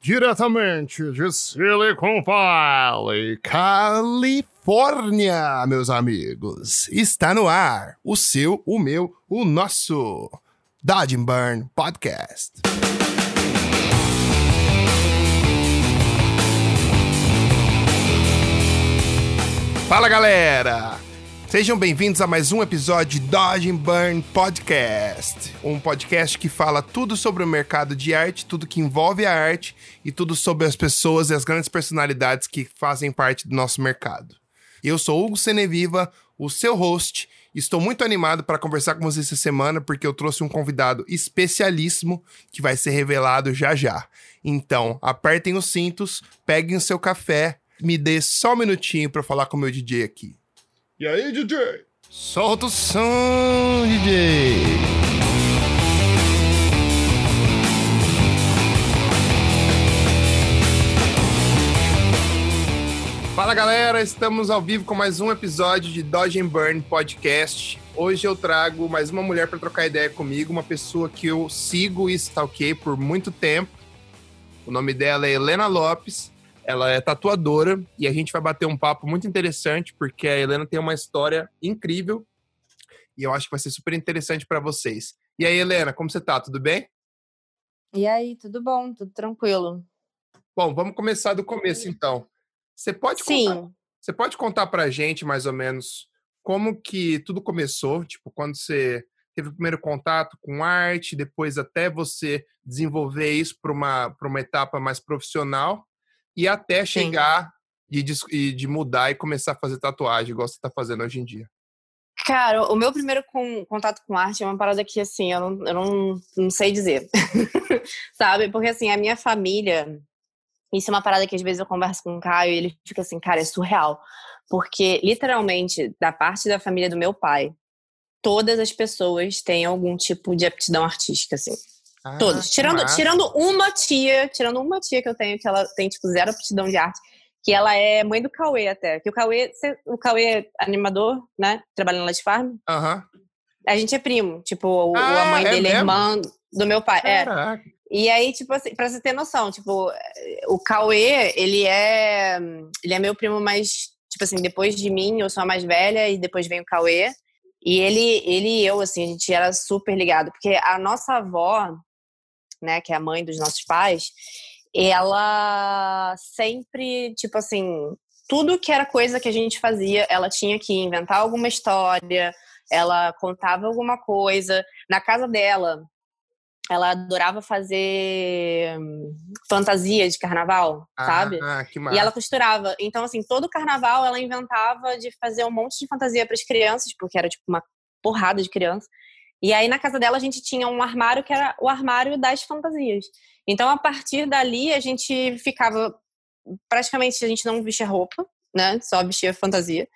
diretamente de Silicon Valley, Califórnia, meus amigos. Está no ar o seu, o meu, o nosso Dodge Burn Podcast. Fala galera! Sejam bem-vindos a mais um episódio de Dodge and Burn Podcast, um podcast que fala tudo sobre o mercado de arte, tudo que envolve a arte e tudo sobre as pessoas e as grandes personalidades que fazem parte do nosso mercado. Eu sou Hugo Seneviva, o seu host, estou muito animado para conversar com vocês essa semana porque eu trouxe um convidado especialíssimo que vai ser revelado já já. Então, apertem os cintos, peguem o seu café, me dê só um minutinho para falar com o meu DJ aqui. E aí, DJ? Solta o som, DJ! Fala galera, estamos ao vivo com mais um episódio de Dodge and Burn Podcast. Hoje eu trago mais uma mulher para trocar ideia comigo, uma pessoa que eu sigo e stalkei por muito tempo. O nome dela é Helena Lopes. Ela é tatuadora e a gente vai bater um papo muito interessante porque a Helena tem uma história incrível e eu acho que vai ser super interessante para vocês. E aí, Helena, como você tá? Tudo bem? E aí, tudo bom? Tudo tranquilo? Bom, vamos começar do começo então. Você pode Sim. contar, você pode contar pra gente mais ou menos como que tudo começou, tipo, quando você teve o primeiro contato com arte, depois até você desenvolver isso para uma, pra uma etapa mais profissional e até chegar e de, e de mudar e começar a fazer tatuagem, igual você está fazendo hoje em dia? Cara, o meu primeiro com, contato com arte é uma parada que, assim, eu não, eu não, não sei dizer. Sabe? Porque, assim, a minha família. Isso é uma parada que às vezes eu converso com o Caio e ele fica assim, cara, é surreal. Porque, literalmente, da parte da família do meu pai, todas as pessoas têm algum tipo de aptidão artística, assim. Ah, Todos. Tirando, tirando uma tia, tirando uma tia que eu tenho, que ela tem, tipo, zero aptidão de arte, que ela é mãe do Cauê até. Que o Cauê, o Cauê é animador, né? Trabalhando lá de farm. Aham. A gente é primo. Tipo, o, Ah, a mãe é dele é mesmo? irmã do meu pai. É. Caraca. E aí, tipo assim, pra você ter noção, tipo, o Cauê, ele é. Ele é meu primo mais. Tipo assim, depois de mim, eu sou a mais velha, e depois vem o Cauê. E ele, ele e eu, assim, a gente era super ligado. Porque a nossa avó, né, que é a mãe dos nossos pais, ela sempre, tipo assim, tudo que era coisa que a gente fazia, ela tinha que inventar alguma história, ela contava alguma coisa. Na casa dela, ela adorava fazer hum, fantasia de carnaval, sabe? Ah, que massa. E ela costurava. Então, assim, todo carnaval ela inventava de fazer um monte de fantasia para as crianças, porque era tipo uma porrada de criança. E aí na casa dela a gente tinha um armário que era o armário das fantasias. Então, a partir dali a gente ficava praticamente a gente não vestia roupa, né? Só vestia fantasia.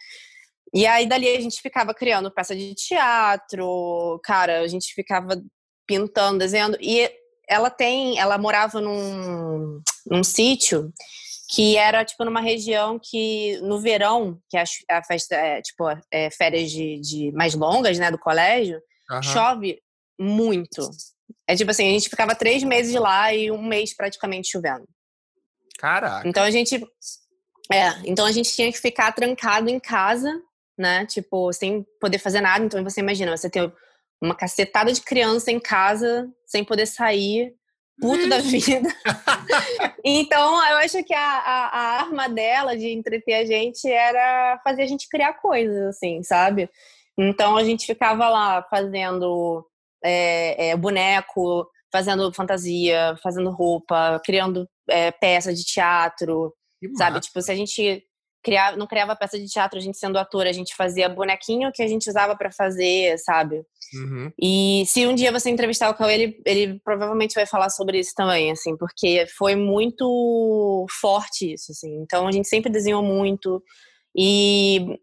E aí dali a gente ficava criando peça de teatro, cara, a gente ficava pintando, desenhando. E ela tem, ela morava num, num sítio que era tipo numa região que no verão, que a, a festa é tipo é, férias de, de mais longas, né, do colégio, Aham. chove muito. É tipo assim, a gente ficava três meses lá e um mês praticamente chovendo. Caraca. Então a gente. É, então a gente tinha que ficar trancado em casa, né? Tipo, sem poder fazer nada. Então você imagina, você tem uma cacetada de criança em casa, sem poder sair, puto da vida. então eu acho que a, a, a arma dela de entreter a gente era fazer a gente criar coisas, assim, sabe? Então a gente ficava lá fazendo é, é, boneco, fazendo fantasia, fazendo roupa, criando é, peça de teatro, Que sabe? massa. Tipo, se a gente criava, não criava peça de teatro, a gente sendo ator, a gente fazia bonequinho que a gente usava pra fazer, sabe? Uhum. E se um dia você entrevistar o Cauê, ele, ele provavelmente vai falar sobre isso também, assim, porque foi muito forte isso, assim. Então a gente sempre desenhou muito e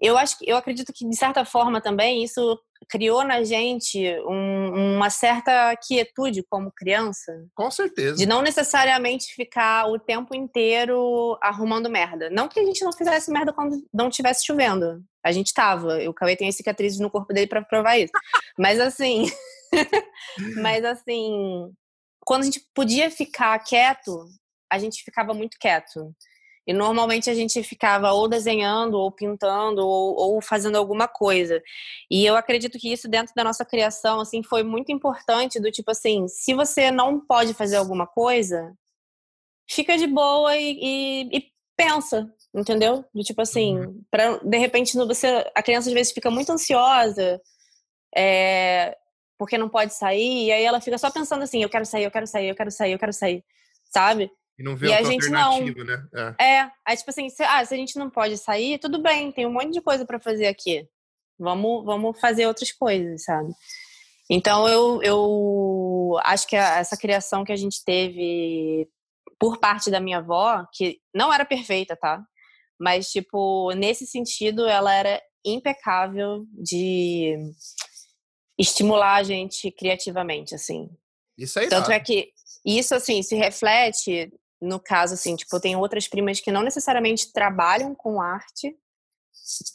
eu acho que eu acredito que de certa forma também isso criou na gente um- uma certa quietude como criança, Com certeza. de não necessariamente ficar o tempo inteiro arrumando merda. Não que a gente não fizesse merda quando não tivesse chovendo. A gente tava. O Cauê tem as cicatrizes no corpo dele pra provar isso. Mas assim. mas assim. quando a gente podia ficar quieto, a gente ficava muito quieto. E normalmente a gente ficava ou desenhando, ou pintando, ou, ou, fazendo alguma coisa. E eu acredito que isso dentro da nossa criação, assim, foi muito importante do tipo assim, se você não pode fazer alguma coisa, fica de boa e, e, e pensa, entendeu? Do tipo assim, uhum. para de repente você, a criança às vezes fica muito ansiosa, é, porque não pode sair, e aí ela fica só pensando assim, eu quero sair, eu quero sair, eu quero sair, eu quero sair, sabe? E não vê e a gente não. né? É. é, aí tipo assim, se, ah, se a gente não pode sair, tudo bem, tem um monte de coisa para fazer aqui. Vamos, vamos fazer outras coisas, sabe? Então eu, eu acho que essa criação que a gente teve por parte da minha avó, que não era perfeita, tá? Mas, tipo, nesse sentido, ela era impecável de estimular a gente criativamente, assim. Isso aí. Tanto é que isso, assim, se reflete no caso, assim, tipo, eu tenho outras primas que não necessariamente trabalham com arte,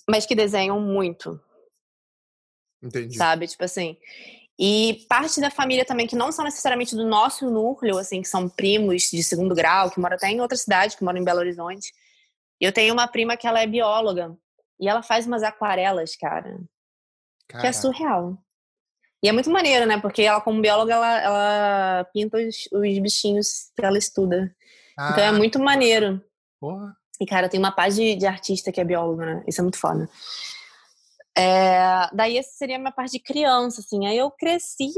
mas que desenham muito. Entendi. Sabe? Tipo assim. E parte da família também, que não são necessariamente do nosso núcleo, assim, que são primos de segundo grau, que moram até em outra cidade, que moram em Belo Horizonte. Eu tenho uma prima que ela é bióloga. E ela faz umas aquarelas, cara. Caraca. Que é surreal. E é muito maneiro, né? Porque ela, como bióloga, ela, ela pinta os, os bichinhos que ela estuda. Ah. Então é muito maneiro. Porra. E, cara, tem uma paz de, de artista que é bióloga, né? Isso é muito foda. É, daí, essa seria a minha parte de criança, assim. Aí eu cresci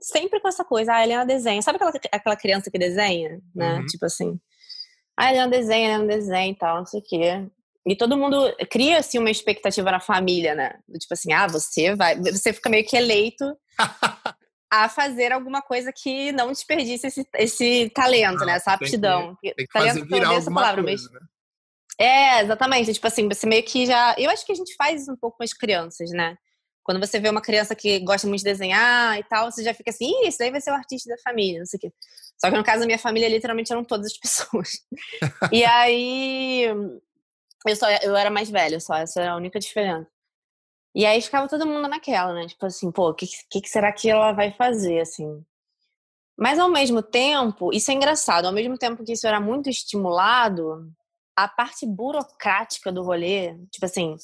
sempre com essa coisa. Ah, Helena desenha. Sabe aquela, aquela criança que desenha, né? Uhum. Tipo assim. Ah, Helena desenha, Helena desenha e tal, não sei o quê. E todo mundo cria assim uma expectativa na família, né? Tipo assim, ah, você vai, você fica meio que eleito a fazer alguma coisa que não desperdice esse, esse talento, ah, né? Essa aptidão. Tem que, tem que talento fazer virar alguma palavra, coisa, mas... né? É, exatamente. Tipo assim, você meio que já. Eu acho que a gente faz um pouco com as crianças, né? Quando você vê uma criança que gosta muito de desenhar e tal, você já fica assim, isso daí vai ser o artista da família, não sei o quê. Só que no caso da minha família, literalmente eram todas as pessoas. e aí eu, só, eu era mais velha só, essa era a única diferença. E aí ficava todo mundo naquela, né? Tipo assim, pô, o que, que, será que ela vai fazer, assim? Mas ao mesmo tempo, isso é engraçado, ao mesmo tempo que isso era muito estimulado, a parte burocrática do rolê, tipo assim,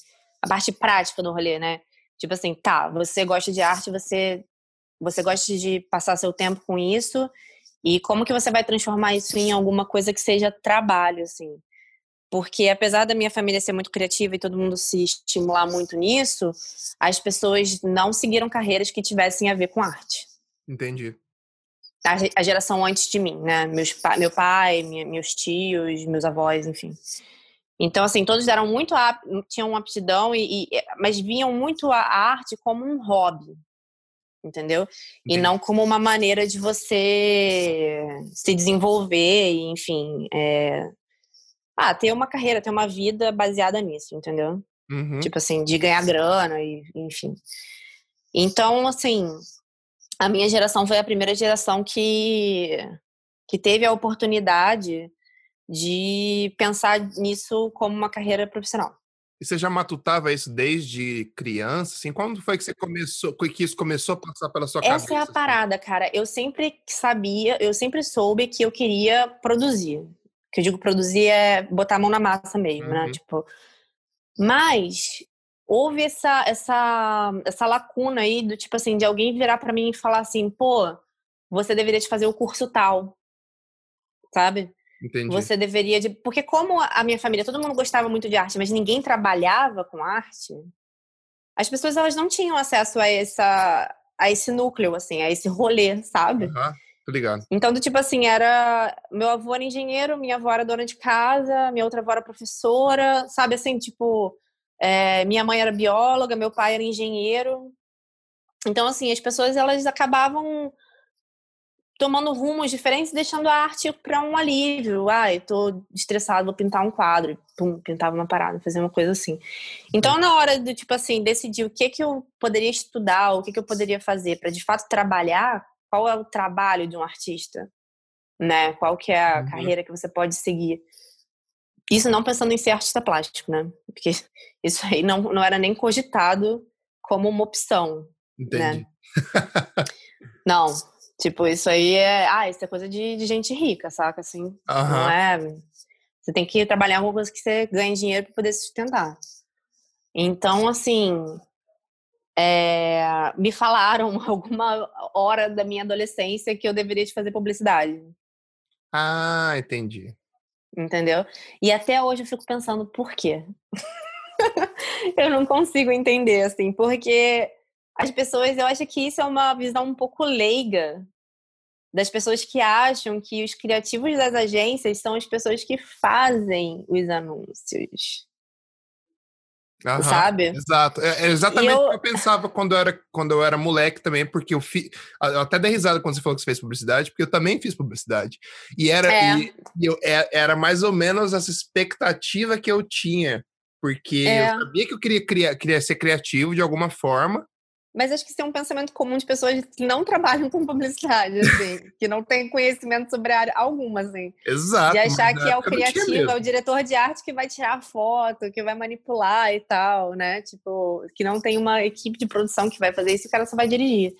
a parte prática do rolê, né? Tipo assim, tá, você gosta de arte, você você gosta de passar seu tempo com isso, e como que você vai transformar isso em alguma coisa que seja trabalho, assim? Porque apesar da minha família ser muito criativa e todo mundo se estimular muito nisso, as pessoas não seguiram carreiras que tivessem a ver com arte. Entendi. A, a geração antes de mim, né? Meus, meu pai, minha, meus tios, meus avós, enfim. Então, assim, todos deram muito tinham uma aptidão, e, e, mas vinham muito a arte como um hobby, entendeu? Entendi. E não como uma maneira de você se desenvolver, enfim, é, ah, ter uma carreira, ter uma vida baseada nisso, entendeu? Uhum. Tipo assim, de ganhar grana e enfim. Então, assim, a minha geração foi a primeira geração que que teve a oportunidade de pensar nisso como uma carreira profissional. E você já matutava isso desde criança? Assim, quando foi que você começou, que isso começou a passar pela sua Essa cabeça? Essa é a assim? parada, cara. Eu sempre sabia, eu sempre soube que eu queria produzir que eu digo produzir é botar a mão na massa mesmo, né, uhum. né? Tipo, mas houve essa, essa, essa lacuna aí do tipo assim, de alguém virar para mim e falar assim, pô, você deveria de fazer o curso tal, sabe? Entendi. Você deveria de. Porque, como a minha família, todo mundo gostava muito de arte, mas ninguém trabalhava com arte, as pessoas elas não tinham acesso a, essa, a esse núcleo, assim, a esse rolê, sabe? Uhum. Tô ligado. Então, do tipo assim, era. Meu avô era engenheiro, minha avó era dona de casa, minha outra avó era professora, sabe assim, tipo. É, minha mãe era bióloga, meu pai era engenheiro. Então, assim, as pessoas elas acabavam tomando rumos diferentes, deixando a arte para um alívio. Ah, eu tô estressado, vou pintar um quadro. Pum, pintava uma parada, fazia uma coisa assim. Então, na hora do tipo assim, decidir o que que eu poderia estudar, o que que eu poderia fazer para de fato trabalhar, qual é o trabalho de um artista, né? Qual que é a uhum. carreira que você pode seguir. Isso não pensando em ser artista plástico, né? Porque isso aí não, não era nem cogitado como uma opção. Entendi. Né? não. Tipo, isso aí é. Ah, isso é coisa de, de gente rica, saca? Assim. Uhum. Não é. Você tem que trabalhar alguma coisa que você ganhe dinheiro para poder sustentar. Então, assim. É, me falaram alguma hora da minha adolescência que eu deveria de fazer publicidade. Ah, entendi. Entendeu? E até hoje eu fico pensando por quê? eu não consigo entender, assim, porque as pessoas, eu acho que isso é uma visão um pouco leiga das pessoas que acham que os criativos das agências são as pessoas que fazem os anúncios. Aham, sabe? Exato. É, é exatamente E o eu- que eu pensava quando eu era, quando eu era moleque também, porque eu fiz. Eu até dei risada quando você falou que você fez publicidade, porque eu também fiz publicidade. E era, É. e, e eu, é- era mais ou menos essa expectativa que eu tinha. Porque É. eu sabia que eu queria, criar, queria ser criativo de alguma forma. Mas acho que isso é um pensamento comum de pessoas que não trabalham com publicidade, assim, que não têm conhecimento sobre a área alguma, assim. Exato. de achar mas que é o criativo, é o diretor de arte que vai tirar a foto, que vai manipular e tal, né? Tipo, que não tem uma equipe de produção que vai fazer isso, o cara só vai dirigir.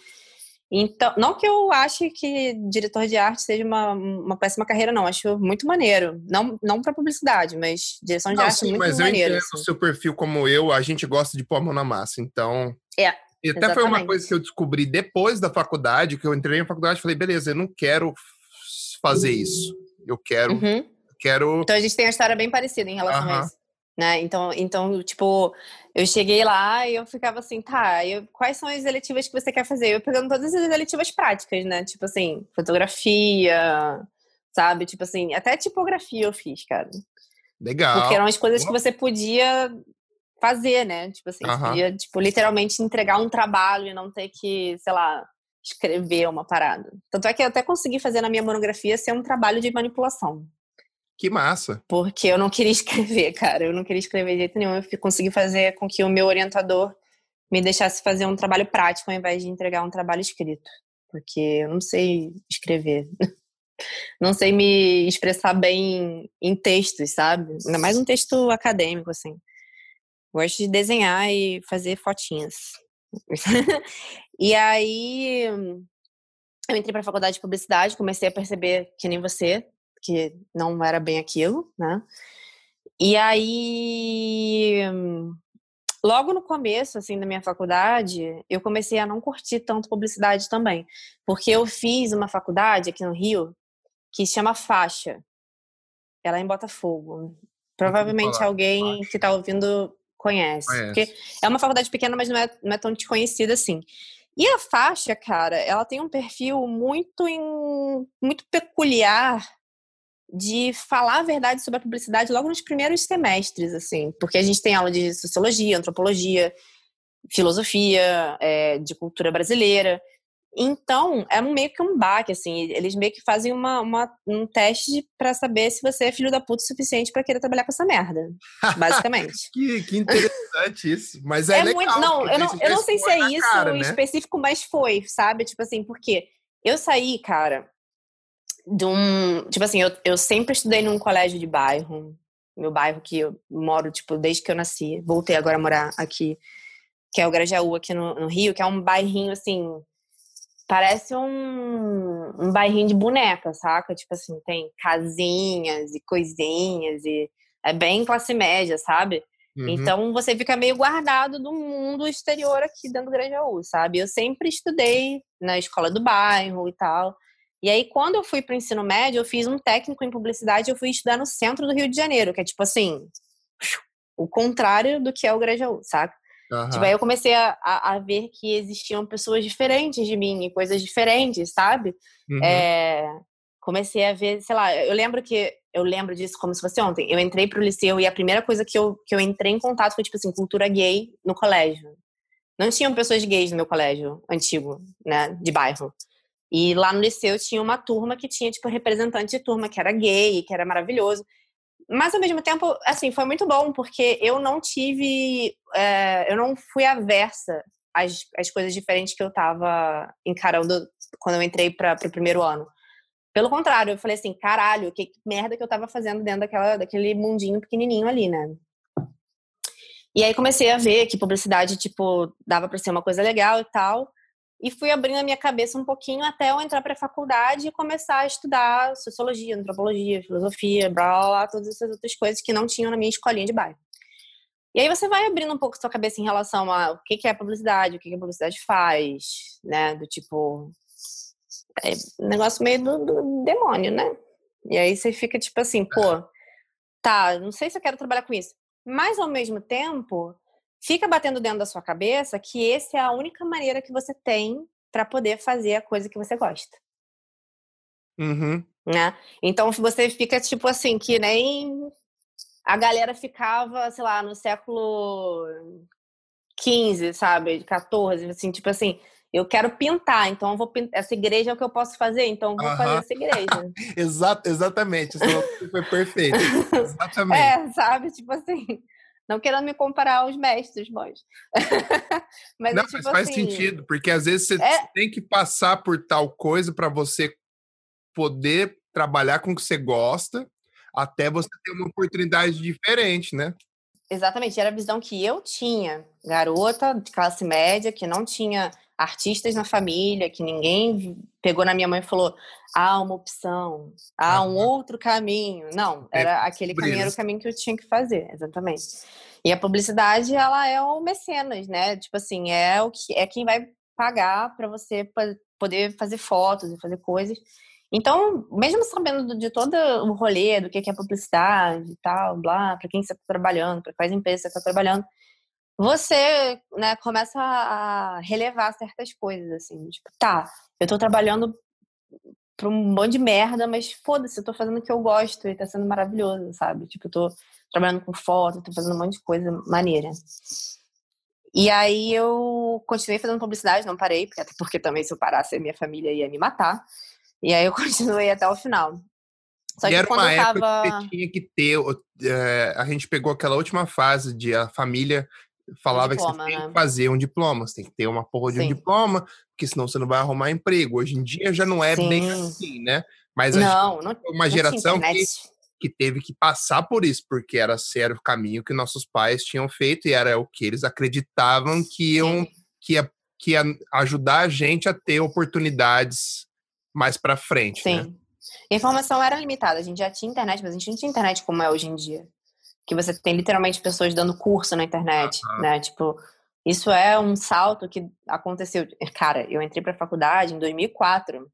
Então, não que eu ache que diretor de arte seja uma, uma péssima carreira, não. Acho muito maneiro. Não, não para publicidade, mas direção de Não, arte é sim, muito mas eu maneiro. entendo assim. o seu perfil como eu, a gente gosta de pôr a mão na massa, então... É, E até foi uma exatamente. coisa que eu descobri depois da faculdade, que eu entrei na faculdade e falei, beleza, eu não quero fazer isso. Eu quero, Uhum. quero... Então a gente tem uma história bem parecida em relação a Aham. isso. Né? Então, então, tipo, eu cheguei lá e eu ficava assim, tá, eu- quais são as eletivas que você quer fazer? Eu pegando todas as eletivas práticas, né? Tipo assim, fotografia, sabe? Tipo assim, até tipografia eu fiz, cara. Legal. Porque eram as coisas que você podia fazer, né? Tipo assim, podia, tipo, literalmente entregar um trabalho e não ter que, sei lá, escrever uma parada. Tanto é que eu até consegui fazer na minha monografia ser um trabalho de manipulação. Que massa. Porque eu não queria escrever, cara. Eu não queria escrever de jeito nenhum. Eu consegui fazer com que o meu orientador me deixasse fazer um trabalho prático ao invés de entregar um trabalho escrito. Porque eu não sei escrever. Não sei me expressar bem em textos, sabe? Ainda mais um texto acadêmico, assim. Gosto de desenhar e fazer fotinhas. e aí eu entrei para a faculdade de publicidade, comecei a perceber que nem você, que não era bem aquilo, né? E aí, logo no começo, assim, da minha faculdade, eu comecei a não curtir tanto publicidade também, porque eu fiz uma faculdade aqui no Rio que chama Faixa. Ela é em Botafogo. Provavelmente alguém que tá ouvindo conhece, Conhece. porque é uma faculdade pequena, mas não é, não é tão desconhecida assim. E a faixa, cara, ela tem um perfil muito, em- muito peculiar de falar a verdade sobre a publicidade logo nos primeiros semestres, assim, porque a gente tem aula de sociologia, antropologia, filosofia, é, de cultura brasileira. Então, é um meio que um baque, assim, eles meio que fazem uma, uma- um teste pra saber se você é filho da puta o suficiente pra querer trabalhar com essa merda, basicamente. Que, que interessante isso. Mas é, É legal. muito. Não, eu não, eu não sei se é na isso cara, né? específico, mas foi, sabe? Tipo assim, porque eu saí, cara, de um. Tipo assim, eu, eu sempre estudei num colégio de bairro. Meu bairro que eu moro, tipo, desde que eu nasci. Voltei agora a morar aqui, que é o Grajaú, aqui no, no Rio, que é um bairrinho assim. Parece um, um bairrinho de boneca, saca? Tipo assim, tem casinhas e coisinhas e é bem classe média, sabe? Uhum. Então você fica meio guardado do mundo exterior aqui dentro do Grajaú, sabe? Eu sempre estudei na escola do bairro e tal. E aí, quando eu fui para o ensino médio, eu fiz um técnico em publicidade, eu fui estudar no centro do Rio de Janeiro, que é tipo assim, o contrário do que é o Grajaú, saca? Aham. Tipo, aí eu comecei a, a, a ver que existiam pessoas diferentes de mim e coisas diferentes, sabe? Uhum. É, comecei a ver, sei lá, eu lembro que eu lembro disso como se fosse ontem. Eu entrei pro liceu e a primeira coisa que eu, que eu entrei em contato foi, tipo assim, cultura gay no colégio. Não tinham pessoas gays no meu colégio antigo, né, de bairro. E lá no liceu tinha uma turma que tinha, tipo, representante de turma que era gay, que era maravilhoso. Mas, ao mesmo tempo, assim, foi muito bom, porque eu não tive... é, eu não fui aversa às, às coisas diferentes que eu tava encarando quando eu entrei para o primeiro ano. Pelo contrário, eu falei assim, caralho, que merda que eu tava fazendo dentro daquela, daquele mundinho pequenininho ali, né? E aí comecei a ver que publicidade, tipo, dava pra ser uma coisa legal e tal. E fui abrindo a minha cabeça um pouquinho até eu entrar para a faculdade e começar a estudar sociologia, antropologia, filosofia, blá, blá, blá, todas essas outras coisas que não tinham na minha escolinha de bairro. E aí você vai abrindo um pouco sua cabeça em relação a o que é publicidade, o que a publicidade faz, né? Do tipo. É um negócio meio do, do demônio, né? E aí você fica tipo assim, pô, tá, não sei se eu quero trabalhar com isso. Mas ao mesmo tempo, fica batendo dentro da sua cabeça que essa é a única maneira que você tem para poder fazer a coisa que você gosta. Uhum. Né? Então você fica tipo assim, que nem a galera ficava, sei lá, no século XV, sabe? 14, assim, tipo assim, eu quero pintar, então eu vou pintar. Essa igreja é o que eu posso fazer, então eu vou uhum. fazer essa igreja. Exato, exatamente, isso foi perfeito. Exatamente. É, sabe? Tipo assim, não querendo me comparar aos mestres bons. mas, não, é, tipo mas faz assim, sentido, porque às vezes você é... tem que passar por tal coisa para você poder trabalhar com o que você gosta, até você ter uma oportunidade diferente, né? Exatamente, era a visão que eu tinha, garota de classe média, que não tinha artistas na família, que ninguém pegou na minha mãe e falou: há uma opção, há um outro caminho. Não, é, era é, aquele caminho, era o caminho que eu tinha que fazer, exatamente. E a publicidade, ela é o mecenas, né? Tipo assim, é o que é quem vai pagar para você poder fazer fotos e fazer coisas. Então, mesmo sabendo de todo o rolê, do que é publicidade e tal, blá, para quem você está trabalhando, para quais empresas você está trabalhando, você né, começa a relevar certas coisas, assim, tipo, tá, eu tô trabalhando pra um monte de merda, mas foda-se, eu tô fazendo o que eu gosto e tá sendo maravilhoso, sabe? Tipo, eu trabalhando com foto, tô fazendo um monte de coisa maneira. E aí eu continuei fazendo publicidade, não parei, porque, até porque também se eu parasse a minha família ia me matar. E aí eu continuei até o final. Só e que era uma época tava... que você tinha que ter. É, a gente pegou aquela última fase de a família falava um diploma, que você tem que né? fazer um diploma, você tem que ter uma porra de Sim. um diploma, porque senão você não vai arrumar emprego. Hoje em dia já não é Sim. bem assim, né? Mas não, não, uma geração que, que teve que passar por isso, porque era sério o caminho que nossos pais tinham feito e era o que eles acreditavam que iam que ia, que ia ajudar a gente a ter oportunidades mais para frente. Sim. Né? A informação era limitada, a gente já tinha internet, mas a gente não tinha internet como é hoje em dia que você tem literalmente pessoas dando curso na internet, uhum. né? Tipo, isso é um salto que aconteceu. Cara, eu entrei para a faculdade em 2004.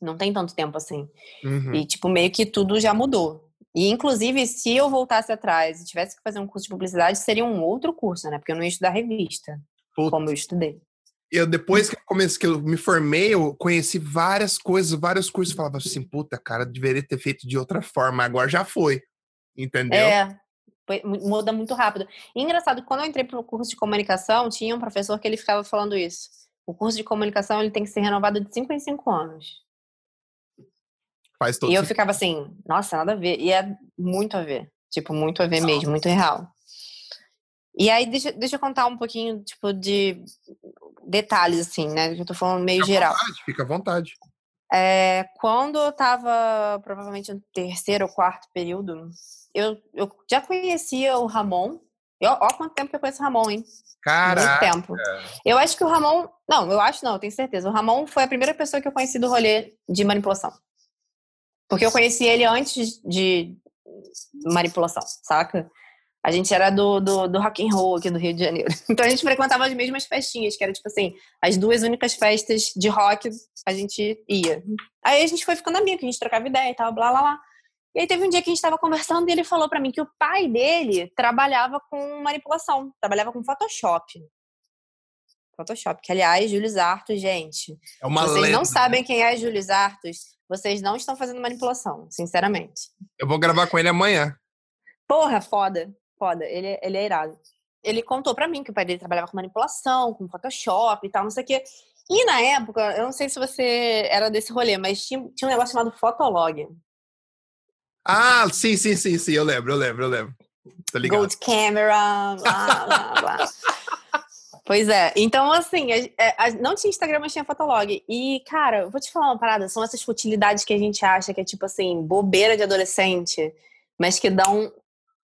Não tem tanto tempo assim. Uhum. E, tipo, meio que tudo já mudou. E, inclusive, se eu voltasse atrás e tivesse que fazer um curso de publicidade, seria um outro curso, né? Porque eu não ia estudar revista, Puta. como eu estudei. Eu, depois que eu comecei, que eu me formei, eu conheci várias coisas, vários cursos. Falava assim, puta, cara, deveria ter feito de outra forma. Agora já foi. Entendeu? É, muda muito rápido. E engraçado, quando eu entrei para o curso de comunicação, tinha um professor que ele ficava falando isso. O curso de comunicação ele tem que ser renovado de 5 em 5 anos. Faz todo e eu ficava assim, nossa, nada a ver. E é muito a ver. Tipo, muito a ver mesmo, muito real. E aí, deixa, deixa eu contar um pouquinho, tipo, de detalhes, assim, né? Eu tô falando meio fica geral. Vontade, fica à vontade. É, quando eu tava, provavelmente, no terceiro ou quarto período, eu, eu já conhecia o Ramon. Eu, ó, quanto tempo que eu conheço o Ramon, hein? Caraca! Muito tempo. Eu acho que o Ramon. Não, eu acho não, eu tenho certeza. O Ramon foi a primeira pessoa que eu conheci do rolê de manipulação. Porque eu conheci ele antes de manipulação, saca? A gente era do, do, do rock and roll aqui do Rio de Janeiro. Então a gente frequentava as mesmas festinhas, que era tipo assim, as duas únicas festas de rock a gente ia. Aí a gente foi ficando amigo, a gente trocava ideia e tal, blá blá blá. E aí teve um dia que a gente estava conversando e ele falou para mim que o pai dele trabalhava com manipulação, trabalhava com Photoshop. Photoshop, que aliás, Júlio Zartos, gente. É uma vocês lenda. não sabem quem é Júlio Zartos, vocês não estão fazendo manipulação, sinceramente. Eu vou gravar com ele amanhã. Porra, foda, foda. Ele, ele é irado. Ele contou para mim que o pai dele trabalhava com manipulação, com Photoshop e tal, não sei o quê. E na época, eu não sei se você era desse rolê, mas tinha, tinha um negócio chamado Fotolog. Ah, sim, sim, sim, sim, eu lembro, eu lembro, eu lembro. Tá ligado. Gold camera, blá, blá, blá. Pois é, então assim, a, a, não tinha Instagram, mas tinha Fotolog. E, cara, eu vou te falar uma parada, são essas futilidades que a gente acha que é tipo assim, bobeira de adolescente, mas que dão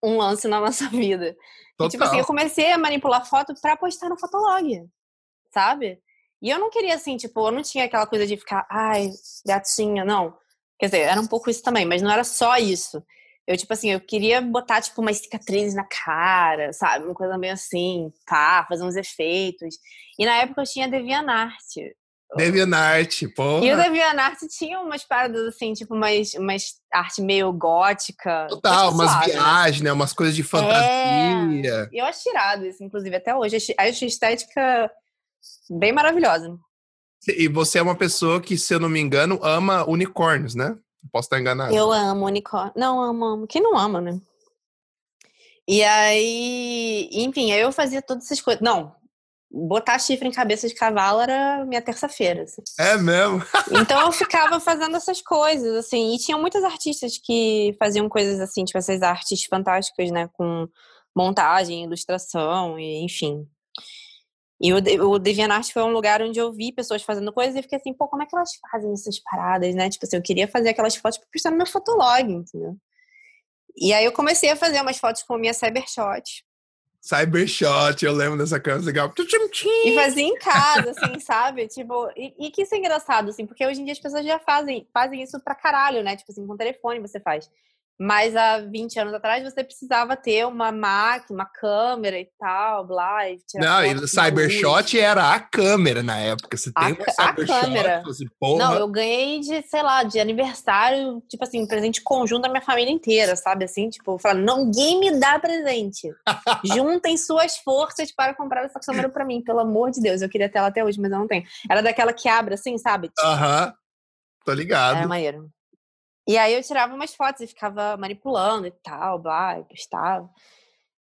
um, lance na nossa vida. E, tipo assim, eu comecei a manipular foto pra postar no Fotolog, sabe? E eu não queria, assim, tipo, eu não tinha aquela coisa de ficar, ai, gatinha, não. Quer dizer, era um pouco isso também, mas não era só isso. Eu, tipo assim, eu queria botar, tipo, umas cicatrizes na cara, sabe? Uma coisa meio assim, tá, fazer uns efeitos. E na época eu tinha DeviantArt. DeviantArt, pô. E o DeviantArt tinha umas paradas assim, tipo, umas, umas arte meio gótica. Total, umas suave, viagens, né? Umas coisas de fantasia. É, eu acho tirado isso, inclusive, até hoje. Acho estética bem maravilhosa. E você é uma pessoa que, se eu não me engano, ama unicórnios, né? Posso estar enganado. Eu amo unicórnio. Não, amo, amo. Quem não ama, né? E aí, enfim, aí eu fazia todas essas coisas. Não, botar chifre em cabeça de cavalo era minha terça-feira. Assim. É mesmo? então eu ficava fazendo essas coisas, assim. E tinha muitos artistas que faziam coisas assim, tipo essas artes fantásticas, né? Com montagem, ilustração, e enfim. E o, o DeviantArt foi um lugar onde eu vi pessoas fazendo coisas e fiquei assim, pô, como é que elas fazem essas paradas, né? Tipo assim, eu queria fazer aquelas fotos pra postar no meu fotolog, entendeu? E aí eu comecei a fazer umas fotos com a minha Cybershot. Cybershot, eu lembro dessa câmera legal. E fazia em casa, assim, sabe? Tipo, e, e, que isso é engraçado, assim, porque hoje em dia as pessoas já fazem, fazem isso pra caralho, né? Tipo assim, com telefone você faz. Mas há 20 anos atrás você precisava ter uma máquina, uma câmera e tal, blá. E não, e o Cybershot era a câmera na época. Você tem a, uma Cybershot, câmera. Assim, não, eu ganhei de, sei lá, de aniversário, tipo assim, presente conjunto da minha família inteira, sabe? Assim, tipo, falando, ninguém me dá presente. Juntem suas forças para comprar essa câmera para mim, pelo amor de Deus. Eu queria ter ela até hoje, mas eu não tenho. Era daquela que abre assim, sabe? Aham. Uh -huh. Tô ligado. Era maneiro. E aí eu tirava umas fotos e ficava manipulando e tal, blá, e postava.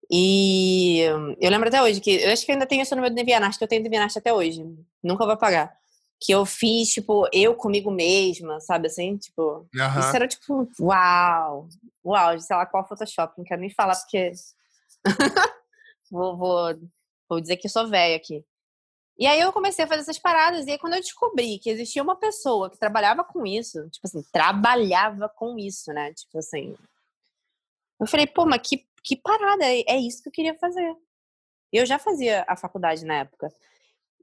E eu lembro até hoje que eu acho que eu ainda tenho isso no meu DeviantArt, que eu tenho DeviantArt até hoje. Nunca vou apagar. Que eu fiz, tipo, eu comigo mesma, sabe assim? Tipo, uhum. isso era tipo, uau! Uau, sei lá qual Photoshop, não quero nem falar porque. vou, vou, vou dizer que eu sou velha aqui. E aí eu comecei a fazer essas paradas, e aí quando eu descobri que existia uma pessoa que trabalhava com isso, tipo assim, trabalhava com isso, né? Tipo assim. Eu falei, pô, mas que, que parada, é, é isso que eu queria fazer. Eu já fazia a faculdade na época.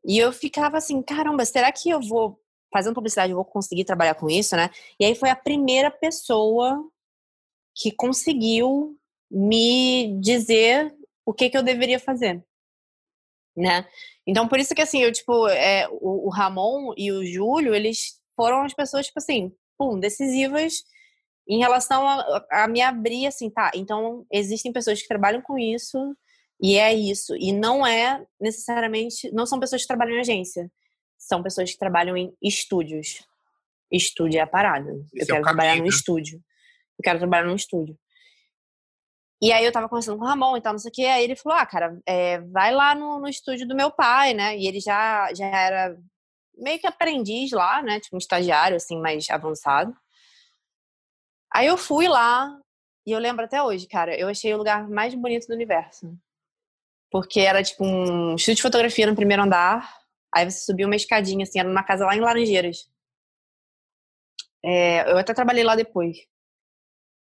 E eu ficava assim, caramba, será que eu vou, fazendo publicidade, eu vou conseguir trabalhar com isso, né? E aí foi a primeira pessoa que conseguiu me dizer o que, que eu deveria fazer, né? Então, por isso que, assim, eu, tipo, é, o, o Ramon e o Júlio, eles foram as pessoas, tipo assim, pum, decisivas em relação a, a, me abrir, assim, tá? Então, existem pessoas que trabalham com isso e é isso. E não é necessariamente, não são pessoas que trabalham em agência, são pessoas que trabalham em estúdios. Estúdio é a parada. Esse eu é quero é trabalhar no estúdio. Eu quero trabalhar num estúdio. E aí eu tava conversando com o Ramon e tal, não sei o que. Aí ele falou: Ah, cara, é, vai lá no, no estúdio do meu pai, né? E ele já, já era meio que aprendiz lá, né? Tipo um estagiário, assim, mais avançado. Aí eu fui lá, e eu lembro até hoje, cara, eu achei o lugar mais bonito do universo. Porque era tipo um estúdio de fotografia no primeiro andar. Aí você subia uma escadinha, assim, era numa casa lá em Laranjeiras. É, eu até trabalhei lá depois.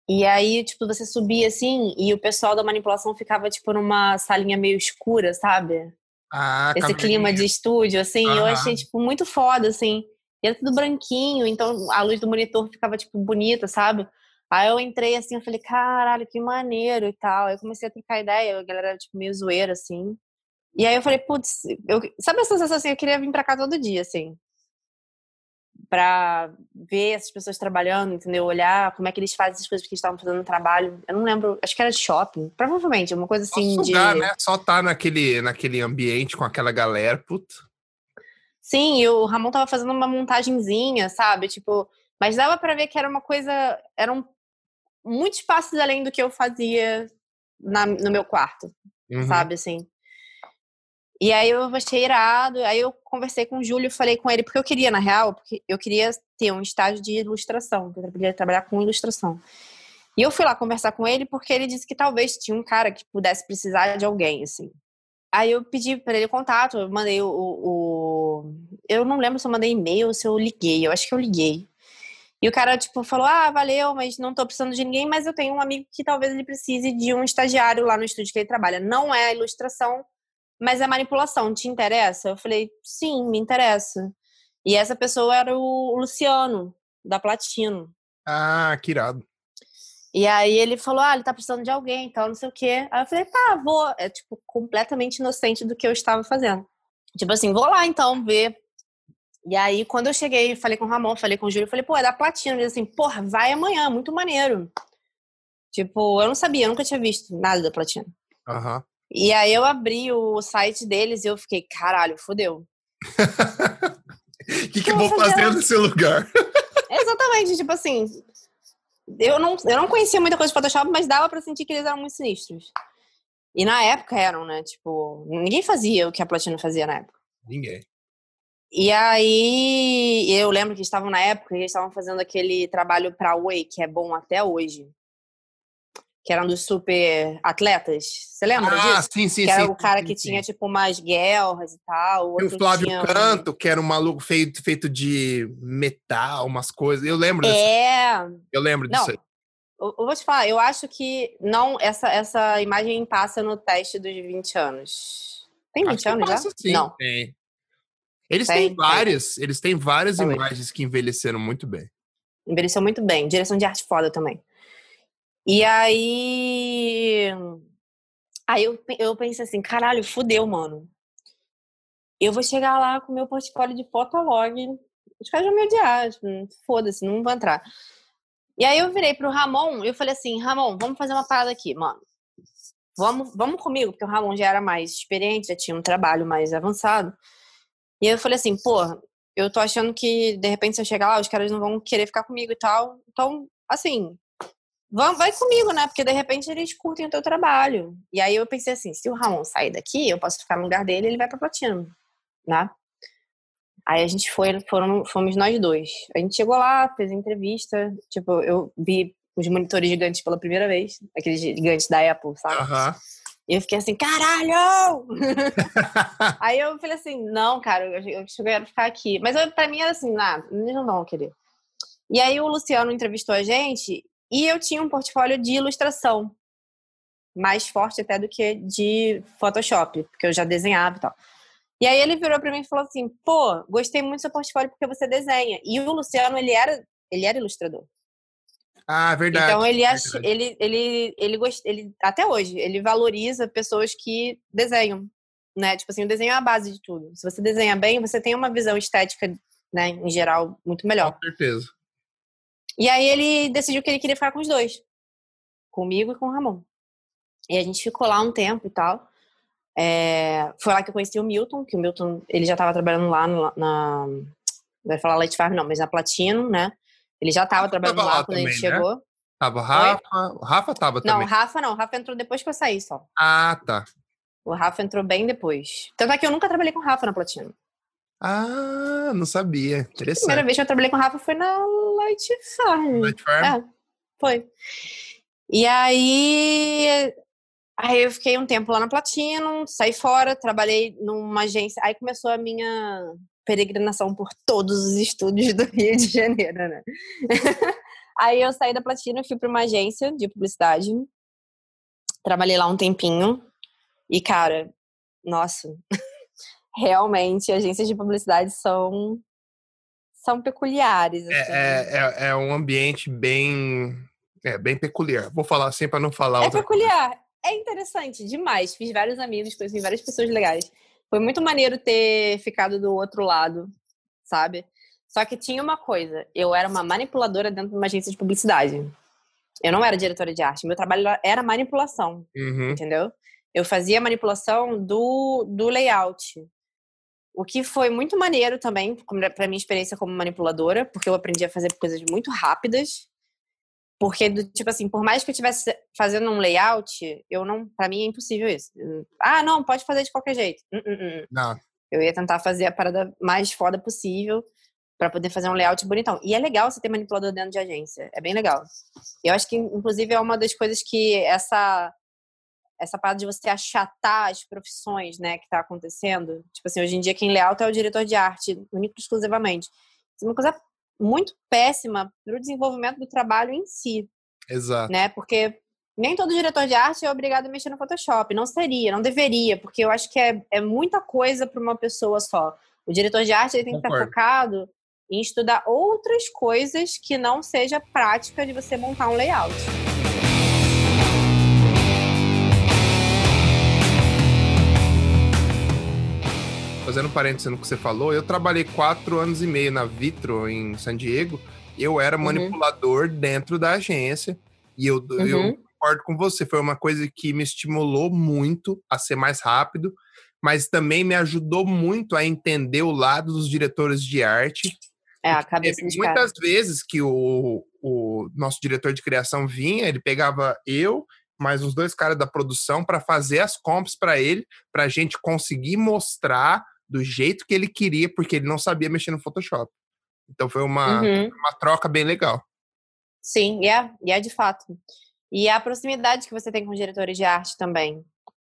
E aí, tipo, você subia assim e o pessoal da manipulação ficava, tipo, numa salinha meio escura, sabe? Ah, Esse clima de estúdio, assim. Uhum. Eu achei, tipo, muito foda, assim. E era tudo branquinho, então a luz do monitor ficava, tipo, bonita, sabe? Aí eu entrei assim, eu falei, caralho, que maneiro e tal. Aí eu comecei a trocar ideia, a galera era, tipo, meio zoeira, assim. E aí eu falei, putz, eu... sabe essa sensação assim? Eu queria vir pra cá todo dia, assim para ver essas pessoas trabalhando, entendeu? Olhar como é que eles fazem essas coisas que eles estavam fazendo no trabalho. Eu não lembro, acho que era de shopping, provavelmente, uma coisa assim Só sugar, de... né? Só tá naquele, naquele ambiente com aquela galera, puta. Sim, e o Ramon tava fazendo uma montagenzinha, sabe? Tipo, mas dava para ver que era uma coisa, eram muitos passos além do que eu fazia na, no meu quarto, uhum. sabe assim? E aí eu achei irado, aí eu conversei com o Júlio, falei com ele, porque eu queria, na real, porque eu queria ter um estágio de ilustração, eu queria trabalhar com ilustração. E eu fui lá conversar com ele porque ele disse que talvez tinha um cara que pudesse precisar de alguém, assim. Aí eu pedi para ele contato, eu mandei o, o, Eu não lembro se eu mandei e-mail ou se eu liguei, eu acho que eu liguei. E o cara, tipo, falou: Ah, valeu, mas não tô precisando de ninguém, mas eu tenho um amigo que talvez ele precise de um estagiário lá no estúdio que ele trabalha. Não é ilustração, mas é manipulação, te interessa? Eu falei, sim, me interessa. E essa pessoa era o Luciano, da Platino. Ah, que irado. E aí ele falou, ah, ele tá precisando de alguém, então não sei o quê. Aí eu falei, tá, vou. É, tipo, completamente inocente do que eu estava fazendo. Tipo assim, vou lá então ver. E aí, quando eu cheguei, falei com o Ramon, falei com o Júlio, falei, pô, é da Platino. Ele assim, porra, vai amanhã, muito maneiro. Tipo, eu não sabia, eu nunca tinha visto nada da Platino. Aham. E aí eu abri o site deles e eu fiquei, caralho, fodeu. O que, que eu vou fazer nesse lugar? Exatamente, tipo assim, eu não, eu não conhecia muita coisa de Photoshop, mas dava pra sentir que eles eram muito sinistros. E na época eram, né? Tipo, ninguém fazia o que a Platina fazia na época. Ninguém. E aí, eu lembro que estavam na época e eles estavam fazendo aquele trabalho pra Way, que é bom até hoje. Que eram dos super atletas. Você lembra Ah, disso? sim, sim, que era sim. o cara sim, que sim. tinha, tipo, umas guerras e tal. O E o Flávio tinha... um Canto, que era um maluco feito, feito de metal, umas coisas. Eu lembro desse, É, eu lembro Não, disso aí. eu, vou te falar, eu acho que não essa, essa imagem passa no teste dos 20 anos. Tem 20 Acho anos passa, já? sim. Não. Tem. Eles Tem, têm tem. várias, eles têm várias Talvez. imagens que envelheceram muito bem. Envelheceu muito bem. Direção de arte foda também. E aí. Aí eu, eu pensei assim: caralho, fudeu, mano. Eu vou chegar lá com meu portfólio de fotolog. Os caras vão me odiar. tipo, Foda-se, não vou entrar. E aí eu virei pro Ramon e eu falei assim: Ramon, vamos fazer uma parada aqui, mano. Vamos, vamos comigo, porque o Ramon já era mais experiente, já tinha um trabalho mais avançado. E aí eu falei assim: pô, eu tô achando que, de repente, se eu chegar lá, os caras não vão querer ficar comigo e tal. Então, assim, vai comigo, né? Porque, de repente, eles curtem o teu trabalho. E aí eu pensei assim, se o Ramon sair daqui, eu posso ficar no lugar dele, ele vai pra Platina, né? Aí a gente foi, foram, fomos nós dois. A gente chegou lá, fez a entrevista. Tipo, eu vi os monitores gigantes pela primeira vez. Aqueles gigantes da Apple, sabe? Aham. E eu fiquei assim, caralho! Aí eu falei assim, não, cara, eu, eu acho que eu quero ficar aqui. Mas eu, pra mim era assim, nada, eles não vão querer. E aí o Luciano entrevistou a gente e eu tinha um portfólio de ilustração. Mais forte até do que de Photoshop, porque eu já desenhava e tal. E aí ele virou pra mim e falou assim, pô, gostei muito do seu portfólio porque você desenha. E o Luciano, ele era, ele era ilustrador. ah, verdade. Então ele acha, verdade. ele ele ele gost, ele até hoje ele valoriza pessoas que desenham, né? Tipo assim, o desenho é a base de tudo. Se você desenha bem, você tem uma visão estética, né, em geral, muito melhor. Com certeza. E aí ele decidiu que ele queria ficar com os dois, comigo e com o Ramon. E a gente ficou lá um tempo e tal. É, foi lá que eu conheci o Milton, que o Milton ele já estava trabalhando lá no, na não vai falar Light Farm não, mas na Platino, né? Ele já estava trabalhando lá, lá quando a gente também, né? chegou. Tava o Rafa. O Rafa tava Não, o também. Rafa não. O Rafa entrou depois que eu saí só. Ah, tá. O Rafa entrou bem depois. Tanto é que eu nunca trabalhei com o Rafa na Platina. Ah, não sabia. A Interessante. primeira vez que eu trabalhei com o Rafa foi na Light Farm. Light Farm? É, foi. E aí. Aí eu fiquei um tempo lá na Platino, saí fora, trabalhei numa agência. Aí começou a minha peregrinação por todos os estúdios do Rio de Janeiro, né? aí eu saí da Platino e fui para uma agência de publicidade. Trabalhei lá um tempinho. E, cara, nossa, realmente agências de publicidade são são peculiares. assim. É, é, é, é um ambiente bem, é, bem peculiar. Vou falar assim para não falar É peculiar. É interessante demais. Fiz vários amigos, conheci várias pessoas legais. Foi muito maneiro ter ficado do outro lado, sabe? Só que tinha uma coisa. Eu era uma manipuladora dentro de uma agência de publicidade. Eu não era diretora de arte. Meu trabalho era manipulação, Uhum. entendeu? Eu fazia manipulação do, do layout. O que foi muito maneiro também, para minha experiência como manipuladora, porque eu aprendi a fazer coisas muito rápidas. Porque, do, tipo assim, por mais que eu estivesse fazendo um layout, eu não. Pra mim é impossível isso. Ah, não, pode fazer de qualquer jeito. Hum, hum, hum. Não, Eu ia tentar fazer a parada mais foda possível para poder fazer um layout bonitão. E é legal você ter manipulador dentro de agência. É bem legal. Eu acho que, inclusive, é uma das coisas que essa essa parada de você achatar as profissões, né, que tá acontecendo. Tipo assim, hoje em dia quem layout é o diretor de arte, único e exclusivamente. Isso é uma coisa muito péssima para o desenvolvimento do trabalho em si, exato. né? Porque nem todo diretor de arte é obrigado a mexer no Photoshop. Não seria, não deveria, porque eu acho que é, é muita coisa para uma pessoa só. O diretor de arte ele tem Concordo. que estar focado em estudar outras coisas que não seja prática de você montar um layout. Fazendo parênteses no que você falou, eu trabalhei quatro anos e meio na Vitro, em San Diego. Eu era uhum. manipulador dentro da agência. E eu, uhum. eu concordo com você, foi uma coisa que me estimulou muito a ser mais rápido, mas também me ajudou muito a entender o lado dos diretores de arte. É, a cabeça de Muitas cara. vezes que o, o nosso diretor de criação vinha, ele pegava eu, mais uns dois caras da produção para fazer as comps para ele, para a gente conseguir mostrar do jeito que ele queria, porque ele não sabia mexer no Photoshop. Então foi uma, uhum. uma troca bem legal. Sim, e é, e é de fato. E a proximidade que você tem com diretores de arte também.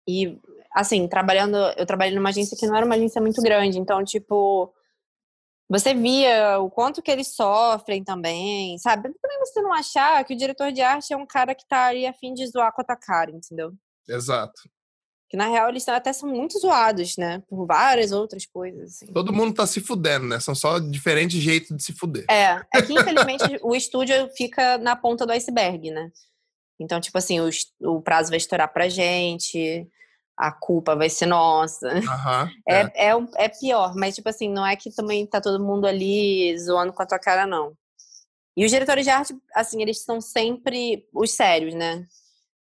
E, assim, trabalhando, eu trabalhei numa agência que não era uma agência muito grande, então, tipo, você via o quanto que eles sofrem também, sabe? Também você não achar que o diretor de arte é um cara que tá ali a fim de zoar com a tua cara, entendeu? Exato. Que na real eles até são muito zoados, né? Por várias outras coisas. Assim. Todo mundo tá se fudendo, né? São só diferentes jeitos de se fuder. É, é que infelizmente o estúdio fica na ponta do iceberg, né? Então, tipo assim, o, o prazo vai estourar pra gente, a culpa vai ser nossa. Uhum, é, é. É, é pior, mas, tipo assim, não é que também tá todo mundo ali zoando com a tua cara, não. E os diretores de arte, assim, eles são sempre os sérios, né?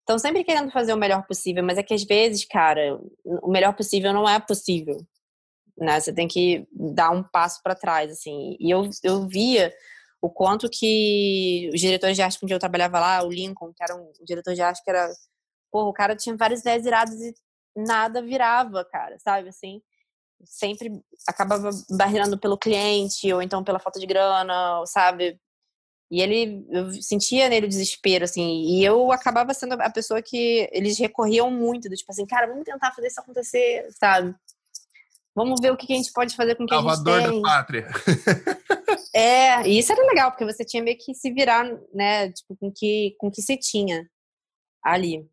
Estão sempre querendo fazer o melhor possível, mas é que às vezes, cara, o melhor possível não é possível. Né? Você tem que dar um passo para trás, assim. E eu, eu via o quanto que os diretores de arte com eu trabalhava lá, o Lincoln, que era um diretor de arte que era, porra, o cara tinha várias ideias iradas e nada virava, cara, sabe, assim, sempre acabava barreirando pelo cliente, ou então pela falta de grana, sabe, e ele, eu sentia nele o desespero, assim, e eu acabava sendo a pessoa que eles recorriam muito, do tipo assim, cara, vamos tentar fazer isso acontecer, sabe, Vamos ver o que a gente pode fazer com o que Salvador a gente tem. da pátria. é, e isso era legal, porque você tinha meio que se virar, né, tipo, com que, com que se tinha ali.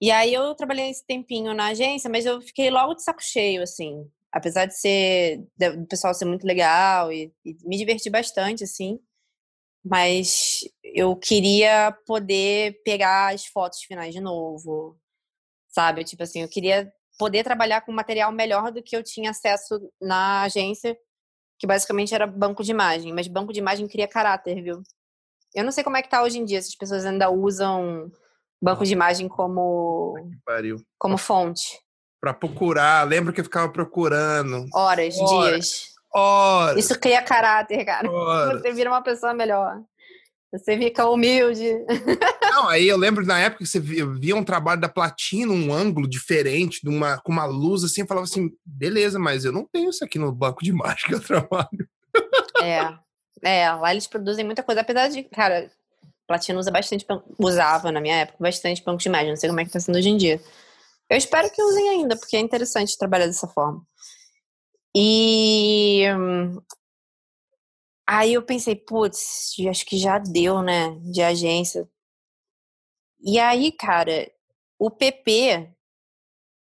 E aí eu trabalhei esse tempinho na agência, mas eu fiquei logo de saco cheio, assim. Apesar de ser, do pessoal ser muito legal e, e me divertir bastante, assim. Mas eu queria poder pegar as fotos finais de novo, sabe? Tipo assim, eu queria poder trabalhar com material melhor do que eu tinha acesso na agência, que basicamente era banco de imagem. Mas banco de imagem cria caráter, viu? Eu não sei como é que tá hoje em dia, se as pessoas ainda usam banco de imagem como, como fonte. Para procurar, lembro que eu ficava procurando. Horas, Horas. dias. Horas. Isso cria caráter, cara. Horas. Você vira uma pessoa melhor. Você fica humilde. Não, aí eu lembro na época que você via um trabalho da platina, um ângulo diferente, de uma, com uma luz assim, eu falava assim, beleza, mas eu não tenho isso aqui no banco de imagem que eu trabalho. É, é, lá eles produzem muita coisa, apesar de, cara, platina usa bastante, usava na minha época bastante banco de imagem, não sei como é que tá sendo hoje em dia. Eu espero que usem ainda, porque é interessante trabalhar dessa forma. E Aí eu pensei, putz, acho que já deu, né, de agência. E aí, cara, o PP,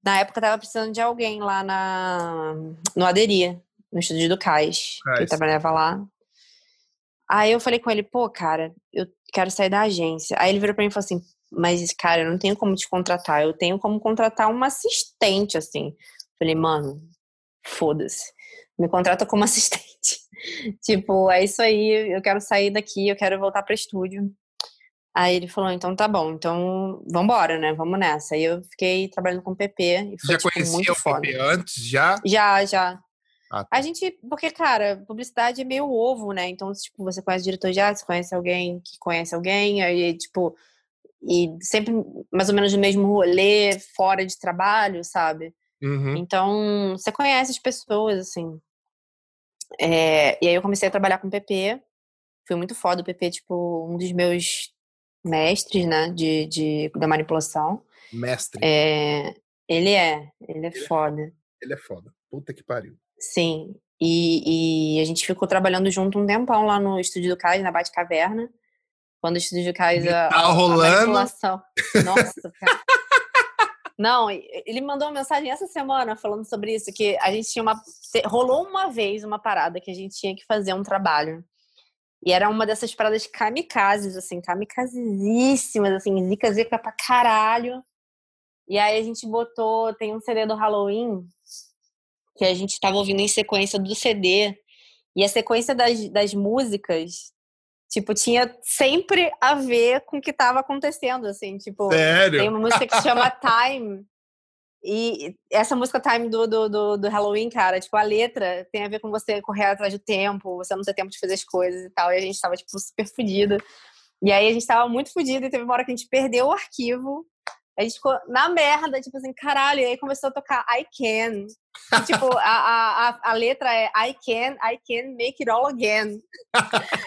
na época, tava precisando de alguém lá na, no Aderia, no estúdio do Cais, que ele trabalhava lá. Aí eu falei com ele, pô, cara, eu quero sair da agência. Aí ele virou pra mim e falou assim, mas, cara, eu não tenho como te contratar, eu tenho como contratar uma assistente, assim. Falei, mano, foda-se me contrata como assistente. tipo, é isso aí, eu quero sair daqui, eu quero voltar para estúdio. Aí ele falou, então tá bom, então vambora, né? Vamos nessa. Aí eu fiquei trabalhando com o PP e foi já tipo, conhecia muito o foda. PP antes, já? Já, já. Ah, tá. A gente, porque, cara, publicidade é meio ovo, né? Então, tipo, você conhece o diretor de arte, você conhece alguém que conhece alguém, aí, tipo, e sempre mais ou menos no mesmo rolê, fora de trabalho, sabe? Uhum. Então, você conhece as pessoas, assim. É, e aí eu comecei a trabalhar com PP. Foi muito foda o PP, tipo, um dos meus mestres, né, de, de, da manipulação. Mestre. É, ele é, ele é ele é foda. É, ele é foda. Puta que pariu. Sim. E, e, a gente ficou trabalhando junto um tempão lá no estúdio do Cais, na Bate Caverna. Quando o estúdio faz a, Tá a rolando. manipulação. Nossa, cara. Não, ele mandou uma mensagem essa semana falando sobre isso, que a gente tinha uma. Rolou uma vez uma parada que a gente tinha que fazer um trabalho. E era uma dessas paradas kamikazes, assim, kamikazíssimas, assim, zica, zica pra caralho. E aí a gente botou, tem um CD do Halloween que a gente tava ouvindo em sequência do CD. E a sequência das, das músicas, tipo, tinha sempre a ver com o que tava acontecendo, assim, tipo. Sério? Tem uma música que chama Time. E essa música Time do, do, do, do, Halloween, cara, tipo, a letra tem a ver com você correr atrás do tempo, você não ter tempo de fazer as coisas e tal. E a gente tava, tipo, super fodida. E aí a gente tava muito fodida e teve uma hora que a gente perdeu o arquivo. A gente ficou na merda, tipo assim, caralho. E aí começou a tocar I Can. E, tipo, a, a, a letra é I can, I can make it all again.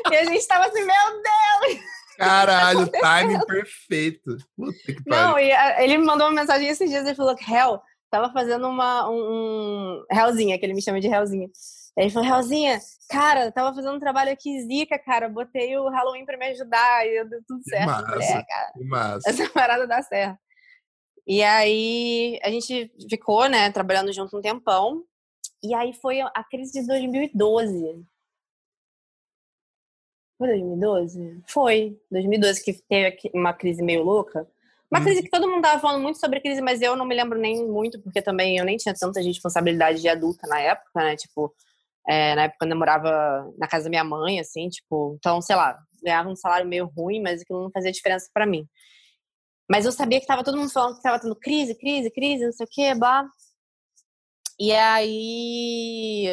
e a gente tava assim, meu Deus! Caralho, timing perfeito. Que Não, e a, ele me mandou uma mensagem esses dias e falou que Hell tava fazendo uma, um, um Hellzinha, que ele me chama de Hellzinha. Aí ele falou, Hellzinha, cara, tava fazendo um trabalho aqui zica, cara, botei o Halloween pra me ajudar e deu tudo certo. Massa, falei, é, cara, massa. essa parada dá certo. E aí a gente ficou, né, trabalhando junto um tempão. E aí foi a crise de 2012. Foi 2012? Foi. 2012 que teve uma crise meio louca. Uma hum. crise que todo mundo tava falando muito sobre crise, mas eu não me lembro nem muito, porque também eu nem tinha tanta responsabilidade de adulta na época, né? Tipo, é, na época quando eu morava na casa da minha mãe, assim, tipo, então, sei lá, ganhava um salário meio ruim, mas aquilo não fazia diferença para mim. Mas eu sabia que tava todo mundo falando que tava tendo crise, crise, crise, não sei o quê, blá. E aí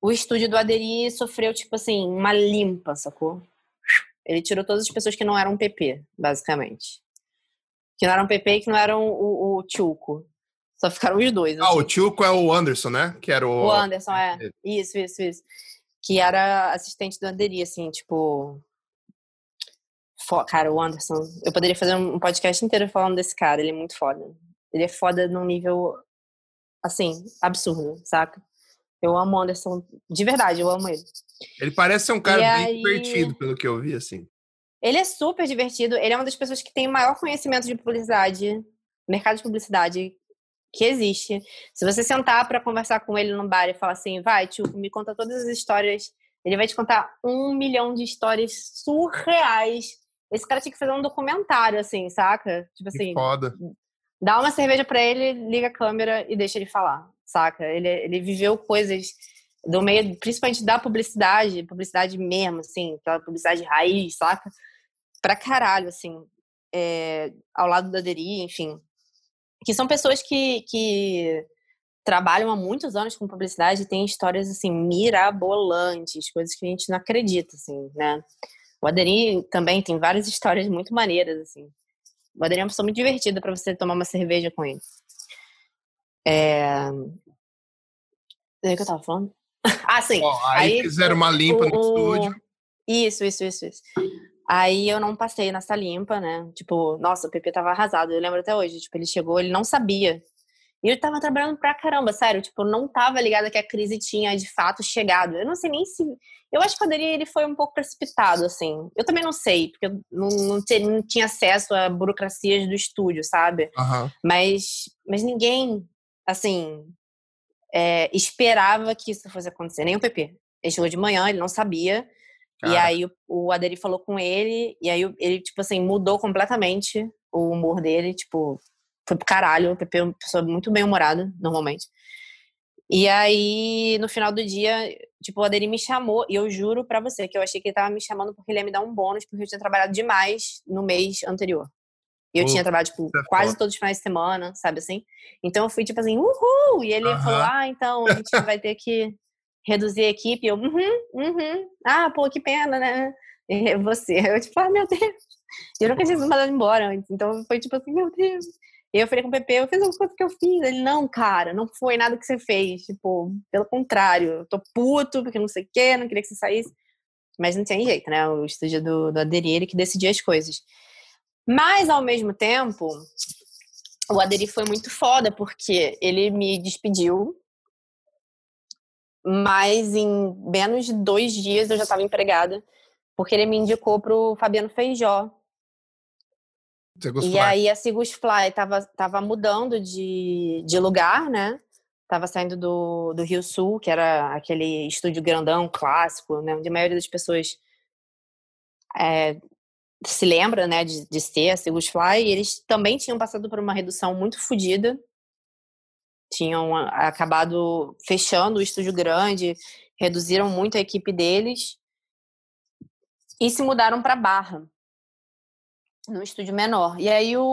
o estúdio do Aderi sofreu, tipo assim, uma limpa, sacou? Ele tirou todas as pessoas que não eram PP, basicamente. Que não eram PP e que não eram o, o Tchuco. Só ficaram os dois. Assim. Ah, o Tchuco é o Anderson, né? Que era o. O Anderson, é. Isso, isso, isso. Que era assistente do Aderi, assim, tipo. Cara, o Anderson. Eu poderia fazer um podcast inteiro falando desse cara. Ele é muito foda. Ele é foda num nível, assim, absurdo, saca? Eu amo o Anderson, de verdade, eu amo ele. Ele parece ser um cara e bem aí... divertido, pelo que eu vi, assim. Ele é super divertido, ele é uma das pessoas que tem o maior conhecimento de publicidade, mercado de publicidade que existe. Se você sentar para conversar com ele no bar e falar assim, vai, tio, me conta todas as histórias, ele vai te contar um milhão de histórias surreais. Esse cara tinha que fazer um documentário, assim, saca? Tipo assim. Que foda. Dá uma cerveja para ele, liga a câmera e deixa ele falar saca? Ele, ele viveu coisas do meio, principalmente da publicidade, publicidade mesmo, assim, aquela publicidade raiz, saca? Pra caralho, assim, é, ao lado da Deri, enfim. Que são pessoas que, que trabalham há muitos anos com publicidade e têm histórias, assim, mirabolantes, coisas que a gente não acredita, assim, né? O Aderi também tem várias histórias muito maneiras, assim. O Aderi é uma pessoa muito divertida para você tomar uma cerveja com ele. É... O que eu tava falando? ah, sim. aí, aí, fizeram uma limpa o, no estúdio. Isso, isso, isso, isso. Aí eu não passei nessa limpa, né? Tipo, nossa, o PP tava arrasado. Eu lembro até hoje. Tipo, ele chegou, ele não sabia. E eu tava trabalhando pra caramba, sério. Tipo, não tava ligada que a crise tinha de fato chegado. Eu não sei nem se. Eu acho que o Aderi ele foi um pouco precipitado, assim. Eu também não sei, porque eu não, não, tinha, não tinha acesso a burocracias do estúdio, sabe? Uhum. Mas, mas ninguém assim, é, esperava que isso fosse acontecer, nem o PP. Ele chegou de manhã, ele não sabia. Cara. E aí o, o Aderi falou com ele, e aí ele, tipo assim, mudou completamente o humor dele, tipo, foi pro caralho. O PP é uma pessoa muito bem humorada, normalmente. E aí, no final do dia, tipo, o Aderi me chamou, e eu juro pra você que eu achei que ele tava me chamando porque ele ia me dar um bônus, porque eu tinha trabalhado demais no mês anterior. E eu tinha trabalhado, tipo, é quase todos os finais de semana, sabe assim? Então eu fui, tipo assim, uhul! E ele uh -huh. falou, ah, então a gente vai ter que reduzir a equipe. E eu, uhum, uhum. Ah, pô, que pena, né? E você. Eu, tipo, ah, meu Deus. E eu nunca tinha sido mandado embora antes. Então foi tipo assim, meu Deus. Eu falei com o Pepe, eu fiz uma coisa que eu fiz. Ele, não, cara, não foi nada que você fez. Tipo, pelo contrário, eu tô puto, porque não sei o quê, não queria que você saísse. Mas não tem jeito, né? O estúdio do, do Aderi, ele que decidia as coisas. Mas, ao mesmo tempo, o Aderi foi muito foda, porque ele me despediu, mas em menos de dois dias eu já estava empregada, porque ele me indicou pro Fabiano Feijó. E aí a Sigus Fly tava, tava mudando de, de lugar, né? Tava saindo do, do Rio Sul, que era aquele estúdio grandão, clássico, né? Onde a maioria das pessoas é, se lembra, né, de, de ser a Sigus Fly. E eles também tinham passado por uma redução muito fodida. Tinham acabado fechando o estúdio grande, reduziram muito a equipe deles e se mudaram para Barra no estúdio menor. E aí o,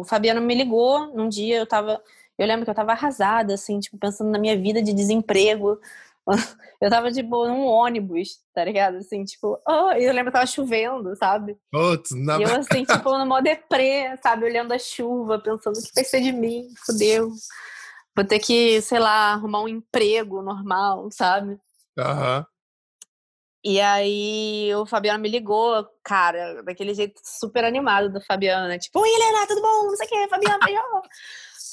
o, Fabiano me ligou num dia, eu tava. Eu lembro que eu tava arrasada, assim, tipo, pensando na minha vida de desemprego. Eu tava, tipo, num ônibus, tá ligado? Assim, tipo, oh, eu lembro que tava chovendo, sabe? Putz, não. E eu, assim, tipo, no modo deprê, sabe? Olhando a chuva, pensando o que vai ser de mim, fodeu. Vou ter que, sei lá, arrumar um emprego normal, sabe? Aham. Uhum. E aí o Fabiano me ligou, cara, daquele jeito super animado do Fabiano, né? Tipo, oi, Helena, tudo bom? Não sei o que, Fabiano, beijão.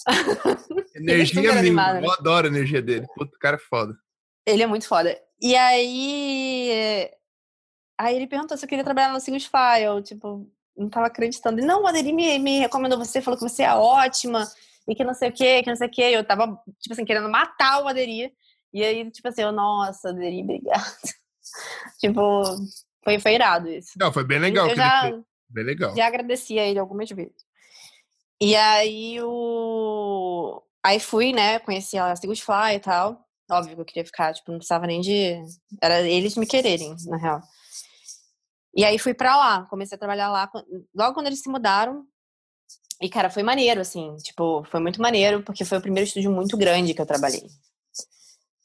energia é né? eu adoro a energia dele. Puta, o cara é foda. Ele é muito foda. E aí. Aí ele perguntou se eu queria trabalhar no Single File. Tipo, não tava acreditando. Não, o Aderi me, me recomendou você, falou que você é ótima, e que não sei o que, que não sei o que. Eu tava, tipo assim, querendo matar o Aderi. E aí, tipo assim, eu, nossa, Aderi, obrigada. Tipo, foi, foi irado isso. Não, foi bem legal. Eu já, bem legal. Já agradeci a ele algumas vezes. E aí o. Aí fui, né? Conheci a Sigus Fly e tal. Óbvio que eu queria ficar, tipo, não precisava nem de. Era eles me quererem, na real. E aí fui pra lá, comecei a trabalhar lá. Logo quando eles se mudaram. E, cara, foi maneiro, assim. Tipo, foi muito maneiro, porque foi o primeiro estúdio muito grande que eu trabalhei.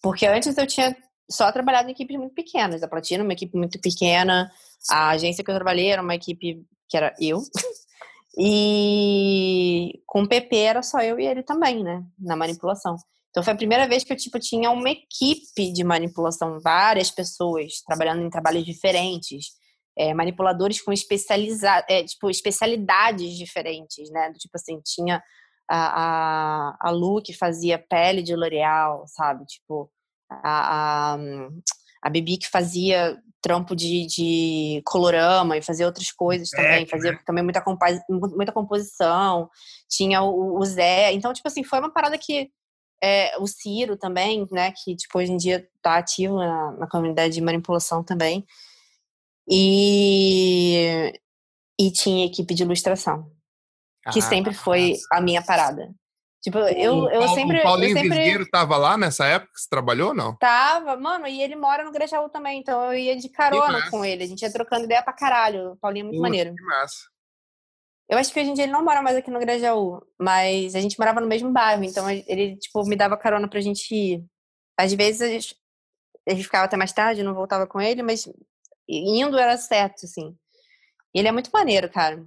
Porque antes eu tinha só trabalhado em equipes muito pequenas. A Platina, uma equipe muito pequena. A agência que eu trabalhei era uma equipe que era eu. E com o PP era só eu e ele também, né? Na manipulação. Então foi a primeira vez que eu tipo tinha uma equipe de manipulação, várias pessoas trabalhando em trabalhos diferentes, é, manipuladores com especializa é, tipo especialidades diferentes, né? Tipo assim tinha a, a, a Lu que fazia pele de L'Oreal, sabe? Tipo a, a, a Bibi que fazia trampo de, de colorama e fazia outras coisas também, fazia né? também muita, muita composição, tinha o, o, Zé, então, tipo assim, foi uma parada que é, o Ciro também, né, que, tipo, hoje em dia tá ativo na, na comunidade de manipulação também, e, e tinha equipe de ilustração, que ah, sempre foi a minha parada. Tipo, eu, o, eu sempre. O Paulinho eu sempre... Visgueiro tava lá nessa época que você trabalhou ou não? Tava, mano, e ele mora no Grajaú também, então eu ia de carona com ele. A gente ia trocando ideia pra caralho. O Paulinho é muito maneiro. Que massa. Eu acho que hoje em dia ele não mora mais aqui no Grajaú, mas a gente morava no mesmo bairro, então ele, tipo, me dava carona pra gente ir. Às vezes a gente, a gente ficava até mais tarde, não voltava com ele, mas indo era certo, assim. E ele é muito maneiro, cara.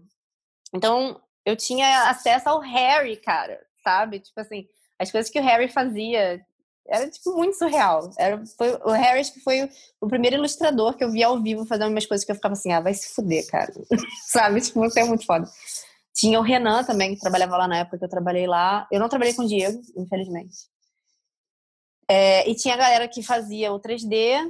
Então, eu tinha acesso ao Harry, cara sabe? Tipo assim, as coisas que o Harry fazia era tipo muito surreal. Era, foi, o Harry que foi o, o, primeiro ilustrador que eu vi ao vivo fazendo umas coisas que eu ficava assim, ah, vai se fuder, cara. sabe? Tipo, você é muito foda. Tinha o Renan também, que trabalhava lá na época que eu trabalhei lá. Eu não trabalhei com o Diego, infelizmente. É, e tinha a galera que fazia o 3D,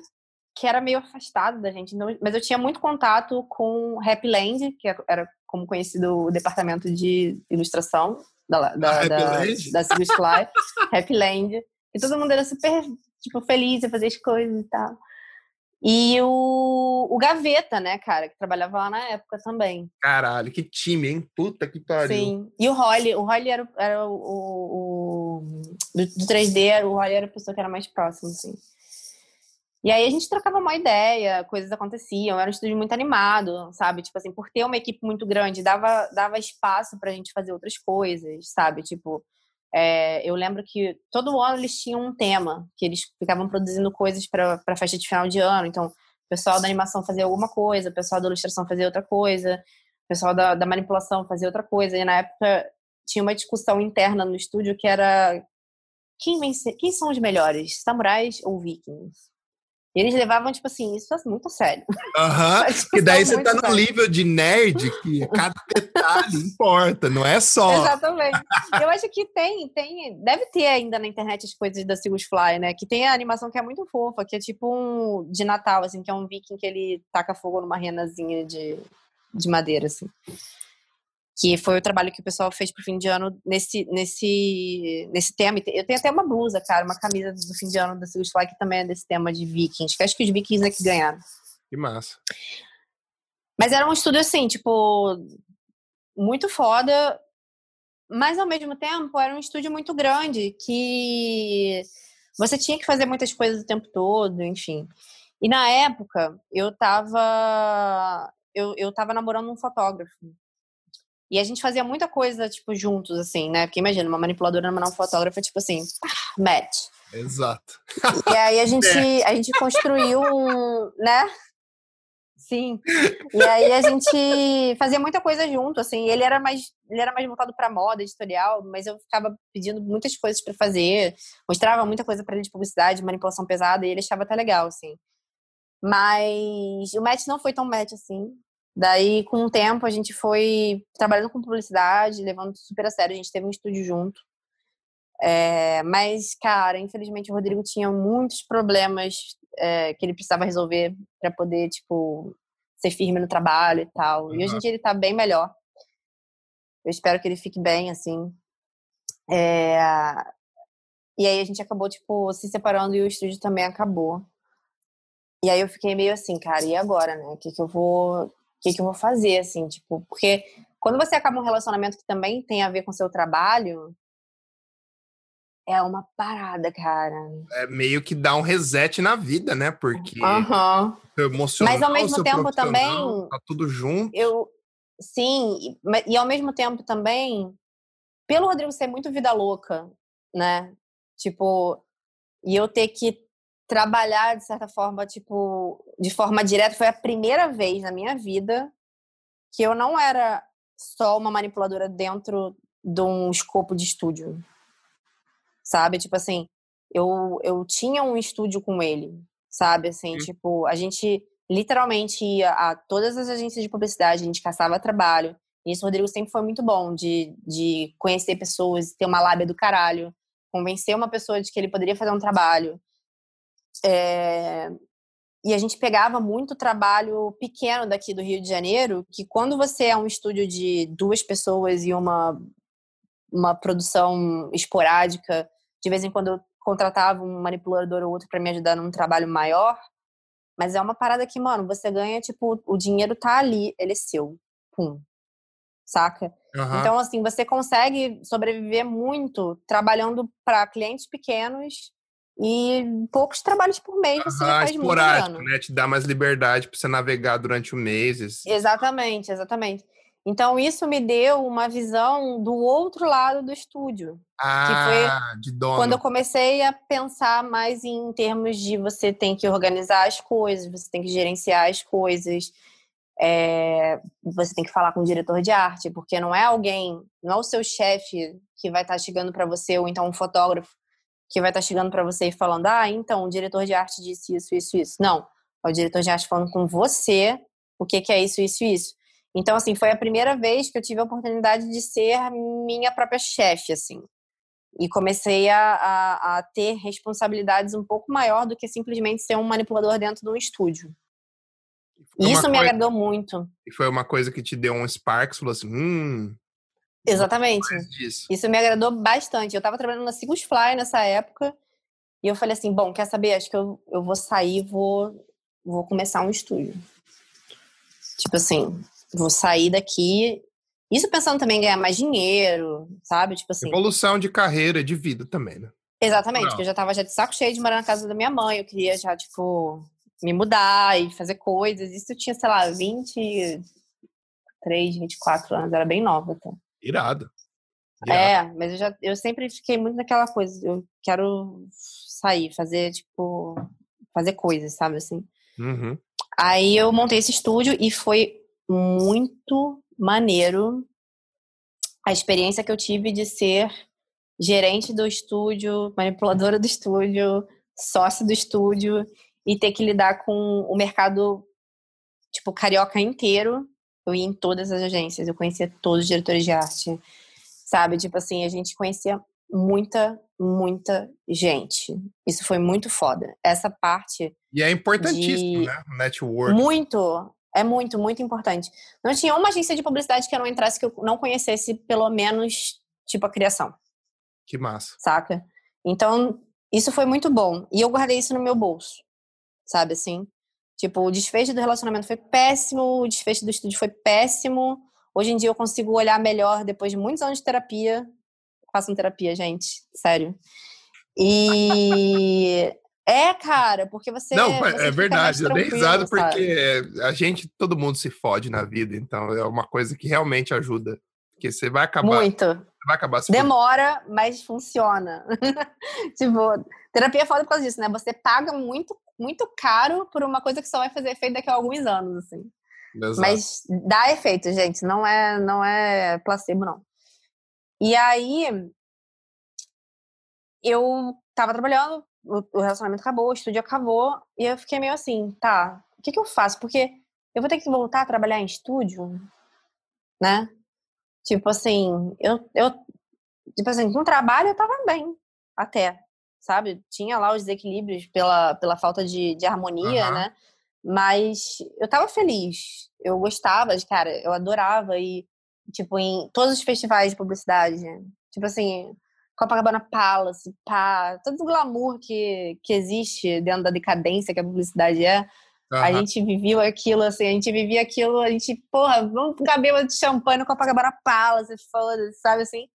que era meio afastado da gente. Então, mas eu tinha muito contato com Happy Land, que era como conhecido o departamento de ilustração da, da, da, da City Fly, Happy Land. E todo mundo era super, tipo, feliz em fazer as coisas e tal. E o, o Gaveta, né, cara, que trabalhava lá na época também. Caralho, que time, hein? Puta que pariu. Sim. E o Holly, o Holly era, era o, o, o do, do 3D, o Holly era a pessoa que era mais próximo, assim. E aí a gente trocava uma ideia, coisas aconteciam, era um estúdio muito animado, sabe? Tipo assim, por ter uma equipe muito grande, dava, dava espaço pra gente fazer outras coisas, sabe? Tipo, é, eu lembro que todo ano eles tinham um tema, que eles ficavam produzindo coisas para festa de final de ano. Então, o pessoal da animação fazia alguma coisa, o pessoal da ilustração fazia outra coisa, o pessoal da, da manipulação fazia outra coisa. E na época tinha uma discussão interna no estúdio que era quem, quem são os melhores, samurais ou vikings? E eles levavam, tipo assim, isso é muito sério. Aham. Uhum. E daí você tá no sério. nível de nerd que cada detalhe importa, não é só. Exatamente. Eu acho que tem, tem, deve ter ainda na internet as coisas da Sigus Fly, né? Que tem a animação que é muito fofa, que é tipo um de Natal, assim, que é um viking que ele taca fogo numa renazinha de, de madeira, assim. Que foi o trabalho que o pessoal fez pro fim de ano nesse, nesse, nesse tema. Eu tenho até uma blusa, cara, uma camisa do fim de ano da Sigus Fly que também é desse tema de vikings, que acho que os vikings é que ganharam. Que massa. Mas era um estúdio assim, tipo, muito foda, mas ao mesmo tempo era um estúdio muito grande que você tinha que fazer muitas coisas o tempo todo, enfim. E na época eu tava eu, eu tava namorando um fotógrafo. E a gente fazia muita coisa, tipo, juntos, assim, né? Porque imagina, uma manipuladora namorar um fotógrafo é tipo assim, match. Exato. E aí a gente, a gente construiu um, né? Sim. E aí a gente fazia muita coisa junto, assim. Ele era mais, ele era mais voltado para moda, editorial, mas eu ficava pedindo muitas coisas para fazer, mostrava muita coisa para ele de publicidade, manipulação pesada, e ele achava até legal, assim. Mas o match não foi tão match assim. Daí, com o tempo, a gente foi trabalhando com publicidade, levando super a sério. A gente teve um estúdio junto. É, mas, cara, infelizmente o Rodrigo tinha muitos problemas é, que ele precisava resolver para poder, tipo, ser firme no trabalho e tal. Uhum. E hoje em dia ele tá bem melhor. Eu espero que ele fique bem, assim. É, e aí a gente acabou, tipo, se separando e o estúdio também acabou. E aí eu fiquei meio assim, cara, e agora, né? O que que eu vou, que que eu vou fazer, assim, tipo, porque quando você acaba um relacionamento que também tem a ver com o seu trabalho, é uma parada, cara. É meio que dá um reset na vida, né? Porque uhum. emocional, Mas ao mesmo tempo também tá tudo junto. Eu sim, e, e ao mesmo tempo também pelo Rodrigo ser muito vida louca, né? Tipo, e eu ter que trabalhar de certa forma, tipo, de forma direta, foi a primeira vez na minha vida que eu não era só uma manipuladora dentro de um escopo de estúdio sabe? Tipo assim, eu, eu tinha um estúdio com ele, sabe? Assim, tipo, a gente literalmente ia a todas as agências de publicidade, a gente caçava trabalho. E isso Rodrigo sempre foi muito bom, de, de conhecer pessoas, ter uma lábia do caralho, convencer uma pessoa de que ele poderia fazer um trabalho. É... E a gente pegava muito trabalho pequeno daqui do Rio de Janeiro, que quando você é um estúdio de duas pessoas e uma, uma produção esporádica, de vez em quando eu contratava um manipulador ou outro para me ajudar num trabalho maior. Mas é uma parada que, mano, você ganha, tipo, o dinheiro tá ali, ele é seu. Pum. Saca? Uhum. Então, assim, você consegue sobreviver muito trabalhando para clientes pequenos e poucos trabalhos por mês você uhum, já faz esporádico, muito né? Te dá mais liberdade para você navegar durante o mês. Exatamente, exatamente. Então, isso me deu uma visão do outro lado do estúdio. Ah, que foi de dono. quando eu comecei a pensar mais em termos de você tem que organizar as coisas, você tem que gerenciar as coisas, é, você tem que falar com o diretor de arte, porque não é alguém, não é o seu chefe que vai estar tá chegando para você, ou então um fotógrafo que vai estar tá chegando para você e falando, ah, então o diretor de arte disse isso, isso, isso. Não, é o diretor de arte falando com você o que, que é isso, isso, isso. Então, assim, foi a primeira vez que eu tive a oportunidade de ser minha própria chefe, assim. E comecei a, a, a, ter responsabilidades um pouco maior do que simplesmente ser um manipulador dentro de um estúdio. E isso me agradou muito. E foi uma coisa que te deu um spark, falou assim, hum... Exatamente. Isso me agradou bastante. Eu estava trabalhando na Sigus Fly nessa época, e eu falei assim, bom, quer saber? Acho que eu, eu vou sair, vou, vou começar um estúdio. Tipo assim, vou sair daqui. Isso pensando também em ganhar mais dinheiro, sabe? Tipo assim. Evolução de carreira, de vida também, né? Exatamente, porque eu já tava já de saco cheio de morar na casa da minha mãe. Eu queria já, tipo, me mudar e fazer coisas. Isso eu tinha, sei lá, 23, 24 anos, era bem nova até. Irado. Irado. É, mas eu, já, eu sempre fiquei muito naquela coisa. Eu quero sair, fazer, tipo, fazer coisas, sabe assim? Uhum. Aí eu montei esse estúdio e foi muito maneiro a experiência que eu tive de ser gerente do estúdio, manipuladora do estúdio, sócio do estúdio e ter que lidar com o mercado, tipo, carioca inteiro. Eu ia em todas as agências, eu conhecia todos os diretores de arte, sabe? Tipo assim, a gente conhecia muita, muita gente. Isso foi muito foda. Essa parte. E é importantíssimo, de... né? Network. Muito. É muito, muito importante. Não tinha uma agência de publicidade que eu não entrasse que eu não conhecesse, pelo menos, tipo, a criação. Que massa. Saca? Então, isso foi muito bom. E eu guardei isso no meu bolso. Sabe assim? Tipo, o desfecho do relacionamento foi péssimo, o desfecho do estúdio foi péssimo. Hoje em dia eu consigo olhar melhor depois de muitos anos de terapia. Façam terapia, gente. Sério. E é, cara, porque você. Não, você é verdade. Eu dei risada porque a gente, todo mundo se fode na vida, então é uma coisa que realmente ajuda. Porque você vai acabar. Muito. Vai acabar se Demora, mas funciona. tipo, terapia é foda por causa disso, né? Você paga muito, muito caro por uma coisa que só vai fazer efeito daqui a alguns anos, assim. Exato. Mas dá efeito, gente. Não é, não é placebo, não. E aí, eu tava trabalhando, o relacionamento acabou, o estúdio acabou, e eu fiquei meio assim, tá, o que, que eu faço? Porque eu vou ter que voltar a trabalhar em estúdio, né? Tipo assim, eu, eu tipo assim, com trabalho eu tava bem, até, sabe? Tinha lá os desequilíbrios pela, pela falta de, de harmonia, uhum. né? Mas eu tava feliz, eu gostava, cara, eu adorava e, tipo, em todos os festivais de publicidade, tipo assim, Copacabana Palace, pá, todo o glamour que, que existe dentro da decadência que a publicidade é. Uhum. A gente viveu aquilo, assim, a gente vivia aquilo, a gente, porra, vamos cabelo de champanhe no Copacabana Palace, foda-se, sabe assim?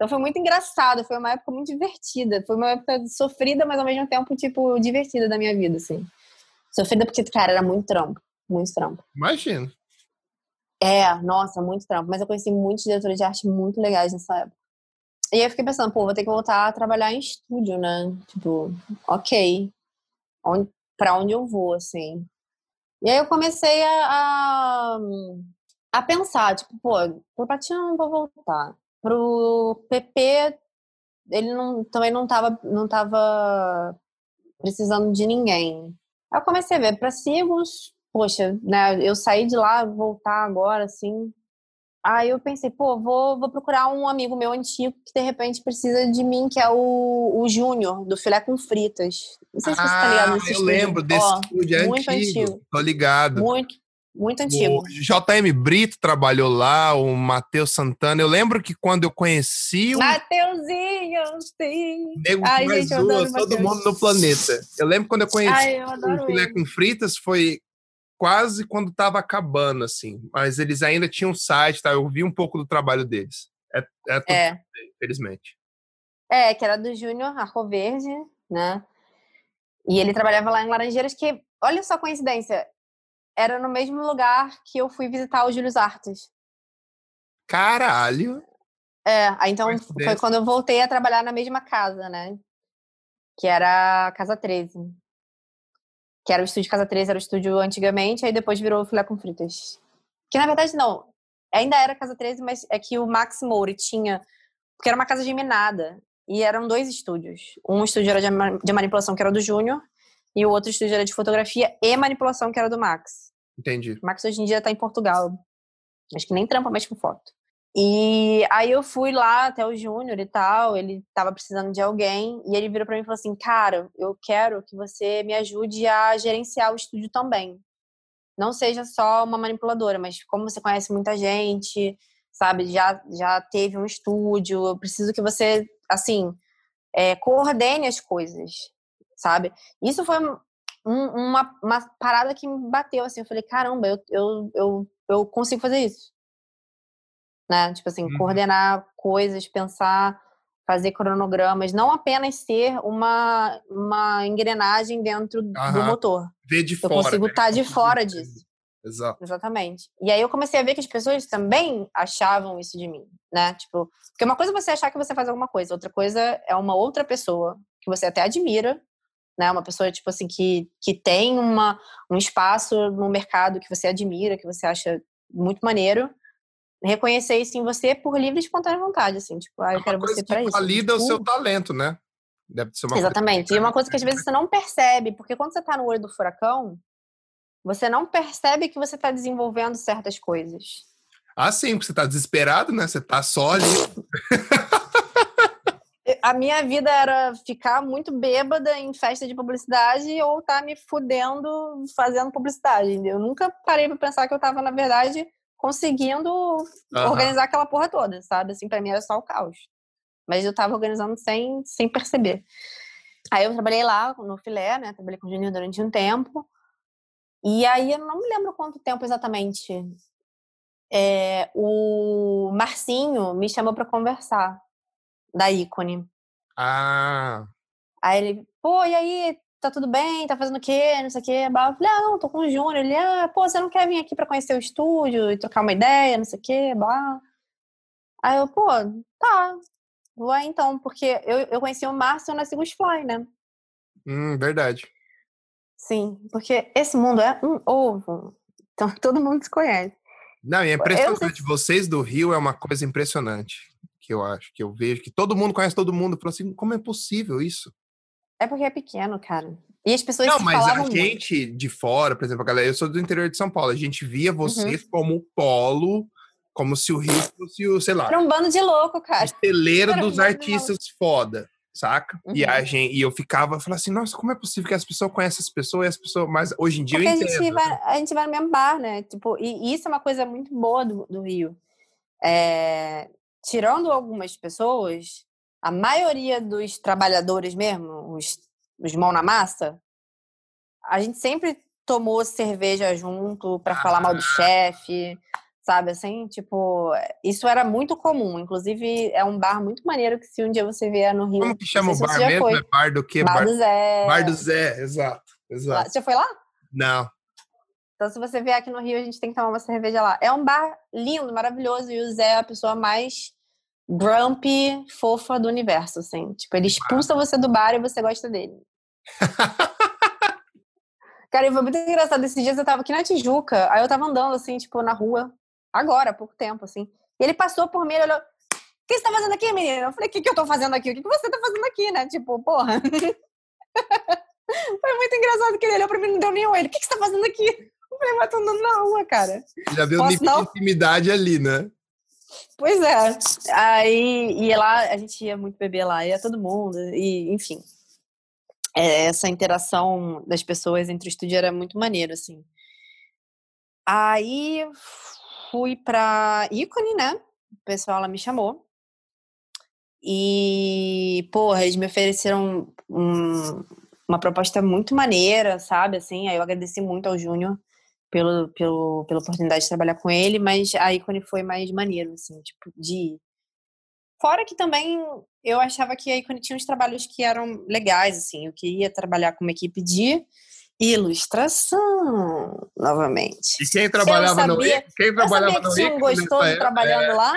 Então foi muito engraçado, foi uma época muito divertida, foi uma época sofrida, mas ao mesmo tempo, tipo, divertida da minha vida, assim. Sofrida porque, cara, era muito trampo, muito trampo. Imagino. É, nossa, muito trampo. Mas eu conheci muitos diretores de arte muito legais nessa época. E aí eu fiquei pensando, pô, vou ter que voltar a trabalhar em estúdio, né? Tipo, ok. Onde, pra onde eu vou, assim. E aí eu comecei a, a, a pensar, tipo, pô, pro Platina não vou voltar. Pro PP, ele não, também não tava, não tava precisando de ninguém. Aí eu comecei a ver para Sigos, poxa, né, eu saí de lá, voltar agora, assim, Aí eu pensei, pô, vou, vou procurar um amigo meu antigo que de repente precisa de mim, que é o, o Júnior, do Filé com Fritas. Não sei se ah, você tá ligado nesse eu estúdio. lembro desse Ó, estúdio, é muito antigo. antigo. Tô ligado. Muito, muito antigo. O JM Brito trabalhou lá, o Matheus Santana. Eu lembro que quando eu conheci o. Mateuzinho, sim. Nego Ai, gente, todo Mateus. mundo no planeta. Eu lembro quando eu conheci Ai, eu o Filé com Fritas, foi quase quando estava acabando, assim. Mas eles ainda tinham um site, tá? Eu vi um pouco do trabalho deles. É, é, tudo, é. infelizmente. É, que era do Júnior Arco Verde, né? E ele trabalhava lá em Laranjeiras, que, olha só a coincidência, era no mesmo lugar que eu fui visitar o Júlio Artes. Caralho! É, então foi quando eu voltei a trabalhar na mesma casa, né? Que era a Casa 13 que era o estúdio Casa 13, era o estúdio antigamente, aí depois virou Filé com Fritas. Que na verdade não, ainda era Casa 13, mas é que o Max Moura tinha, porque era uma casa geminada, e eram dois estúdios. Um estúdio era de manipulação, que era do Júnior, e o outro estúdio era de fotografia e manipulação, que era do Max. Entendi. O Max hoje em dia está em Portugal. Acho que nem trampa mais com foto. E aí eu fui lá até o Júnior e tal, ele tava precisando de alguém, e ele virou para mim e falou assim: "Cara, eu quero que você me ajude a gerenciar o estúdio também. Não seja só uma manipuladora, mas como você conhece muita gente, sabe, já já teve um estúdio, eu preciso que você assim, é, coordene as coisas, sabe? Isso foi um, uma, uma parada que me bateu assim, eu falei: "Caramba, eu eu, eu, eu consigo fazer isso" né? Tipo assim, uhum. coordenar coisas, pensar, fazer cronogramas, não apenas ser uma, uma engrenagem dentro uhum. do motor. Ver de eu fora. Eu consigo estar tá de fora disso. Exato. Exatamente. E aí eu comecei a ver que as pessoas também achavam isso de mim, né? Tipo, porque uma coisa é você achar que você faz alguma coisa, outra coisa é uma outra pessoa que você até admira, né? Uma pessoa, tipo assim, que, que tem uma, um espaço no mercado que você admira, que você acha muito maneiro, reconhecer isso em você por livre e espontânea vontade, assim, tipo, ah, eu é quero você para isso. Valida tipo, o seu talento, né? Deve ser uma Exatamente. Coisa... E uma coisa que às vezes você não percebe, porque quando você tá no olho do furacão, você não percebe que você está desenvolvendo certas coisas. Ah, sim, porque você tá desesperado, né? Você tá só ali. a minha vida era ficar muito bêbada em festa de publicidade ou tá me fudendo fazendo publicidade. Eu nunca parei para pensar que eu tava, na verdade, conseguindo uhum. organizar aquela porra toda, sabe? Assim, pra mim era só o caos. Mas eu tava organizando sem, sem perceber. Aí eu trabalhei lá no filé, né? Trabalhei com o Juninho durante um tempo. E aí eu não me lembro quanto tempo exatamente. É, o Marcinho me chamou para conversar da ícone. Ah. Aí ele, pô, e aí, tá tudo bem? Tá fazendo o quê? Não sei o quê. Eu falei, ah, não, tô com o Júnior. Ele, ah, pô, você não quer vir aqui pra conhecer o estúdio e trocar uma ideia, não sei o quê, blá. Aí eu, pô, tá. Vou aí então, porque eu, eu conheci o Márcio na Sigus Fly, né? Hum, verdade. Sim, porque esse mundo é um ovo. Então todo mundo se conhece. Não, e é impressionante. Vocês do Rio é uma coisa impressionante que eu acho, que eu vejo, que todo mundo conhece todo mundo. Fala assim, como é possível isso? É porque é pequeno, cara. E as pessoas Não, mas a gente muito. de fora, por exemplo, a galera, eu sou do interior de São Paulo, a gente via uhum. vocês uhum. como polo, como se o Rio fosse o, sei lá. Era um bando de louco, cara. Celeiro dos um artistas foda, saca? Uhum. E, a gente, e eu ficava, falava assim, nossa, como é possível que as pessoas conhecem as pessoas e as pessoas, mas hoje em dia Porque eu entendo. A gente, vai, a gente vai no mesmo bar, né? Tipo, e, e isso é uma coisa muito boa do, do Rio. É, tirando algumas pessoas, a maioria dos trabalhadores mesmo, os, os mão na massa, a gente sempre tomou cerveja junto para ah. falar mal do chefe, sabe? Assim, tipo, isso era muito comum. Inclusive, é um bar muito maneiro que se um dia você vier no Rio. Como que chama o bar mesmo? É bar do quê? Bar, bar do Zé. Bar do Zé, exato. exato. Você foi lá? Não. Então, se você vier aqui no Rio, a gente tem que tomar uma cerveja lá. É um bar lindo, maravilhoso, e o Zé é a pessoa mais grumpy, fofa do universo, assim. Tipo, ele expulsa você do bar e você gosta dele. Cara, e foi muito engraçado. Esses dias eu tava aqui na Tijuca, aí eu tava andando, assim, tipo, na rua, agora, há pouco tempo, assim. E ele passou por mim, ele olhou, o que você tá fazendo aqui, menina? Eu falei, o que, que eu tô fazendo aqui? O que, que você tá fazendo aqui, né? Tipo, porra. foi muito engraçado que ele olhou pra mim e não deu nem ele. O que, que você tá fazendo aqui? Falei, mas tô andando na rua, cara. Já viu Posso, de intimidade ali, né? Pois é. Aí, e lá, a gente ia muito beber lá, ia todo mundo, e enfim. É, essa interação das pessoas entre o estúdio era muito maneiro, assim. Aí fui pra ícone, né? O pessoal lá me chamou. E, porra, eles me ofereceram um, uma proposta muito maneira, sabe? Assim, aí eu agradeci muito ao Júnior pelo, pelo, pela oportunidade de trabalhar com ele, mas a ícone foi mais maneiro, assim, tipo, de Fora que também eu achava que a ícone tinha uns trabalhos que eram legais, assim, eu queria trabalhar com uma equipe de ilustração, novamente. E quem trabalhava sabia, no quem trabalhava eu sabia que tinha um gostoso trabalhando é. lá.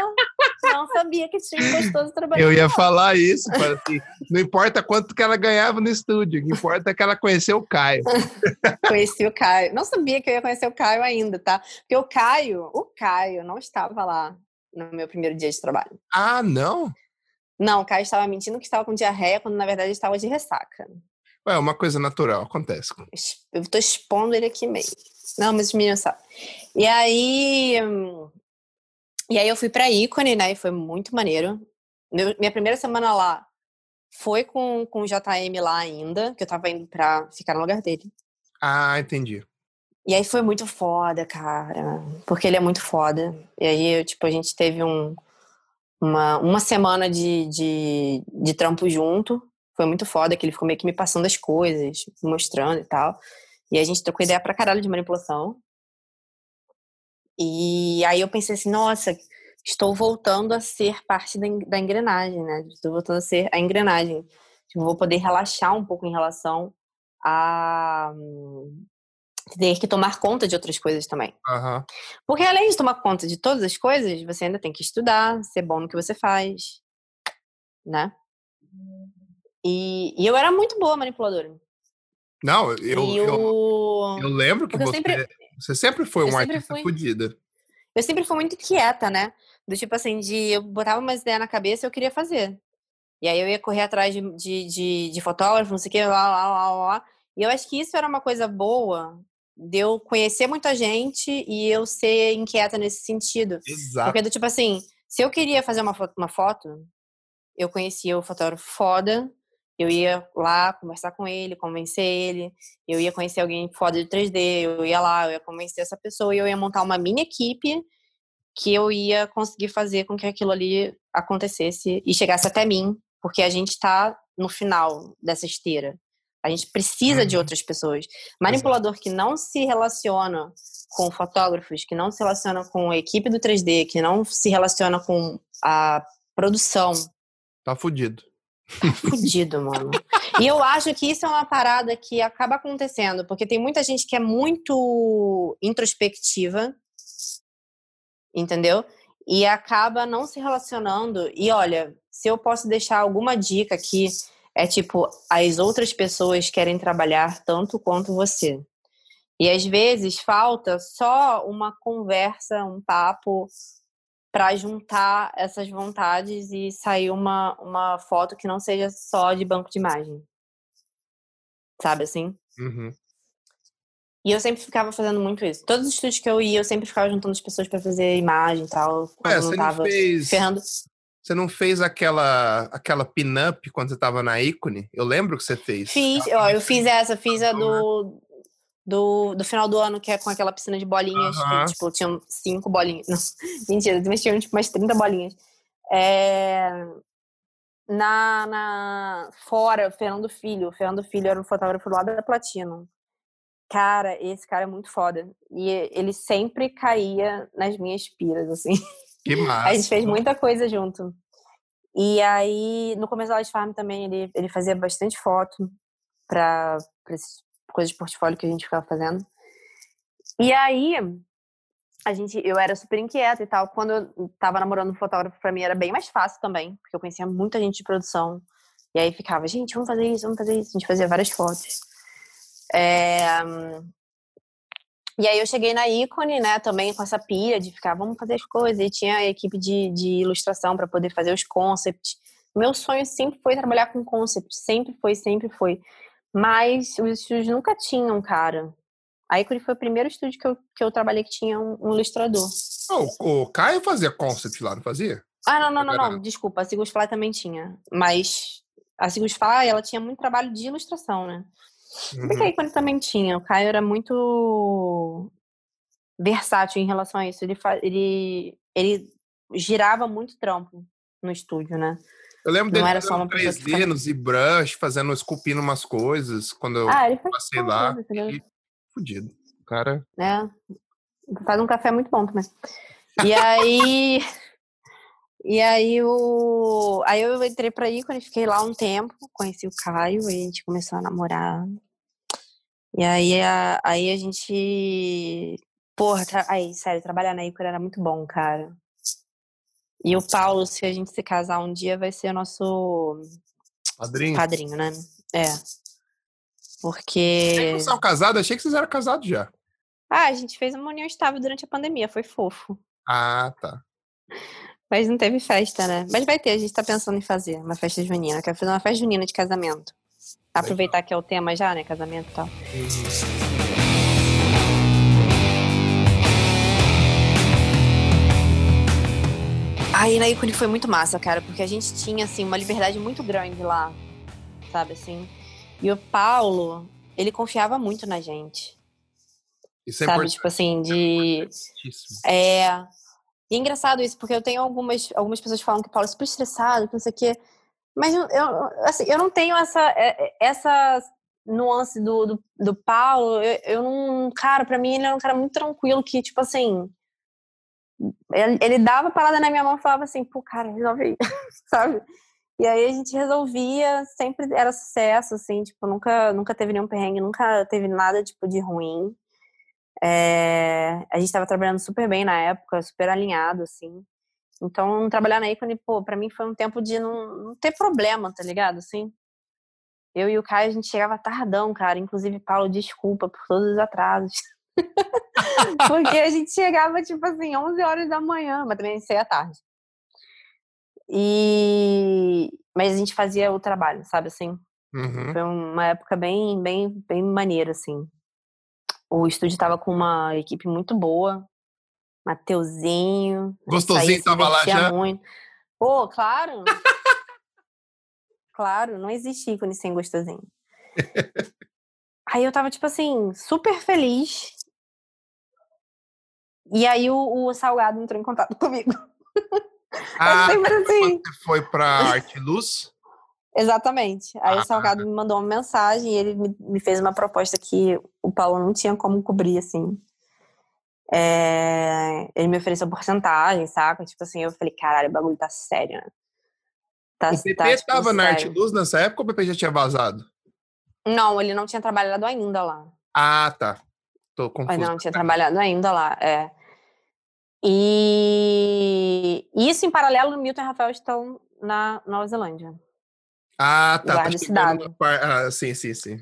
Não sabia que tinha um gostoso trabalhando Eu ia falar isso, assim, não importa quanto que ela ganhava no estúdio, o que importa é que ela conheceu o Caio. Conheci o Caio. Não sabia que eu ia conhecer o Caio ainda, tá? Porque o Caio, o Caio não estava lá no meu primeiro dia de trabalho. Ah, não? Não, o Caio estava mentindo que estava com diarreia, quando na verdade estava de ressaca. É uma coisa natural, acontece. Eu tô expondo ele aqui mesmo. Não, mas os meninos sabem. E aí. E aí eu fui pra ícone, né? E foi muito maneiro. minha primeira semana lá foi com, com o JM lá ainda, que eu tava indo pra ficar no lugar dele. Ah, entendi. E aí foi muito foda, cara. Porque ele é muito foda. E aí, tipo, a gente teve um, uma, uma semana de, de, de trampo junto foi muito foda, que ele ficou meio que me passando as coisas, mostrando e tal. E a gente trocou ideia pra caralho de manipulação. E aí eu pensei assim, nossa, estou voltando a ser parte da engrenagem, né? Estou voltando a ser a engrenagem. Tipo, vou poder relaxar um pouco em relação a ter que tomar conta de outras coisas também. Uhum. Porque além de tomar conta de todas as coisas, você ainda tem que estudar, ser bom no que você faz, né? E, e eu era muito boa manipuladora. Não, eu, eu, eu, eu, lembro que você, sempre, você sempre foi um artista fui, fodida. Eu sempre fui muito quieta, né? Do tipo assim, de eu botava umas ideias na cabeça e eu queria fazer. E aí eu ia correr atrás de, de, de, de fotógrafo, não sei o que, lá, lá, lá, lá. E eu acho que isso era uma coisa boa de eu conhecer muita gente e eu ser inquieta nesse sentido. Exato. Porque, do tipo assim, se eu queria fazer uma foto, uma foto eu conhecia o fotógrafo foda, eu ia lá conversar com ele, convencer ele, eu ia conhecer alguém foda de 3D, eu ia lá, eu ia convencer essa pessoa e eu ia montar uma mini equipe que eu ia conseguir fazer com que aquilo ali acontecesse e chegasse até mim, porque a gente está no final dessa esteira. A gente precisa uhum. de outras pessoas. Manipulador que não se relaciona com fotógrafos, que não se relaciona com a equipe do 3D, que não se relaciona com a produção. Tá fudido. Tá fudido, mano. E eu acho que isso é uma parada que acaba acontecendo, porque tem muita gente que é muito introspectiva, entendeu? E acaba não se relacionando. E olha, se eu posso deixar alguma dica aqui, é tipo, as outras pessoas querem trabalhar tanto quanto você. E às vezes falta só uma conversa, um papo para juntar essas vontades e sair uma, uma foto que não seja só de banco de imagem. Sabe assim? Uhum. E eu sempre ficava fazendo muito isso. Todos os estúdios que eu ia, eu sempre ficava juntando as pessoas para fazer imagem e tal. É, você não, não fez... ferrando. Você não fez aquela aquela pin-up quando você tava na ícone? Eu lembro que você fez. Fiz, ó, eu fiz essa, fiz a do, do, do final do ano, que é com aquela piscina de bolinhas, que, tipo, tinham cinco bolinhas. Não, mentira, mas tinham, tipo, umas 30 bolinhas. É, na, na, fora, o Fernando Filho. O Fernando Filho era o fotógrafo lá da Platino. Cara, esse cara é muito foda. E ele sempre caía nas minhas piras, assim. Que massa. A gente fez muita coisa junto. E aí, no começo da Light Farm também, ele, ele fazia bastante foto para coisas de portfólio que a gente ficava fazendo. E aí, a gente, eu era super inquieta e tal. Quando eu tava namorando um fotógrafo, pra mim era bem mais fácil também, porque eu conhecia muita gente de produção. E aí ficava, gente, vamos fazer isso, vamos fazer isso. A gente fazia várias fotos. É, e aí eu cheguei na ícone, né, também com essa pia de ficar, vamos fazer as coisas. E tinha a equipe de, de ilustração para poder fazer os concepts. Meu sonho sempre foi trabalhar com concept, sempre foi, sempre foi. Mas os estúdios nunca tinham, cara. A ícone foi o primeiro estúdio que eu, que eu trabalhei que tinha um, um ilustrador. Oh, o Caio fazia concept lá, não fazia? Ah, não, não, não, não. Desculpa, a Sigus Fly também tinha. Mas a Sigus Fly, ela tinha muito trabalho de ilustração, né? Uhum. E a Icone também tinha. O Caio era muito versátil em relação a isso. Ele, ele, ele girava muito trampo no estúdio, né? Eu lembro dele era fazendo 3D nos ZBrush, fazendo, esculpindo umas coisas, quando eu ah, ele passei lá. E... Fudido. Cara... É. Faz um café muito bom também. E aí... E aí, o... aí eu entrei pra Ícone, fiquei lá um tempo, conheci o Caio, e a gente começou a namorar. E aí a, aí a gente. Porra, tra... aí, sério, trabalhar na Ícone era muito bom, cara. E o Paulo, se a gente se casar um dia, vai ser o nosso padrinho, padrinho né? É. Porque. Vocês são casados? Achei que vocês eram casados já. Ah, a gente fez uma união estável durante a pandemia, foi fofo. Ah, tá. Mas não teve festa, né? Mas vai ter, a gente tá pensando em fazer uma festa junina. Quero fazer uma festa junina de casamento. Aproveitar que é o tema já, né? Casamento e tal. Aí na ícone foi muito massa, cara, porque a gente tinha, assim, uma liberdade muito grande lá, sabe, assim. E o Paulo, ele confiava muito na gente. Isso é sabe, importante. tipo assim, de... É, e é engraçado isso, porque eu tenho algumas, algumas pessoas que falam que o Paulo é super estressado, que não sei o quê. Mas eu, assim, eu não tenho essa, é, é, essa nuance do, do, do Paulo. Eu, eu não. Cara, pra mim ele era um cara muito tranquilo que, tipo assim. Ele, ele dava a parada na minha mão e falava assim, pô, cara, resolve aí, sabe? E aí a gente resolvia, sempre era sucesso, assim, tipo, nunca, nunca teve nenhum perrengue, nunca teve nada, tipo, de ruim. É, a gente estava trabalhando super bem na época, super alinhado, assim. Então, trabalhar na Icone, pô, pra mim foi um tempo de não, não, ter problema, tá ligado? Assim, eu e o Caio, a gente chegava tardão, cara. Inclusive, Paulo, desculpa por todos os atrasos. Porque a gente chegava, tipo assim, 11 horas da manhã, mas também à tarde. E mas a gente fazia o trabalho, sabe assim? Uhum. Foi uma época bem, bem, bem maneira, assim. O estúdio tava com uma equipe muito boa. Mateuzinho. né, Gostosinho saía, tava lá já? Muito. Pô, claro. claro, não existe ícone sem gostosinho. Aí eu tava, tipo assim, super feliz. E aí o, o Salgado entrou em contato comigo. Ah, é sempre assim. você foi pra Arte Luz? Exatamente. Aí Ah. o Salgado me mandou uma mensagem e ele me, me fez uma proposta que o Paulo não tinha como cobrir, assim. É, Ele me ofereceu porcentagem, saca? Tipo assim, eu falei, caralho, o bagulho tá sério, né? Tá, O PP tá, tipo, tava na Arte sério. Luz nessa época ou o PP já tinha vazado? Não, ele não tinha trabalhado ainda lá. Ah, tá. Tô confuso. Ele não tinha trabalhado ainda lá, é. E isso em paralelo, Milton e Rafael estão na Nova Zelândia. Ah, tá. Tá par- Ah, sim, sim, sim.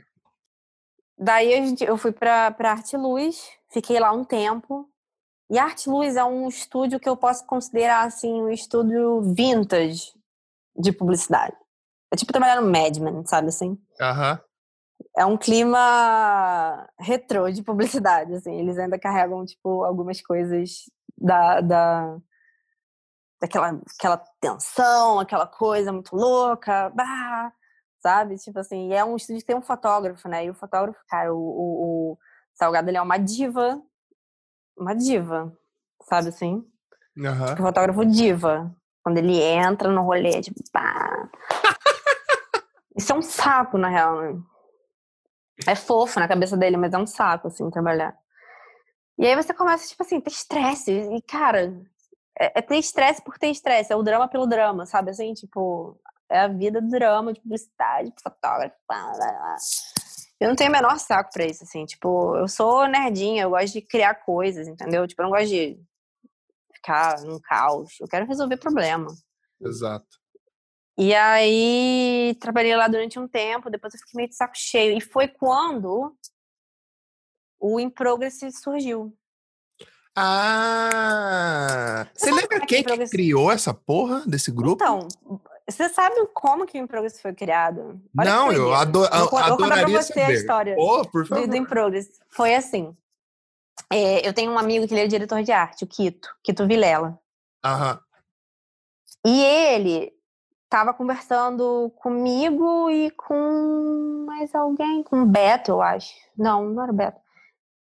Daí a gente, eu fui pra, pra Arte Luz, fiquei lá um tempo. E a Arte Luz é um estúdio que eu posso considerar assim um estúdio vintage de publicidade. É tipo trabalhar no Mad Men, sabe assim? Aham. É um clima retrô de publicidade, assim. Eles ainda carregam, tipo, algumas coisas da... da daquela aquela tensão, aquela coisa muito louca, bah, sabe? Tipo assim, e é um estúdio que tem um fotógrafo, né? E o fotógrafo, cara, o, o, o Salgado, ele é uma diva, uma diva, sabe assim? Aham. Tipo, fotógrafo diva. Quando ele entra no rolê, tipo, pá. Isso é um saco, na real, né? É fofo na cabeça dele, mas é um saco, assim, trabalhar. E aí você começa, tipo assim, ter estresse. E, cara, é, é ter estresse por ter estresse. É o drama pelo drama, sabe? Assim, tipo, é a vida do drama, de publicidade, de fotógrafo. blá, blá, blá. Eu não tenho o menor saco pra isso, assim. Tipo, eu sou nerdinha, eu gosto de criar coisas, entendeu? Tipo, eu não gosto de ficar num caos. Eu quero resolver problema. Exato. E aí, trabalhei lá durante um tempo, depois eu fiquei meio de saco cheio. E foi quando o In Progress surgiu. Ah! Você lembra é que quem que criou essa porra desse grupo? Então, você sabe como que o In Progress foi criado? Olha não, eu doideira. ado Vou con- vou contar pra adoraria você a saber. história Pô, por do, favor. do In Progress. Foi assim. É, eu tenho um amigo que ele é diretor de arte, o Quito, Quito Vilela. Aham. E ele tava conversando comigo e com mais alguém, com o Beto, eu acho. Não, não era o Beto.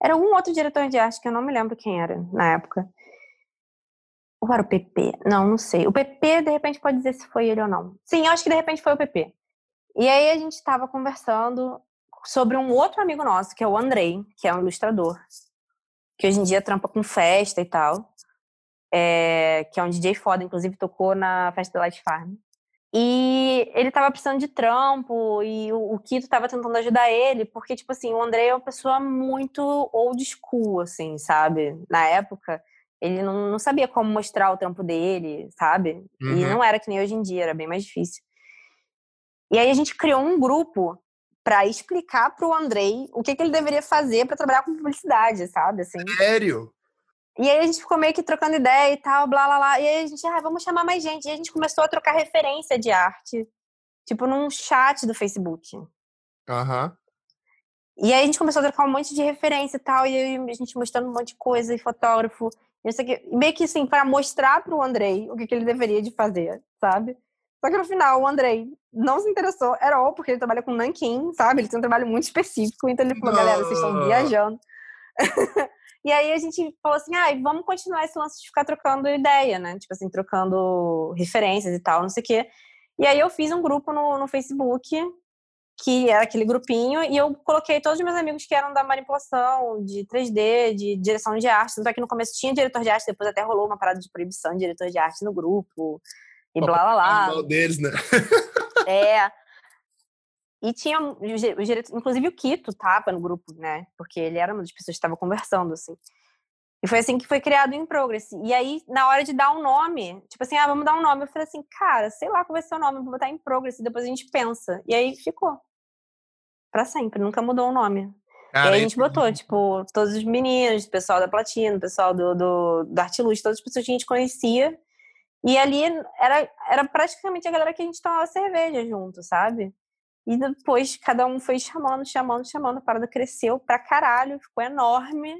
Era um outro diretor de arte que eu não me lembro quem era na época. Ou era o PP? Não, não sei. O PP, de repente, pode dizer se foi ele ou não. Sim, eu acho que de repente foi o PP. E aí a gente tava conversando sobre um outro amigo nosso, que é o Andrei, que é um ilustrador. Que hoje em dia trampa com festa e tal é, que é um DJ foda, inclusive tocou na festa da Light Farm. E ele tava precisando de trampo e o, o Kito tava tentando ajudar ele, porque, tipo assim, o André é uma pessoa muito old school, assim, sabe? Na época, ele não, não sabia como mostrar o trampo dele, sabe? E Uhum. não era que nem hoje em dia, era bem mais difícil. E aí a gente criou um grupo para explicar pro Andrei o que, que ele deveria fazer para trabalhar com publicidade, sabe? Assim. Sério? E aí a gente ficou meio que trocando ideia e tal, blá blá blá. E aí a gente, ah, vamos chamar mais gente. E a gente começou a trocar referência de arte, tipo num chat do Facebook. Aham. E aí a gente começou a trocar um monte de referência e tal, e aí a gente mostrando um monte de coisa, e fotógrafo, não sei o quê. E meio que assim, para mostrar pro Andrei o que, que ele deveria de fazer, sabe? Só que no final, o Andrei não se interessou at all, porque ele trabalha com nanquim, sabe? Ele tem um trabalho muito específico, então ele falou, galera, vocês estão viajando. e aí a gente falou assim, ah, vamos continuar esse lance de ficar trocando ideia, né? Tipo assim, trocando referências e tal, não sei o quê. E aí eu fiz um grupo no, no Facebook, que era aquele grupinho, e eu coloquei todos os meus amigos que eram da manipulação, de 3D, de direção de arte. Tanto é que no começo tinha diretor de arte, depois até rolou uma parada de proibição de diretor de arte no grupo. E blá blá lá. Mal deles, né? É. E tinha, o diretor, inclusive o Quito tava no grupo, né? Porque ele era uma das pessoas que estava conversando, assim. E foi assim que foi criado o In Progress. E aí, na hora de dar um nome, tipo assim, ah, vamos dar um nome. Eu falei assim, cara, sei lá qual vai ser o nome, vou botar In Progress e depois a gente pensa. E aí ficou. Pra sempre, nunca mudou o nome. e Cara, aí a gente botou, tipo, todos os meninos, o pessoal da Platina, o pessoal do, do, do Arte Luz, todas as pessoas que a gente conhecia. E ali era, era praticamente a galera que a gente tomava cerveja junto, sabe? E depois cada um foi chamando, chamando, chamando. A parada cresceu pra caralho, ficou enorme.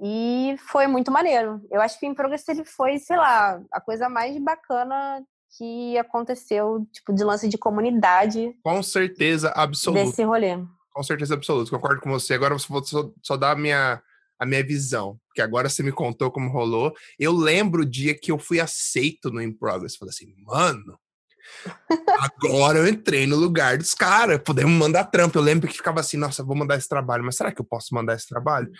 E foi muito maneiro. Eu acho que o Progress ele foi, sei lá, a coisa mais bacana que aconteceu, tipo, de lance de comunidade. Com certeza absoluta. Desse rolê. Com certeza absoluta. Concordo com você. Agora eu vou só, só dar a minha, a minha visão. Porque agora você me contou como rolou. Eu lembro o dia que eu fui aceito no In Progress. Falei assim, mano, Agora eu entrei no lugar dos caras, podemos mandar trampo. Eu lembro que ficava assim, nossa, vou mandar esse trabalho, mas será que eu posso mandar esse trabalho?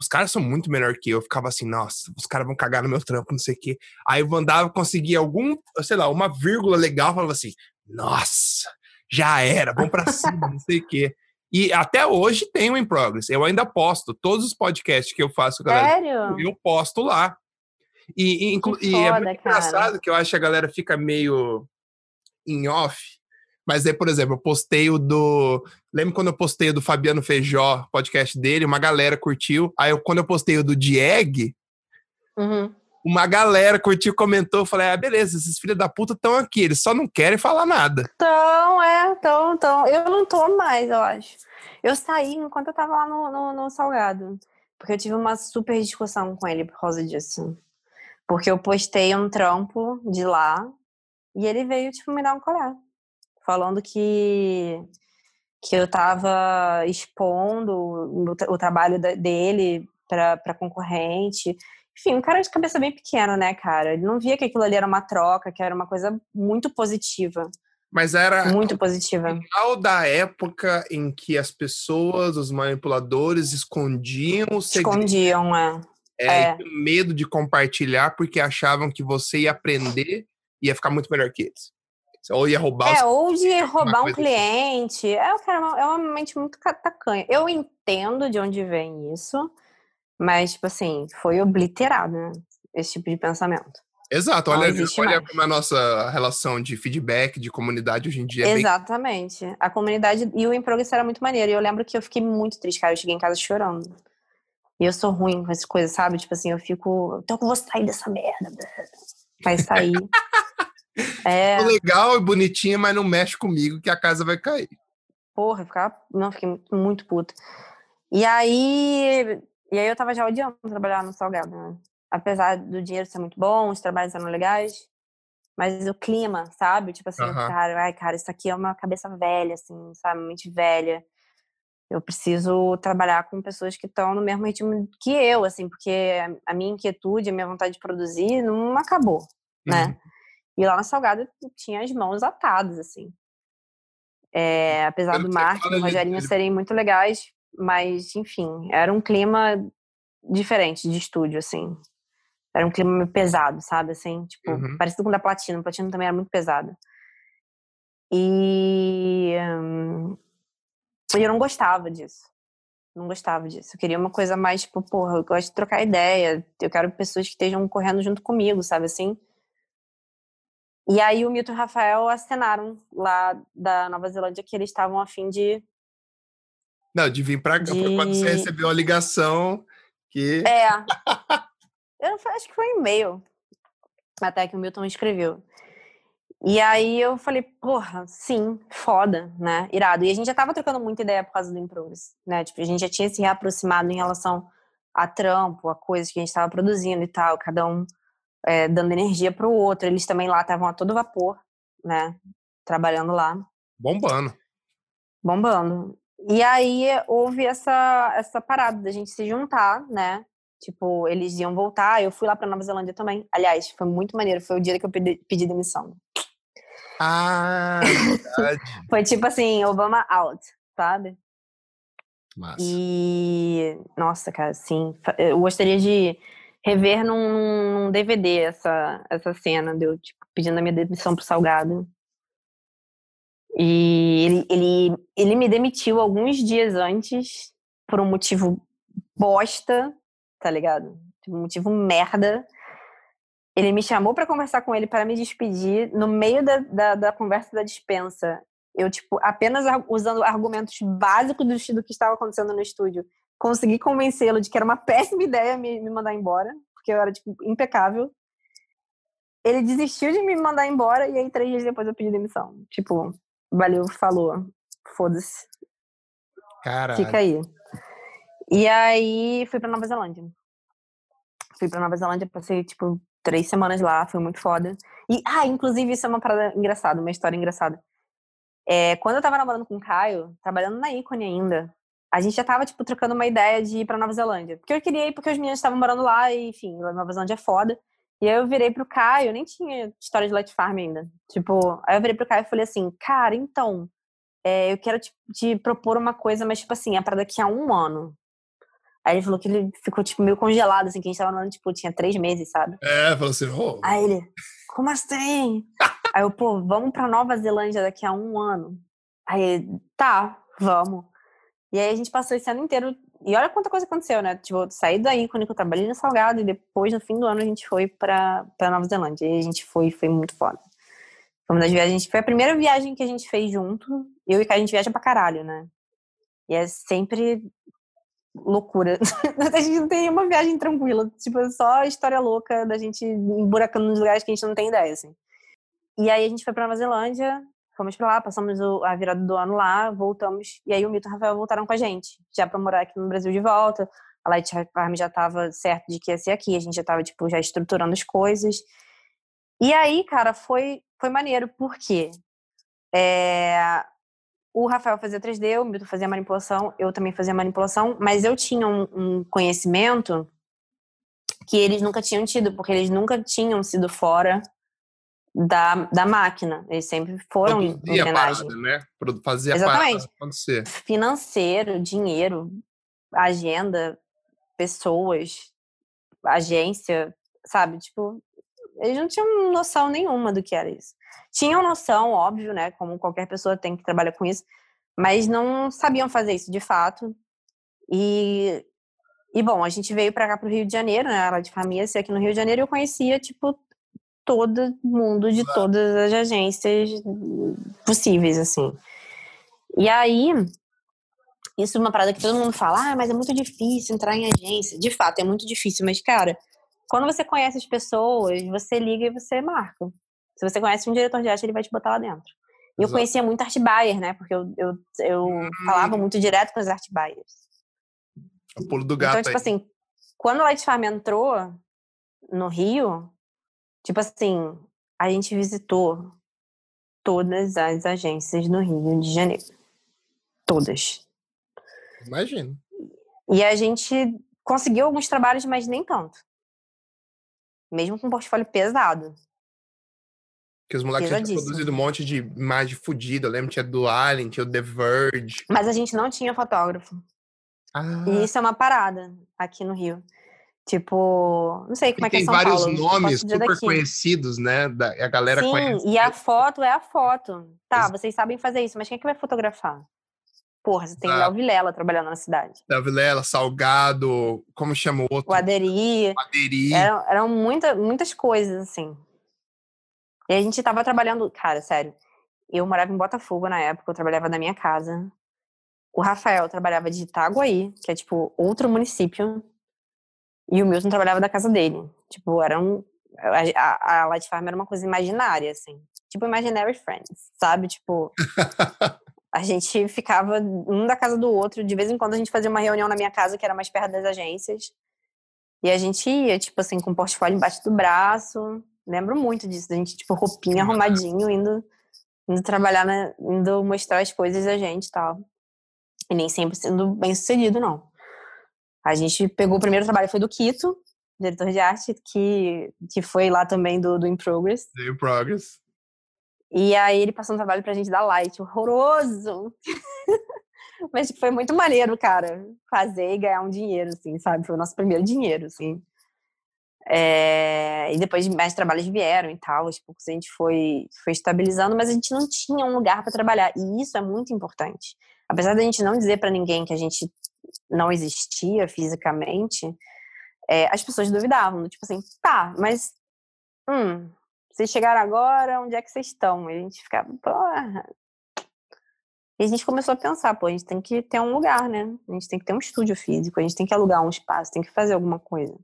Os caras são muito melhor que eu. Eu ficava assim, nossa, os caras vão cagar no meu trampo, não sei o quê. Aí eu mandava, conseguia algum, sei lá, uma vírgula legal, falava assim, nossa, já era, vamos pra cima, não sei o quê. E até hoje tem o In Progress. Eu ainda posto todos os podcasts que eu faço, galera. Sério? Eu posto lá. E, e, Que e é foda, muito cara. engraçado que eu acho que a galera fica meio em off. Mas aí, por exemplo, eu postei o do. Lembra quando eu postei o do Fabiano Feijó, podcast dele? Uma galera curtiu. Aí, eu, quando eu postei o do Dieg, Uhum. uma galera curtiu, comentou. Eu falei, ah, beleza, esses filhos da puta estão aqui. Eles só não querem falar nada. Então, é, então, então. Eu não tô mais, eu acho. Eu saí enquanto eu tava lá no, no, no Salgado. Porque eu tive uma super discussão com ele por causa disso. Porque eu postei um trampo de lá e ele veio, tipo, me dar um colar. Falando que, que eu tava expondo o, o trabalho da- dele pra, pra concorrente. Enfim, um cara de cabeça bem pequena, né, cara? Ele não via que aquilo ali era uma troca, que era uma coisa muito positiva. Mas era Muito positiva. final da época em que as pessoas, os manipuladores, escondiam o segredo. Escondiam, é. É, É. medo de compartilhar porque achavam que você ia aprender ia ficar muito melhor que eles. Ou ia roubar É, ou de roubar um assim. cliente. É, cara, é uma- mente muito ca- tacanha. Eu entendo de onde vem isso, mas, tipo assim, foi obliterado, né? Esse tipo de pensamento. Exato, olha, olha como a nossa relação de feedback, de comunidade hoje em dia é bem. Exatamente. A comunidade e o In Progress era muito maneiro. E eu lembro que eu fiquei muito triste, cara. Eu cheguei em casa chorando. E eu sou ruim com essas coisas, sabe? Tipo assim, eu fico. Então eu vou sair dessa merda. Vai sair. É. legal e bonitinha, mas não mexe comigo que a casa vai cair. Porra, eu ficava. Não, fiquei muito, muito puta. E aí. E aí eu tava já odiando trabalhar no Salgado, né? Apesar do dinheiro ser muito bom, os trabalhos eram legais. Mas o clima, sabe? Tipo assim, Aham. cara, ai, cara, isso aqui é uma cabeça velha, assim, sabe? Mente velha. Eu preciso trabalhar com pessoas que estão no mesmo ritmo que eu, assim, porque a- minha inquietude, a minha vontade de produzir não acabou, né? Uhum. E lá na Salgado eu tinha as mãos atadas, assim. É, apesar Pelo do Marco e do Rogerinho serem muito legais, mas, enfim, era um clima diferente de estúdio, assim. Era um clima meio pesado, sabe? Assim, tipo, Uhum. parecido com o da Platina. O Platina também era muito pesado. E, hum, eu não gostava disso. Não gostava disso. Eu queria uma coisa mais, tipo, porra, eu gosto de trocar ideia. Eu quero pessoas que estejam correndo junto comigo, sabe assim? E aí o Milton e o Rafael acenaram lá da Nova Zelândia que eles estavam a fim de. Não, de vir pra cá. Foi quando você De- recebeu a ligação que. É. eu acho que foi um e-mail. Até que o Milton escreveu. E aí eu falei, porra, sim, foda, né? Irado. E a gente já tava trocando muita ideia por causa do Improvis, né? Tipo, a gente já tinha se reaproximado em relação a trampo, a coisas que a gente tava produzindo e tal, cada um é, dando energia pro outro. Eles também lá estavam a todo vapor, né? Trabalhando lá. Bombando. bombando. E aí houve essa, essa parada da gente se juntar, né? Tipo, eles iam voltar, eu fui lá pra Nova Zelândia também. Aliás, foi muito maneiro, foi o dia que eu pedi, pedi demissão. Ah, verdade. Foi tipo assim, Obama out, sabe? Massa. E, nossa, cara, sim. Eu gostaria de rever num, num DVD essa, essa cena de eu, tipo, pedindo a minha demissão pro Salgado. E ele, ele, ele me demitiu alguns dias antes por um motivo bosta, tá ligado? Tipo, Um motivo merda. Ele me chamou pra conversar com ele para me despedir. No meio da, da, da conversa da dispensa, eu, tipo, apenas usando argumentos básicos do, do que estava acontecendo no estúdio, consegui convencê-lo de que era uma péssima ideia me, me mandar embora, porque eu era, tipo, impecável. ele desistiu de me mandar embora e aí três dias depois eu pedi demissão. Tipo, valeu, falou. Foda-se. Caralho. Fica aí. E aí fui pra Nova Zelândia. Fui pra Nova Zelândia, passei, tipo, três semanas lá, foi muito foda. E, ah, inclusive, isso é uma parada engraçada, uma história engraçada. É, quando eu tava namorando com o Caio, trabalhando na Icone ainda, a gente já tava, tipo, trocando uma ideia de ir pra Nova Zelândia. Porque eu queria ir porque os meninos estavam morando lá e, enfim, Nova Zelândia é foda. E aí eu virei pro Caio, nem tinha história de Light Farm ainda. Tipo, aí eu virei pro Caio e falei assim, cara, então, é, eu quero te, te, propor uma coisa, mas, tipo assim, é pra daqui a um ano. Aí ele falou que ele ficou, tipo, meio congelado, assim, que a gente tava falando, tipo, tinha três meses, sabe? É, falou assim, oh. Aí ele, como assim? aí eu, pô, vamos pra Nova Zelândia daqui a um ano. Aí ele, tá, vamos. E aí a gente passou esse ano inteiro e olha quanta coisa aconteceu, né? Tipo, saí daí quando eu trabalhei no Salgado e depois, no fim do ano, a gente foi pra, Nova Zelândia. E a gente foi, foi muito foda. Foi uma das viagens, foi a primeira viagem que a gente fez junto. Eu e a gente viaja pra caralho, né? E é sempre loucura. a gente não tem uma viagem tranquila. Tipo, é só história louca da gente emburacando nos lugares que a gente não tem ideia, assim. E aí a gente foi pra Nova Zelândia, Fomos para lá, passamos a virada do ano lá, voltamos. E aí o Mito e o Rafael voltaram com a gente, já para morar aqui no Brasil de volta. A Light Farm já estava certo de que ia ser aqui, a gente já estava tipo, já estruturando as coisas. E aí, cara, foi, foi maneiro, porque é, o Rafael fazia 3D, o Milton fazia manipulação, eu também fazia manipulação, mas eu tinha um, um, conhecimento que eles nunca tinham tido, porque eles nunca tinham sido fora da, da máquina. Eles sempre foram Produzia parada, né? Fazia Exatamente. acontecer. Financeiro, dinheiro, agenda, pessoas, agência, sabe? Tipo, eles não tinham noção nenhuma do que era isso. Tinham noção, óbvio, né? Como qualquer pessoa tem que trabalhar com isso, mas não sabiam fazer isso de fato. E, e bom, a gente veio para cá para o Rio de Janeiro, né? Ela de família, aqui no Rio de Janeiro, eu conhecia, tipo, todo mundo de todas as agências possíveis, assim. E aí, isso é uma parada que todo mundo fala, ah, mas é muito difícil entrar em agência. De fato, é muito difícil, mas, cara, quando você conhece as pessoas, você liga e você marca. Se você conhece um diretor de arte, ele vai te botar lá dentro. E eu conhecia muito art buyer, né? Porque eu, eu, eu hum. falava muito direto com os art buyers. O pulo do gato Então, tipo aí. assim, quando o Light Farm entrou no Rio, Tipo assim, a gente visitou todas as agências no Rio de Janeiro. Todas. Imagino. E a gente conseguiu alguns trabalhos, mas nem tanto. Mesmo com um portfólio pesado. Que os moleques tinham produzido um monte de imagem fodida. Eu lembro, tinha do Alien, tinha o The Verge. Mas a gente não tinha fotógrafo. Ah. E isso é uma parada aqui no Rio. Tipo, não sei como é que é São Paulo. Tem vários nomes super daqui. conhecidos, né? Da, a galera Sim, conhece. e a foto é a foto. Tá, vocês sabem fazer isso, mas quem é que vai fotografar? Porra, você tem Léo Vilela trabalhando na cidade. Léo Vilela, Salgado, como chama o outro? O Aderi. O Aderi. Eram, eram muita, muitas coisas, assim. E a gente tava trabalhando, cara, sério. Eu morava em Botafogo na época, eu trabalhava na minha casa. O Rafael trabalhava de Itaguaí, que é tipo outro município e o Milton trabalhava da casa dele. Tipo, era um. A, a Light Farm era uma coisa imaginária, assim. Tipo, Imaginary Friends, sabe? Tipo. a gente ficava um da casa do outro. De vez em quando a gente fazia uma reunião na minha casa, que era mais perto das agências. E a gente ia, tipo assim, com o portfólio embaixo do braço. Lembro muito disso, da gente, tipo, roupinha arrumadinho, indo, indo trabalhar, na, indo mostrar as coisas da gente e tal. E nem sempre sendo bem sucedido, não. A gente pegou o primeiro trabalho, foi do Quito, diretor de arte, que, que foi lá também do, do In Progress. In Progress. E aí ele passou um trabalho pra gente dar light, horroroso! Mas tipo, foi muito maneiro, cara, fazer e ganhar um dinheiro, assim, sabe? Foi o nosso primeiro dinheiro, assim. É... E depois mais trabalhos vieram e tal, aos poucos a gente foi, foi estabilizando, mas a gente não tinha um lugar para trabalhar. E isso é muito importante. Apesar da gente não dizer para ninguém que a gente não existia fisicamente, é, as pessoas duvidavam, tipo assim, tá, mas hum, vocês chegaram agora, onde é que vocês estão? E a gente ficava, porra. E a gente começou a pensar, pô, a gente tem que ter um lugar, né? A gente tem que ter um estúdio físico, a gente tem que alugar um espaço, tem que fazer alguma coisa.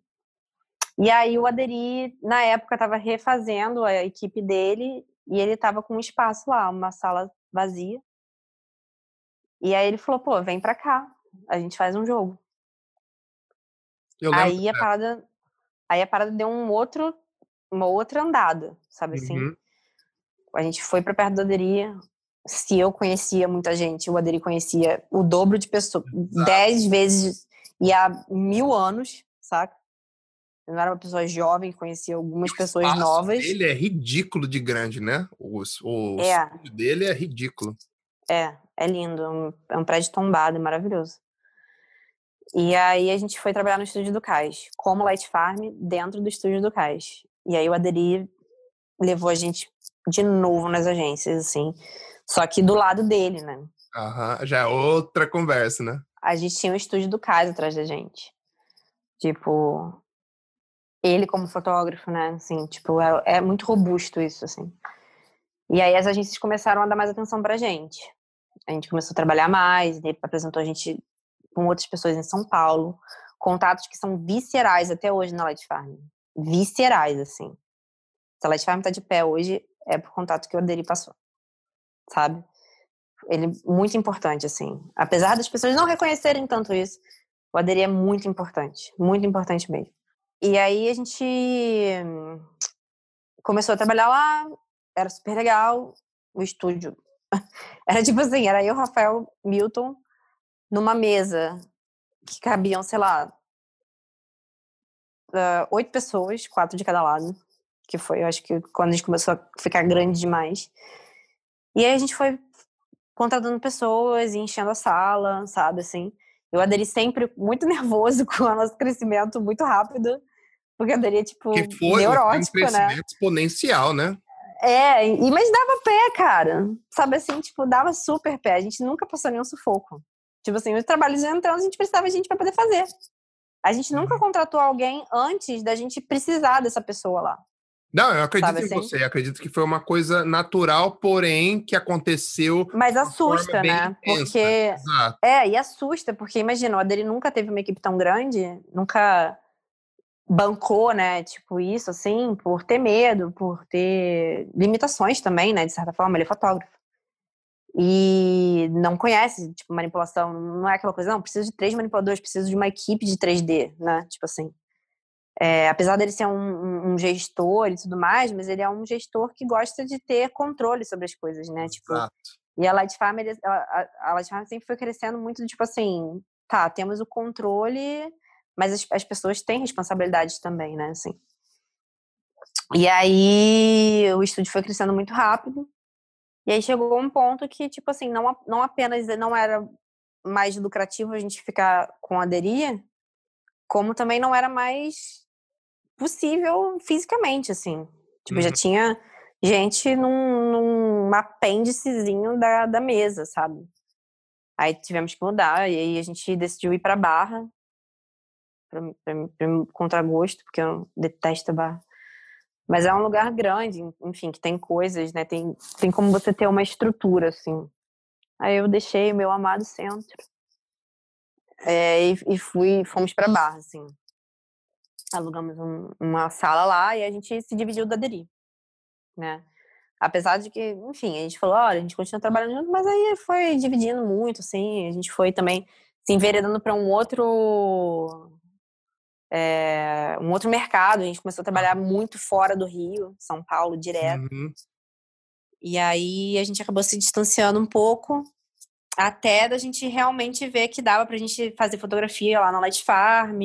E aí o Aderi, na época, estava refazendo a equipe dele e ele estava com um espaço lá, uma sala vazia. E aí ele falou, pô, vem pra cá, a gente faz um jogo. aí a parada, aí a parada deu um outro, uma outra andada, sabe assim? Uhum. A gente foi para perto do Aderi. Se eu conhecia muita gente, o Aderi conhecia o dobro de pessoas, Exato. dez vezes e há mil anos, saca? Eu não era uma pessoa jovem, conhecia algumas o pessoas novas. Ele é ridículo de grande, né? O, o é. dele é ridículo. É, é lindo. É um, é um prédio tombado, é maravilhoso. E aí a gente foi trabalhar no estúdio do Cais, como Light Farm, dentro do estúdio do Cais. E aí o Aderi levou a gente de novo nas agências, assim. Só que do lado dele, né? Aham, já é outra conversa, né? A gente tinha o estúdio do Cais atrás da gente. Tipo, ele como fotógrafo, né? Assim, tipo, é, é, muito robusto isso, assim. E aí as agências começaram a dar mais atenção pra gente. A gente começou a trabalhar mais, ele apresentou a gente com outras pessoas em São Paulo, contatos que são viscerais até hoje na Light Farm. Viscerais, assim. Se a Light Farm tá de pé hoje, é por contato que o Aderi passou. Sabe? Ele muito importante, assim. Apesar das pessoas não reconhecerem tanto isso, o Aderi é muito importante. Muito importante mesmo. E aí a gente começou a trabalhar lá, era super legal, o estúdio. Era tipo assim, era eu, Rafael, Milton, numa mesa que cabiam, sei lá, oito pessoas, quatro de cada lado, que foi, eu acho que quando a gente começou a ficar grande demais. E aí a gente foi contratando pessoas e enchendo a sala, sabe, assim. Eu aderi sempre muito nervoso com o nosso crescimento muito rápido, porque eu aderi, tipo, que foi neurótico, um crescimento né? exponencial, né? É, e, mas dava pé, cara. Sabe assim, tipo, dava super pé. A gente nunca passou nenhum sufoco. Tipo assim, os trabalhos entrando, a gente precisava de gente para poder fazer. A gente nunca uhum. contratou alguém antes da gente precisar dessa pessoa lá. Não, eu acredito Sabe em assim? você. Eu acredito que foi uma coisa natural, porém, que aconteceu. Mas assusta, né? Intensa. Porque. Exato. É, e assusta, porque imagina, o Adri nunca teve uma equipe tão grande, nunca bancou, né? Tipo, isso, assim, por ter medo, por ter limitações também, né? De certa forma, ele é fotógrafo. E não conhece, tipo, manipulação. Não é aquela coisa, não, preciso de três manipuladores, preciso de uma equipe de 3D, né? Tipo assim. É, apesar dele ser um, um, gestor e tudo mais, mas ele é um gestor que gosta de ter controle sobre as coisas, né? Tipo, Exato. e a Light Farm, ele, a, a Light Farm sempre foi crescendo muito, tipo assim, tá, temos o controle, mas as, as pessoas têm responsabilidades também, né? Assim. E aí o estúdio foi crescendo muito rápido. E aí chegou um ponto que, tipo assim, não, não apenas não era mais lucrativo a gente ficar com a Deria, como também não era mais possível fisicamente, assim. Tipo, uhum. já tinha gente num, num apêndicezinho da, da mesa, sabe? Aí tivemos que mudar, e aí a gente decidiu ir pra Barra, pra, pra, pra contragosto, porque eu detesto a Barra. Mas é um lugar grande, enfim, que tem coisas, né? Tem, tem como você ter uma estrutura, assim. Aí eu deixei o meu amado centro. É, e, e fui, fomos pra Barra, assim alugamos um, uma sala lá e a gente se dividiu da Deri, né? Apesar de que, enfim, a gente falou, olha, a gente continua trabalhando junto, mas aí foi dividindo muito, assim, a gente foi também se enveredando para um outro é, um outro mercado, a gente começou a trabalhar muito fora do Rio, São Paulo, direto. Uhum. E aí a gente acabou se distanciando um pouco, até da gente realmente ver que dava pra gente fazer fotografia lá na Light Farm,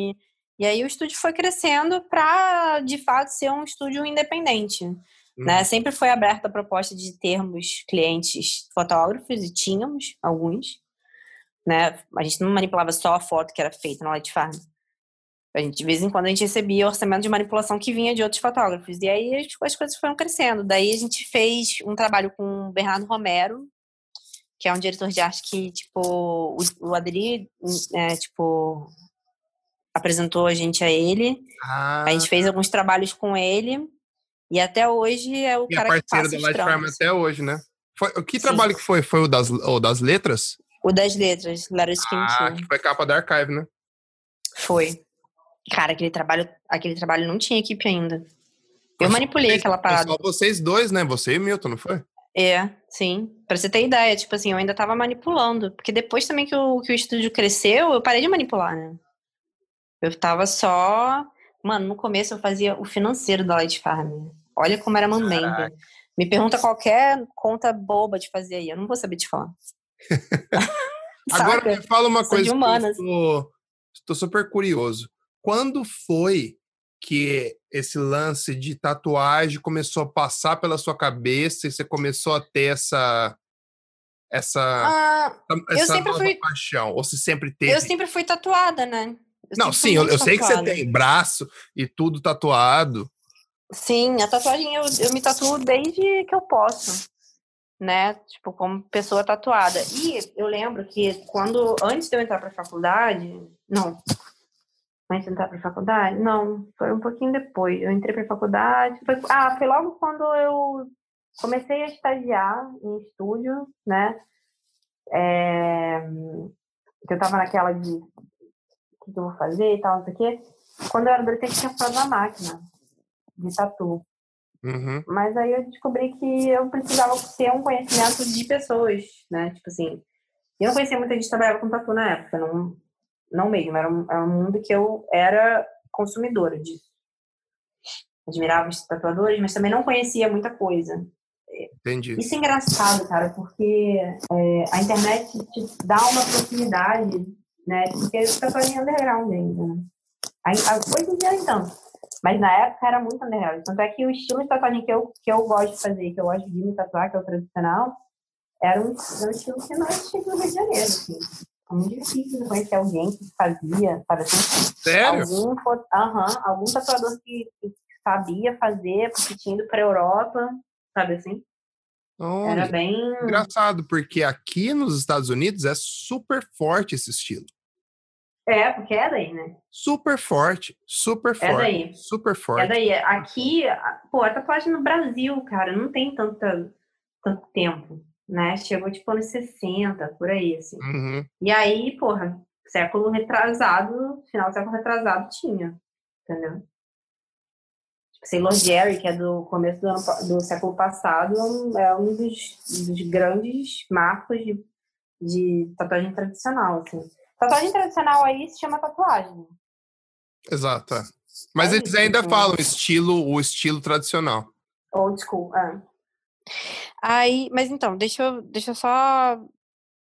e aí o estúdio foi crescendo para, de fato, ser um estúdio independente. Né? Uhum. Né? Sempre foi aberta a proposta de termos clientes fotógrafos, e tínhamos alguns. Né? A gente não manipulava só a foto que era feita na Light Farm. A gente, de vez em quando a gente recebia orçamento de manipulação que vinha de outros fotógrafos. E aí as, as coisas foram crescendo. Daí a gente fez um trabalho com o Bernardo Romero, que é um diretor de arte que, tipo, o, o Adri, é, tipo, apresentou a gente a ele. Ah. A gente fez ah. alguns trabalhos com ele. E até hoje é o e cara que passa do Light Farm até hoje, né? Foi, que Sim. trabalho que foi? Foi o das, o das letras? O das letras, Letters Ah, que foi capa da Archive, né? Foi. Cara, aquele trabalho, aquele trabalho não tinha equipe ainda. Eu manipulei vocês- aquela parada. Só vocês dois, né? Você e Milton, não foi? É, sim. Pra você ter ideia, tipo assim, eu ainda tava manipulando. Porque depois também que o, que o estúdio cresceu, eu parei de manipular, né? Eu tava só. Mano, no começo eu fazia o financeiro da Light Farm. Olha como era mambembe. Me pergunta qualquer conta boba de fazer aí. Eu não vou saber te falar. Agora me fala uma Sou coisa estou super curioso. Quando foi que esse lance de tatuagem começou a passar pela sua cabeça e você começou a ter essa essa, Ah, essa sempre nova fui- paixão? Ou se sempre teve? eu sempre fui tatuada, né? Eu Não, sempre sim, eu, eu sei que você tem braço e tudo tatuado. Sim, a tatuagem eu, eu me tatuo desde que eu posso, né? Tipo, como pessoa tatuada. E eu lembro que quando, antes de eu entrar pra faculdade, não, antes de entrar pra faculdade, não, foi um pouquinho depois. Eu entrei pra faculdade, foi, ah, foi logo quando eu comecei a estagiar em estúdio, né? É, eu tava naquela de o que que eu vou fazer e tal, não sei o quê. Quando eu era adolescente, tinha prova da máquina de tatu. Uhum. Mas aí eu descobri que eu precisava ter um conhecimento de pessoas, né? Tipo assim, eu não conhecia muita gente que trabalhava com tatu na época, não, não mesmo. Era um, era um mundo que eu era consumidora disso. Admirava os tatuadores, mas também não conhecia muita coisa. Entendi. Isso é engraçado, cara, porque é, a internet te dá uma proximidade, né? Porque o tatuagem é underground ainda. né? Aí, a- Hoje em dia tanto. Mas na época era muito underground. Tanto é que o estilo de tatuagem que eu, que eu gosto de fazer, que eu gosto de me tatuar, que é o tradicional, era um, era um estilo que não existia no Rio de Janeiro. Assim. É muito difícil de conhecer alguém que fazia, sabe assim? Sério? Algum, aham, algum tatuador que, que sabia fazer, porque tinha ido pra Europa, sabe assim? Olha, Era bem. engraçado, porque aqui nos Estados Unidos é super forte esse estilo. É, porque é daí, né? Super forte, super É forte, daí. super É forte. daí. Aqui, pô, a tatuagem no Brasil, cara, não tem tanta, tanto tempo, né? Chegou tipo anos 60, por aí, assim. Uhum. E aí, porra, século retrasado, final do século retrasado tinha, entendeu? Tipo, Sailor Jerry, que é do começo do, ano do século passado, é um- é um dos, dos grandes marcos de, de tatuagem tradicional, assim. Tatuagem tradicional aí se chama tatuagem. Exato. é. Mas É eles isso, ainda assim. falam estilo, o estilo tradicional. Old school, é. Aí, mas então, deixa eu, deixa eu só.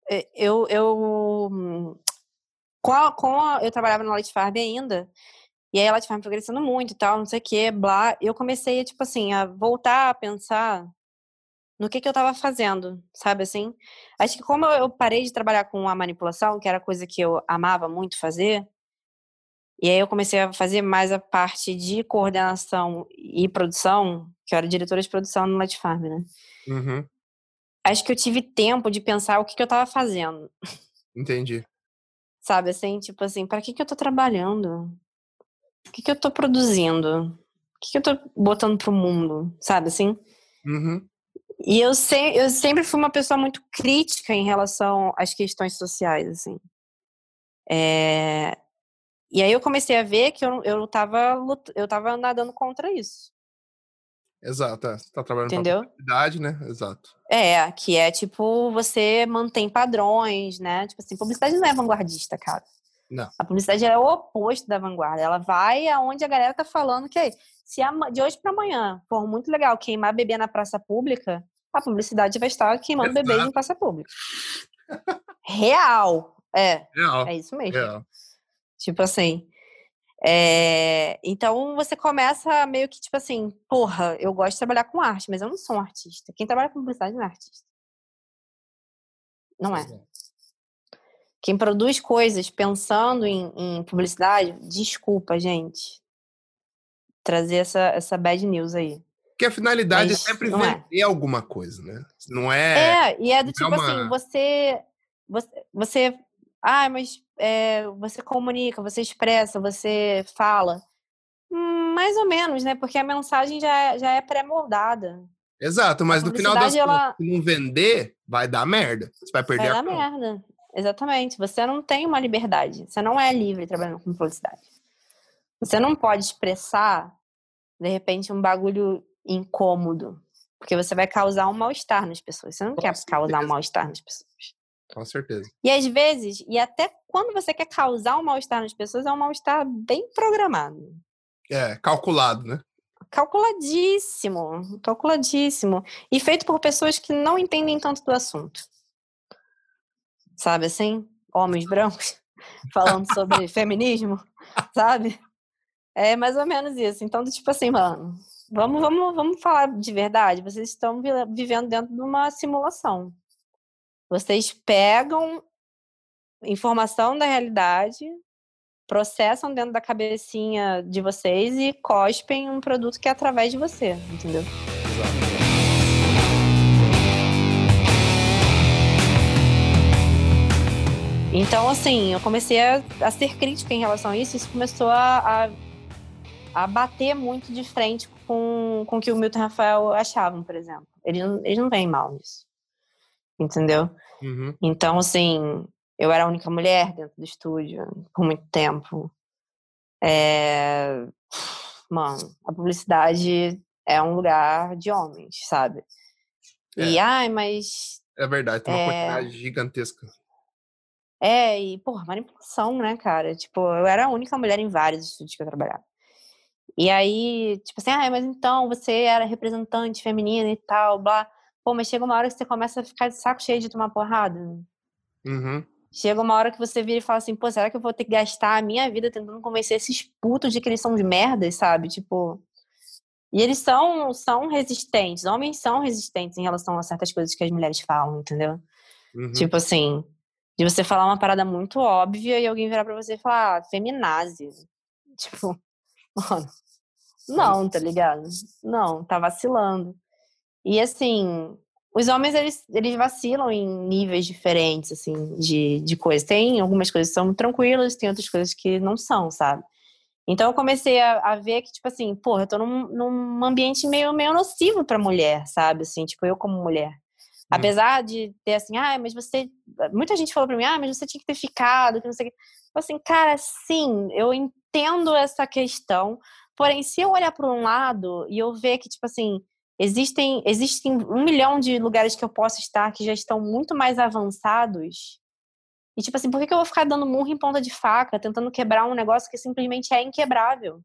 eh, Eu, eu. Com a, com a- eu trabalhava na Light Farm ainda, e aí a Light Farm foi crescendo muito e tal, não sei o que, blá. Eu comecei, tipo assim, a voltar a pensar no que que eu tava fazendo, sabe assim? Acho que como eu parei de trabalhar com a manipulação, que era coisa que eu amava muito fazer, e aí eu comecei a fazer mais a parte de coordenação e produção, que eu era diretora de produção no Light Farm, né? Uhum. Acho que eu tive tempo de pensar o que, que eu tava fazendo, Entendi. sabe? Assim, tipo assim, para que, que eu tô trabalhando? O que, que eu tô produzindo? O que, que eu tô botando pro mundo, sabe assim? Uhum. E eu, se, eu sempre fui uma pessoa muito crítica em relação às questões sociais, assim. É, E aí eu comecei a ver que eu, eu, tava, eu tava nadando contra isso, Exato. é. Você tá trabalhando com entendeu? publicidade, né? Exato. É, que é tipo, você mantém padrões, né? Tipo assim, publicidade não é vanguardista, cara. Não. A publicidade é o oposto da vanguarda. Ela vai aonde a galera tá falando que é, se de hoje para amanhã for muito legal queimar bebê na praça pública, a publicidade vai estar queimando bebês em praça pública. Real. É, Real. é isso mesmo. Real. Tipo assim. é, Então você começa meio que, tipo assim, porra, eu gosto de trabalhar com arte, mas eu não sou um artista. Quem trabalha com publicidade não é artista. Não é. Quem produz coisas pensando em, em publicidade, desculpa, gente. Trazer essa, essa bad news aí. Porque a finalidade Mas é sempre não é. vender alguma coisa, né? Não é. É, e é do é tipo uma- assim, você, você, você, ah, mas é, você comunica, você expressa, você fala. Hum, mais ou menos, né? Porque a mensagem já, é- já é pré-moldada. Exato, mas no final das ela- contas, se não vender, vai dar merda. Você vai perder Vai a dar conta. merda. Exatamente. Você não tem uma liberdade. Você não é livre trabalhando com publicidade. Você não pode expressar, de repente, um bagulho incômodo. Porque você vai causar um mal-estar nas pessoas. Você não Com quer certeza. causar um mal-estar nas pessoas. Com certeza. E às vezes, e até quando você quer causar um mal-estar nas pessoas, é um mal-estar bem programado. É, calculado, né? Calculadíssimo, calculadíssimo. E feito por pessoas que não entendem tanto do assunto. Sabe assim? Homens brancos falando sobre feminismo, sabe? É mais ou menos isso. Então, tipo assim, mano, vamos, vamos, vamos falar de verdade. Vocês estão vi- vivendo dentro de uma simulação. Vocês pegam informação da realidade, processam dentro da cabecinha de vocês e cospem um produto que é através de você, entendeu? Exato. Então, assim, eu comecei a, a ser crítica em relação a isso, isso começou a, a, a bater muito de frente com, com o que o Milton Rafael achavam, por exemplo. Não- eles não veem mal nisso. Entendeu? Uhum. Então, assim, eu era a única mulher dentro do estúdio por muito tempo. É... Mano, a publicidade é um lugar de homens, sabe? E, ai, mas. É verdade, tem uma É. quantidade gigantesca. É, e, porra, manipulação, né, cara? Tipo, eu era a única mulher em vários estúdios que eu trabalhava. E aí, tipo assim, ah, mas então você era representante feminina e tal, blá. Pô, mas chega uma hora que você começa a ficar de saco cheio de tomar porrada. Uhum. Chega uma hora que você vira e fala assim, pô, será que eu vou ter que gastar a minha vida tentando convencer esses putos de que eles são de merdas, sabe? Tipo. E eles são, são resistentes, homens são resistentes em relação a certas coisas que as mulheres falam, entendeu? Uhum. Tipo assim, de você falar uma parada muito óbvia e alguém virar pra você e falar, ah, feminazi. Tipo, mano, não, tá ligado? Não, tá vacilando. E assim, os homens, eles, eles vacilam em níveis diferentes, assim, de, de coisas. Tem algumas coisas que são tranquilas, tem outras coisas que não são, sabe? Então eu comecei a, a ver que, tipo assim, porra, eu tô num, num ambiente meio, meio nocivo pra mulher, sabe? Assim, tipo, eu como mulher. Apesar de ter assim, ah, mas você. Muita gente falou pra mim, ah, mas você tinha que ter ficado, que não sei o quê. Eu assim, cara, sim, eu entendo essa questão. Porém, se eu olhar para um lado e eu ver que, tipo assim, existem, existem um milhão de lugares que eu posso estar que já estão muito mais avançados. E, tipo assim, por que, que eu vou ficar dando murro em ponta de faca, tentando quebrar um negócio que simplesmente é inquebrável?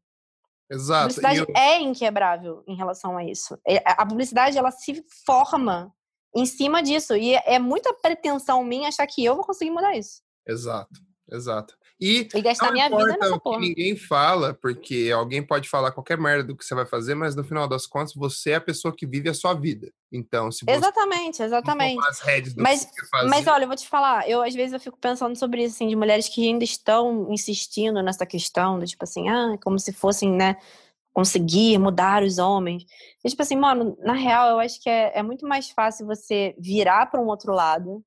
A Exato. E publicidade eu- é inquebrável em relação a isso. É- A publicidade, ela se forma em cima disso. E é muita pretensão minha achar que eu vou conseguir mudar isso. Exato, exato. E E gastar não minha vida importa nessa o que porra. ninguém fala, porque alguém pode falar qualquer merda do que você vai fazer, mas no final das contas você é a pessoa que vive a sua vida. Então, se você Exatamente, exatamente. as rédeas do Mas- que fazer, Mas olha, eu vou te falar, eu às vezes eu fico pensando sobre isso, assim, de mulheres que ainda estão insistindo nessa questão, do tipo assim, ah, como se fossem, né, conseguir mudar os homens. E, tipo assim, mano, na real, eu acho que é, é muito mais fácil você virar para um outro lado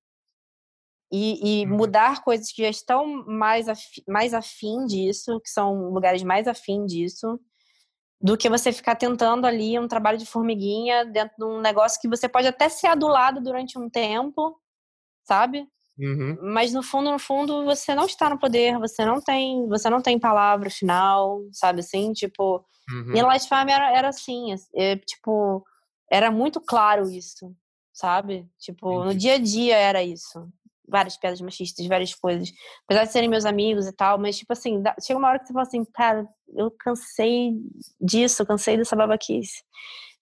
e, e Uhum. mudar coisas que já estão mais, afi, mais afim disso, que são lugares mais afim disso, do que você ficar tentando ali um trabalho de formiguinha dentro de um negócio que você pode até ser adulado durante um tempo, sabe? Uhum, Mas no fundo, no fundo, você não está no poder, você não tem, você não tem palavra final, sabe assim? Tipo, uhum. e Light Farm era, era assim, é, tipo, era muito claro isso, sabe? Tipo, no Entendi. dia a dia era isso. Várias piadas machistas, várias coisas. Apesar de serem meus amigos e tal, mas, tipo assim, dá- chega uma hora que você fala assim, cara, eu cansei disso, eu cansei dessa babaquice.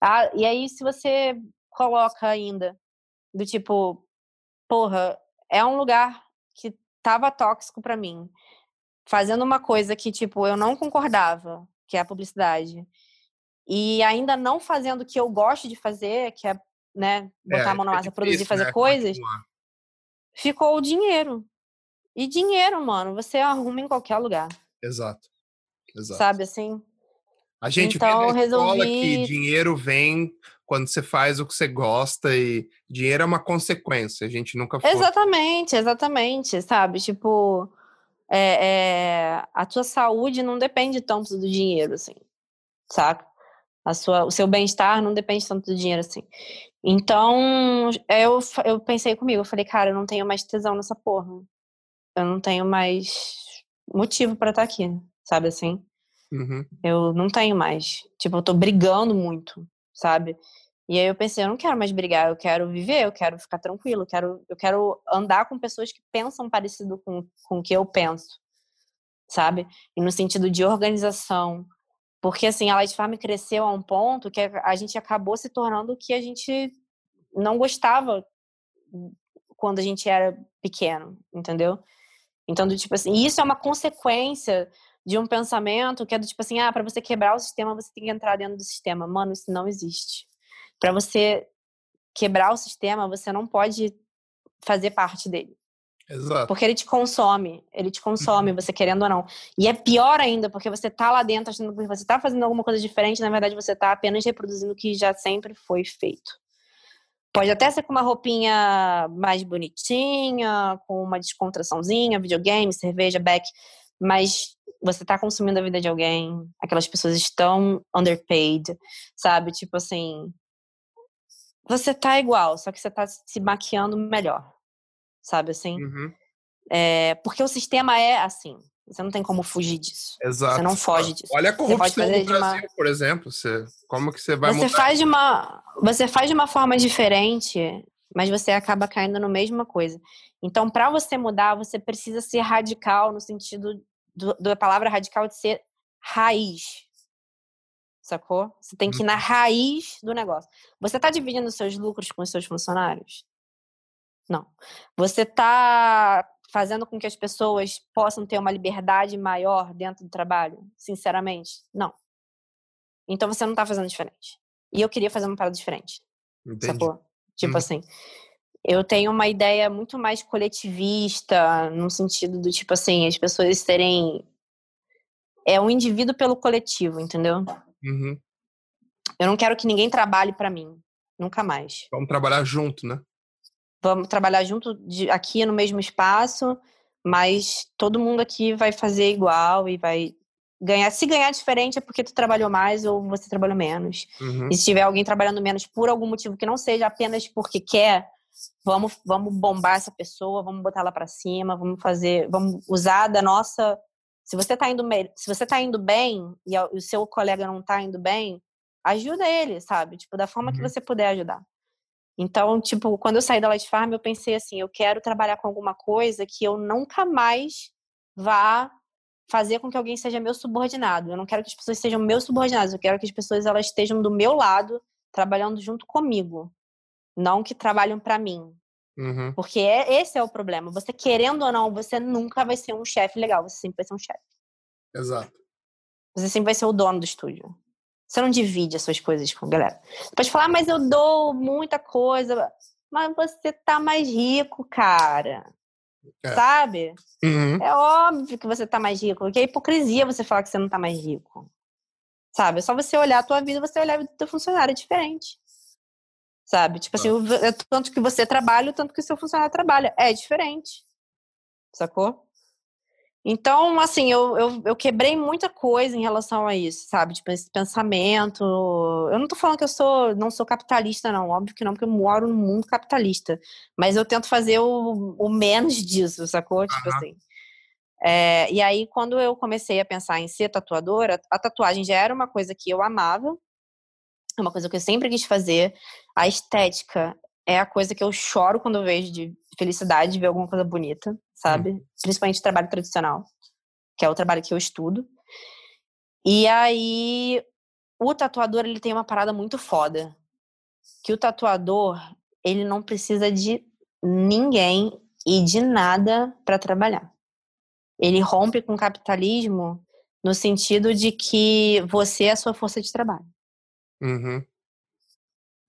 Ah, e aí, se você coloca ainda, do tipo, porra, é um lugar que tava tóxico pra mim, fazendo uma coisa que, tipo, eu não concordava, que é a publicidade, e ainda não fazendo o que eu gosto de fazer, que é, né, botar É, a mão na é massa, produzir, difícil, fazer né, coisas, continuar. Ficou o dinheiro. E dinheiro, mano, você arruma em qualquer lugar, Exato. Exato. sabe assim? A gente Então, vê na escola resolvi- que dinheiro vem quando você faz o que você gosta e dinheiro é uma consequência. A gente nunca foi. Exatamente, exatamente, sabe? Tipo, é, é, a tua saúde não depende tanto do dinheiro, assim, saca? A sua, o seu bem-estar não depende tanto do dinheiro, assim. Então, eu, eu pensei comigo, eu falei, cara, eu não tenho mais tesão nessa porra. Eu não tenho mais motivo pra estar aqui, sabe assim? Uhum. Eu não tenho mais. Tipo, eu tô brigando muito, sabe? E aí eu pensei, eu não quero mais brigar, eu quero viver, eu quero ficar tranquilo, eu quero, eu quero andar com pessoas que pensam parecido com, com o que eu penso, sabe? E no sentido de organização. Porque, assim, a Light Farm cresceu a um ponto que a gente acabou se tornando o que a gente não gostava quando a gente era pequeno, entendeu? Então, do tipo assim, isso é uma consequência de um pensamento que é do tipo assim, ah, para você quebrar o sistema, você tem que entrar dentro do sistema. Mano, isso não existe. Para você quebrar o sistema, você não pode fazer parte dele. Exato. Porque ele te consome, ele te consome, uhum. você querendo ou não. E é pior ainda, porque você tá lá dentro achando que você tá fazendo alguma coisa diferente, na verdade você tá apenas reproduzindo o que já sempre foi feito. Pode até ser com uma roupinha mais bonitinha, com uma descontraçãozinha, videogame, cerveja, back, mas você está consumindo a vida de alguém, aquelas pessoas estão underpaid, sabe? Tipo assim, você tá igual, só que você tá se maquiando melhor, sabe assim? Uhum. É, porque o sistema é assim. Você não tem como fugir disso. Exato. Você não foge disso. Olha a corrupção no Brasil, uma... por exemplo. Você, como que você vai você mudar? Faz de uma, você faz de uma forma diferente, mas você acaba caindo na mesma coisa. Então, para você mudar, você precisa ser radical no sentido do, da palavra radical de ser raiz. Sacou? Você tem que ir na uhum. raiz do negócio. Você está dividindo seus lucros com os seus funcionários? Não. Você está fazendo com que as pessoas possam ter uma liberdade maior dentro do trabalho? Sinceramente, não. Então você não está fazendo diferente. E eu queria fazer uma parada diferente. Entendi. Sacou? Tipo hum. assim, eu tenho uma ideia muito mais coletivista, no sentido do tipo assim, as pessoas terem. É um indivíduo pelo coletivo, entendeu? Uhum. Eu não quero que ninguém trabalhe para mim. Nunca mais. Vamos trabalhar junto, né? Vamos trabalhar junto de, aqui no mesmo espaço, mas todo mundo aqui vai fazer igual e vai ganhar. Se ganhar diferente é porque tu trabalhou mais ou você trabalhou menos. Uhum. E se tiver alguém trabalhando menos por algum motivo que não seja apenas porque quer, vamos, vamos bombar essa pessoa, vamos botar ela para cima, vamos fazer, vamos usar da nossa. Se você tá indo, se você tá indo bem e o seu colega não tá indo bem, ajuda ele, sabe? Tipo, da forma uhum. que você puder ajudar. Então, tipo, quando eu saí da Light Farm, eu pensei assim, eu quero trabalhar com alguma coisa que eu nunca mais vá fazer com que alguém seja meu subordinado. Eu não quero que as pessoas sejam meus subordinados, eu quero que as pessoas elas estejam do meu lado, trabalhando junto comigo não que trabalham para mim. Uhum. Porque é, esse é o problema. Você querendo ou não, você nunca vai ser um chefe legal. Você sempre vai ser um chefe. Exato. Você sempre vai ser o dono do estúdio. Você não divide as suas coisas com a galera. Você pode falar, ah, mas eu dou muita coisa. Mas você tá mais rico, cara. É. Sabe? Uhum. É óbvio que você tá mais rico. Porque é hipocrisia você falar que você não tá mais rico. Sabe? É só você olhar a tua vida, você olhar a vida do teu funcionário. É diferente sabe? Tipo assim, o, é tanto que você trabalha, tanto que o seu funcionário trabalha. É diferente, sacou? Então, assim, eu, eu, eu, quebrei muita coisa em relação a isso, sabe? Tipo, esse pensamento. Eu não tô falando que eu sou, não sou capitalista, não. Óbvio que não, porque eu moro num mundo capitalista. Mas eu tento fazer o, o menos disso, sacou? Tipo uhum. assim. É, e aí, quando eu comecei a pensar em ser tatuadora, a tatuagem já era uma coisa que eu amava, é uma coisa que eu sempre quis fazer. A estética é a coisa que eu choro quando eu vejo de felicidade de ver alguma coisa bonita, sabe? Hum. Principalmente trabalho tradicional, que é o trabalho que eu estudo. E aí, o tatuador, ele tem uma parada muito foda. Que o tatuador, ele não precisa de ninguém e de nada para trabalhar. Ele rompe com o capitalismo no sentido de que você é a sua força de trabalho. Uhum.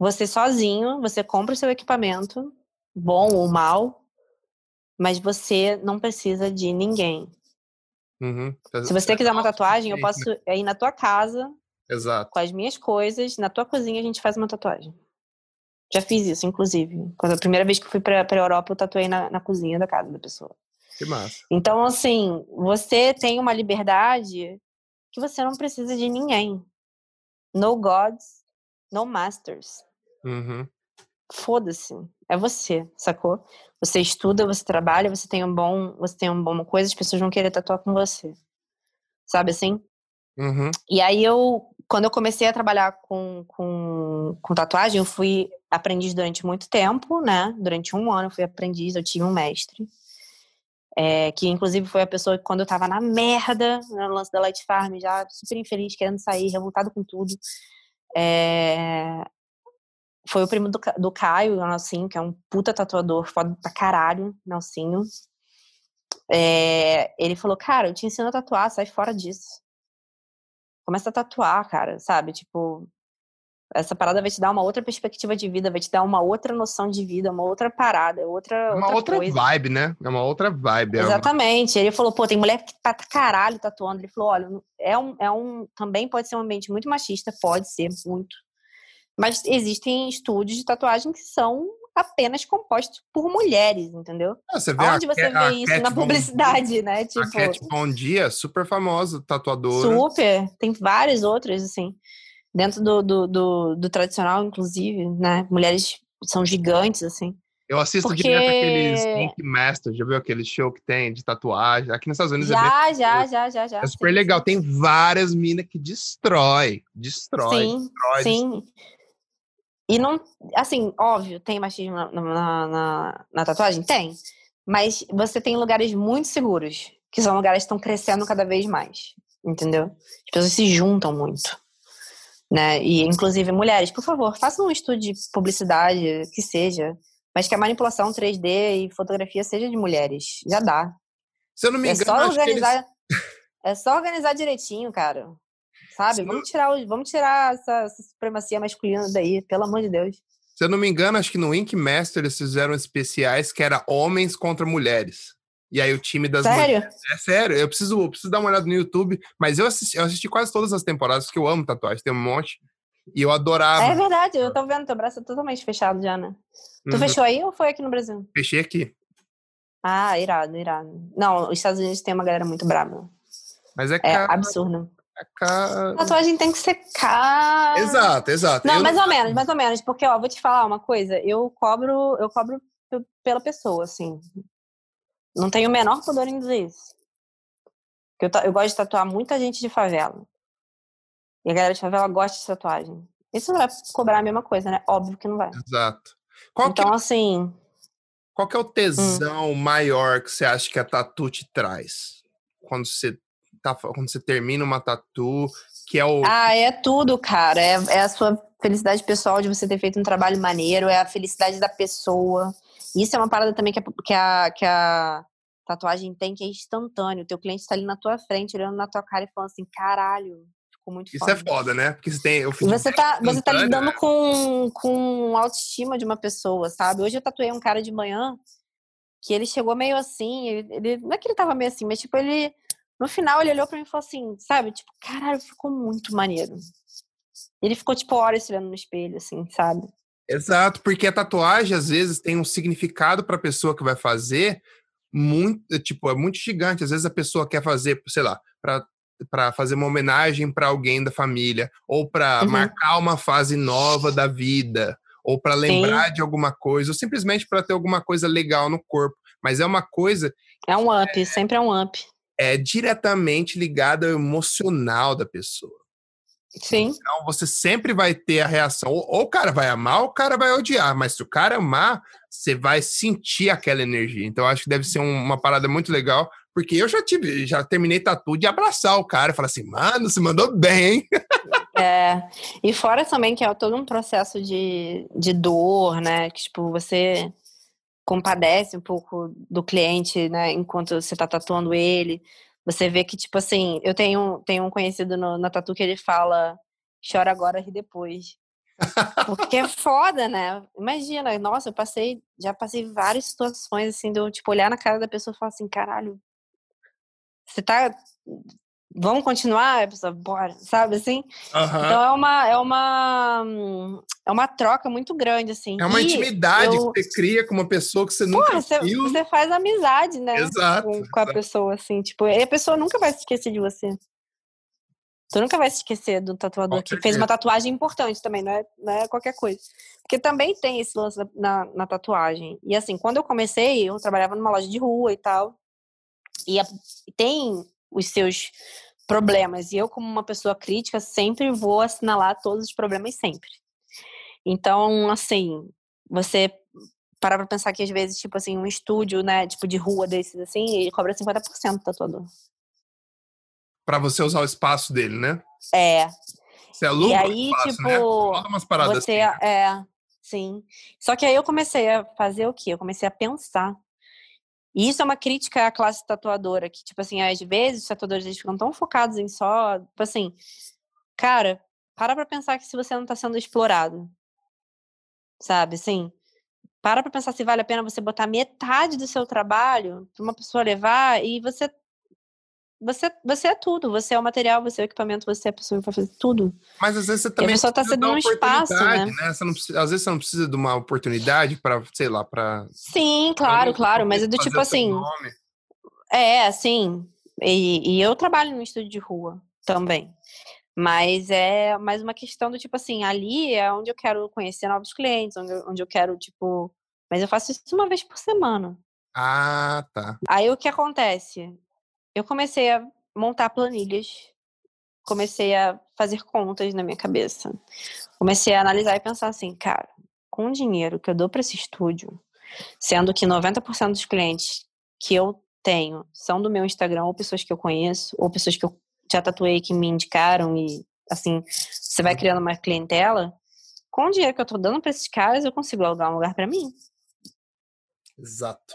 Você sozinho, você compra o seu equipamento, bom ou mal, mas você não precisa de ninguém. Uhum. Se você quiser uma tatuagem, eu posso ir na tua casa, Exato. com as minhas coisas, na tua cozinha a gente faz uma tatuagem. Já fiz isso, inclusive. Quando a primeira vez que fui pra, pra Europa, eu tatuei na, na cozinha da casa da pessoa. Que massa. Então, assim, você tem uma liberdade que você não precisa de ninguém. No gods, no masters. Uhum. Foda-se. É você, sacou? Você estuda, você trabalha, você tem um bom, você tem uma boa coisa, as pessoas vão querer tatuar com você. Sabe assim? Uhum. E aí eu, quando eu comecei a trabalhar com, com, com tatuagem, eu fui aprendiz durante muito tempo, né? Durante um ano eu fui aprendiz, eu tive um mestre. É, que inclusive foi a pessoa que quando eu tava na merda, no lance da Light Farm, já super infeliz, querendo sair, revoltado com tudo. É, foi o primo do, do Caio, o Nelsinho, que é um puta tatuador, foda pra caralho, Nelsinho. É, ele falou, cara, eu te ensino a tatuar, sai fora disso. Começa a tatuar, cara, sabe? Tipo, essa parada vai te dar uma outra perspectiva de vida, vai te dar uma outra noção de vida, uma outra parada, outra. Uma outra, outra vibe, né? É uma outra vibe. Exatamente. É uma... Ele falou, pô, tem mulher que tá caralho tatuando. Ele falou, olha, é um, é um. Também pode ser um ambiente muito machista, pode ser, muito. Mas existem estúdios de tatuagem que são apenas compostos por mulheres, entendeu? Ah, você vê Onde a, você a vê isso na publicidade, né? Tipo, a Cat Bom Dia, super famosa, tatuadora. Super, tem várias outras, assim. Dentro do, do, do, do tradicional, inclusive, né? Mulheres são gigantes, assim. Eu assisto Porque... direto aqueles Ink Master, já viu aquele show que tem de tatuagem? Aqui nos Estados Unidos já, é bem... já, já, já, já. É super sim, legal. Sim. Tem várias minas que destrói, destrói, sim, destrói. Sim, e não, assim, óbvio, tem machismo na, na, na, na, tatuagem? Tem. Mas você tem lugares muito seguros, que são lugares que estão crescendo cada vez mais. Entendeu? As pessoas se juntam muito. Né? E, inclusive, mulheres, por favor, façam um estudo de publicidade, que seja, mas que a manipulação 3D e fotografia seja de mulheres. Já dá. Se eu não me engano, é só organizar, eles... é só organizar direitinho, cara. Sabe? Se vamos tirar, o, vamos tirar essa, essa, supremacia masculina daí, pelo amor de Deus. Se eu não me engano, acho que no Ink Master eles fizeram especiais que era homens contra mulheres. E aí o time das sério? mulheres. É sério, eu preciso, eu preciso dar uma olhada no YouTube, mas eu assisti, eu assisti quase todas as temporadas, porque eu amo tatuagem, tem um monte. E eu adorava. É verdade, eu tô vendo, teu braço é totalmente fechado já, né? Tu uhum. fechou aí ou foi aqui no Brasil? Fechei aqui. Ah, irado, irado. Não, os Estados Unidos tem uma galera muito brava. Mas é, é absurdo. Tatuagem tem que secar. Exato, exato. Não, eu mais ou menos, mais ou menos, porque ó, vou te falar uma coisa, eu cobro, eu cobro pela pessoa, assim. Não tenho o menor pudor em dizer isso. Eu, eu gosto de tatuar muita gente de favela. E a galera de favela gosta de tatuagem. Isso não vai cobrar a mesma coisa, né? Óbvio que não vai. Exato. Qual então, que... assim. Qual que é o tesão hum. maior que você acha que a tatu te traz? Quando você tá, quando você termina uma tatu, que é o. Ah, é tudo, cara. É, é a sua felicidade pessoal de você ter feito um trabalho maneiro, é a felicidade da pessoa. Isso é uma parada também que a, que a, que a tatuagem tem, que é instantâneo. O teu cliente está ali na tua frente, olhando na tua cara e falando assim, caralho, ficou muito Isso foda. é foda, né? Porque você tem. Eu você tá, você tá lidando né? com, com autoestima de uma pessoa, sabe? Hoje eu tatuei um cara de manhã que ele chegou meio assim, ele, ele, não é que ele tava meio assim, mas tipo, ele no final, ele olhou para mim e falou assim, sabe? Tipo, caralho, ficou muito maneiro. Ele ficou, tipo, horas olhando no espelho, assim, sabe? Exato, porque a tatuagem, às vezes, tem um significado para a pessoa que vai fazer muito, tipo, é muito gigante. Às vezes a pessoa quer fazer, sei lá, para para fazer uma homenagem para alguém da família, ou para uhum. marcar uma fase nova da vida, ou para lembrar Sim. de alguma coisa, ou simplesmente para ter alguma coisa legal no corpo. Mas é uma coisa. É um up, é, sempre é um up é diretamente ligado ao emocional da pessoa. Sim. Então você sempre vai ter a reação. Ou, ou, o cara vai amar, ou o cara vai odiar. Mas se o cara amar, você vai sentir aquela energia. Então acho que deve ser um, uma parada muito legal. Porque eu já tive, já terminei tatu de abraçar o cara e falar assim, mano, você mandou bem, hein? É, e fora também que é todo um processo de, de dor, né? Que, tipo, você compadece um pouco do cliente, né, enquanto você tá tatuando ele. Você vê que, tipo assim, eu tenho, tenho um conhecido no, na tatu que ele fala chora agora, ri depois. Porque é foda, né? Imagina, nossa, eu passei, já passei várias situações assim, de eu, tipo, olhar na cara da pessoa e falar assim, caralho, você tá vamos continuar? A pessoa, bora, sabe assim? Uhum. Então é uma, é uma é uma troca muito grande, assim. É uma e intimidade eu... que você cria com uma pessoa que você nunca Porra, você, viu. Você faz amizade, né? Exato. Com, com a exato. pessoa, assim, tipo, e a pessoa nunca vai se esquecer de você. Tu nunca vai se esquecer do tatuador que fez uma tatuagem importante também, não é, não é qualquer coisa. Porque também tem esse lance na, na tatuagem. E assim, quando eu comecei, eu trabalhava numa loja de rua e tal. E a, tem os seus problemas. E eu, como uma pessoa crítica, sempre vou assinalar todos os problemas sempre. Então, assim, você parar pra pensar que às vezes, tipo assim, um estúdio, né, tipo de rua desses assim, ele cobra 50% do tatuador. Pra você usar o espaço dele, né? É. Você aluga E aí, espaço, tipo, né? Umas paradas Você assim. é, sim. Só que aí eu comecei a fazer o quê? Eu comecei a pensar. E isso é uma crítica à classe tatuadora, que, tipo assim, às vezes os tatuadores eles ficam tão focados em só, tipo assim, cara, para pra pensar que se você não tá sendo explorado, sabe, assim, para pra pensar se vale a pena você botar metade do seu trabalho pra uma pessoa levar e você você, você é tudo, você é o material, você é o equipamento, você é a pessoa que vai fazer tudo. Mas às vezes você E a também pessoa tá dar cedendo um espaço, né? Precisa- às vezes você não precisa de uma oportunidade pra, sei lá, pra... Sim, claro, pra claro, mas é do tipo assim, nome. É, assim. E, e eu trabalho no estúdio de rua também. Mas é mais uma questão do tipo assim, ali é onde eu quero conhecer novos clientes, onde eu, onde eu quero, tipo. Mas eu faço isso uma vez por semana. Ah, tá. Aí o que acontece? Eu comecei a montar planilhas, comecei a fazer contas na minha cabeça. Comecei a analisar e pensar assim, cara, com o dinheiro que eu dou para esse estúdio, sendo que 90% dos clientes que eu tenho são do meu Instagram, ou pessoas que eu conheço, ou pessoas que eu já tatuei que me indicaram e assim, você vai criando uma clientela, com o dinheiro que eu tô dando para esses caras, eu consigo alugar um lugar para mim. Exato.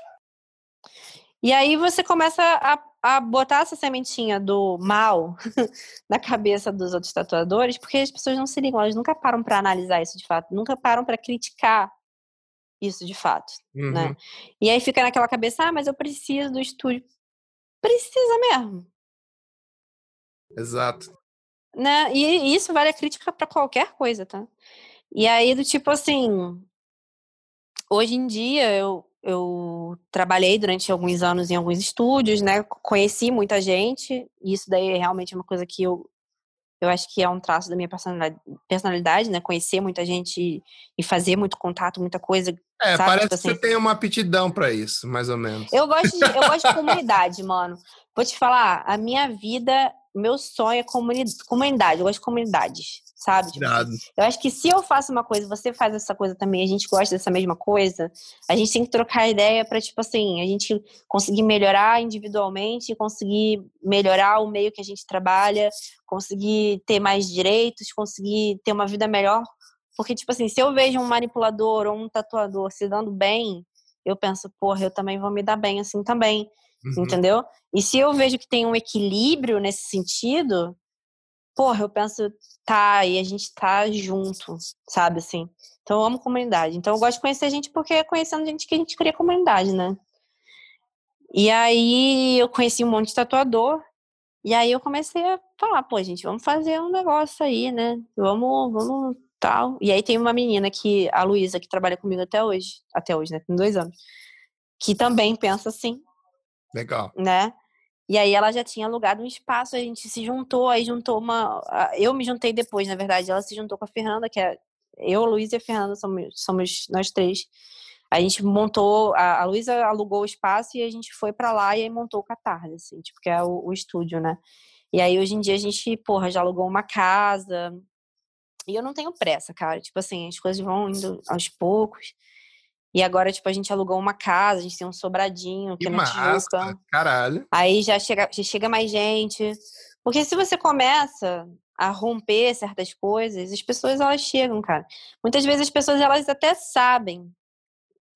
E aí você começa a, a botar essa sementinha do mal na cabeça dos outros tatuadores, porque as pessoas não se ligam, elas nunca param para analisar isso de fato, nunca param para criticar isso de fato, Uhum. né? E aí fica naquela cabeça, ah, mas eu preciso do estúdio. Precisa mesmo, Exato. né? E isso vale a crítica para qualquer coisa, tá? E aí do tipo assim, hoje em dia eu eu trabalhei durante alguns anos em alguns estúdios, né? Conheci muita gente, e isso daí é realmente uma coisa que eu, eu acho que é um traço da minha personalidade, personalidade né? Conhecer muita gente e, fazer muito contato, muita coisa. É, Sabe, parece tipo que você assim- tem uma aptidão pra isso, mais ou menos. Eu gosto de, eu gosto de comunidade, mano. Vou te falar, a minha vida, meu sonho é comuni comunidade. Eu gosto de comunidades, sabe? Tipo assim. Eu acho que se eu faço uma coisa, você faz essa coisa também, a gente gosta dessa mesma coisa, a gente tem que trocar ideia para tipo assim, a gente conseguir melhorar individualmente, conseguir melhorar o meio que a gente trabalha, conseguir ter mais direitos, conseguir ter uma vida melhor. Porque, tipo assim, se eu vejo um manipulador ou um tatuador se dando bem, eu penso, porra, eu também vou me dar bem assim também Uhum. entendeu? E se eu vejo que tem um equilíbrio nesse sentido, porra, eu penso, tá, e a gente tá junto, sabe assim? Então eu amo comunidade. Então eu gosto de conhecer gente porque é conhecendo gente que a gente cria comunidade, né? E aí eu conheci um monte de tatuador, e aí eu comecei a falar, pô, gente, vamos fazer um negócio aí, né? Vamos, vamos, tal. E aí tem uma menina que, a Luísa, que trabalha comigo até hoje, até hoje, né? Tem dois anos, que também pensa assim, Legal. né? E aí ela já tinha alugado um espaço, a gente se juntou, aí juntou uma. Eu me juntei depois, na verdade. Ela se juntou com a Fernanda, que é. Eu, Luísa e a Fernanda somos, somos nós três. A gente montou. A, a Luísa alugou o espaço e a gente foi pra lá e aí montou o Catarse, assim, tipo, que é o, o estúdio, né? E aí hoje em dia a gente, porra, já alugou uma casa. E eu não tenho pressa, cara. Tipo assim, as coisas vão indo aos poucos. E agora, tipo, a gente alugou uma casa, a gente tem um sobradinho Que na Tijuca. massa. Caralho. Aí já chega, já chega mais gente. Porque se você começa a romper certas coisas, as pessoas elas chegam, cara. Muitas vezes as pessoas elas até sabem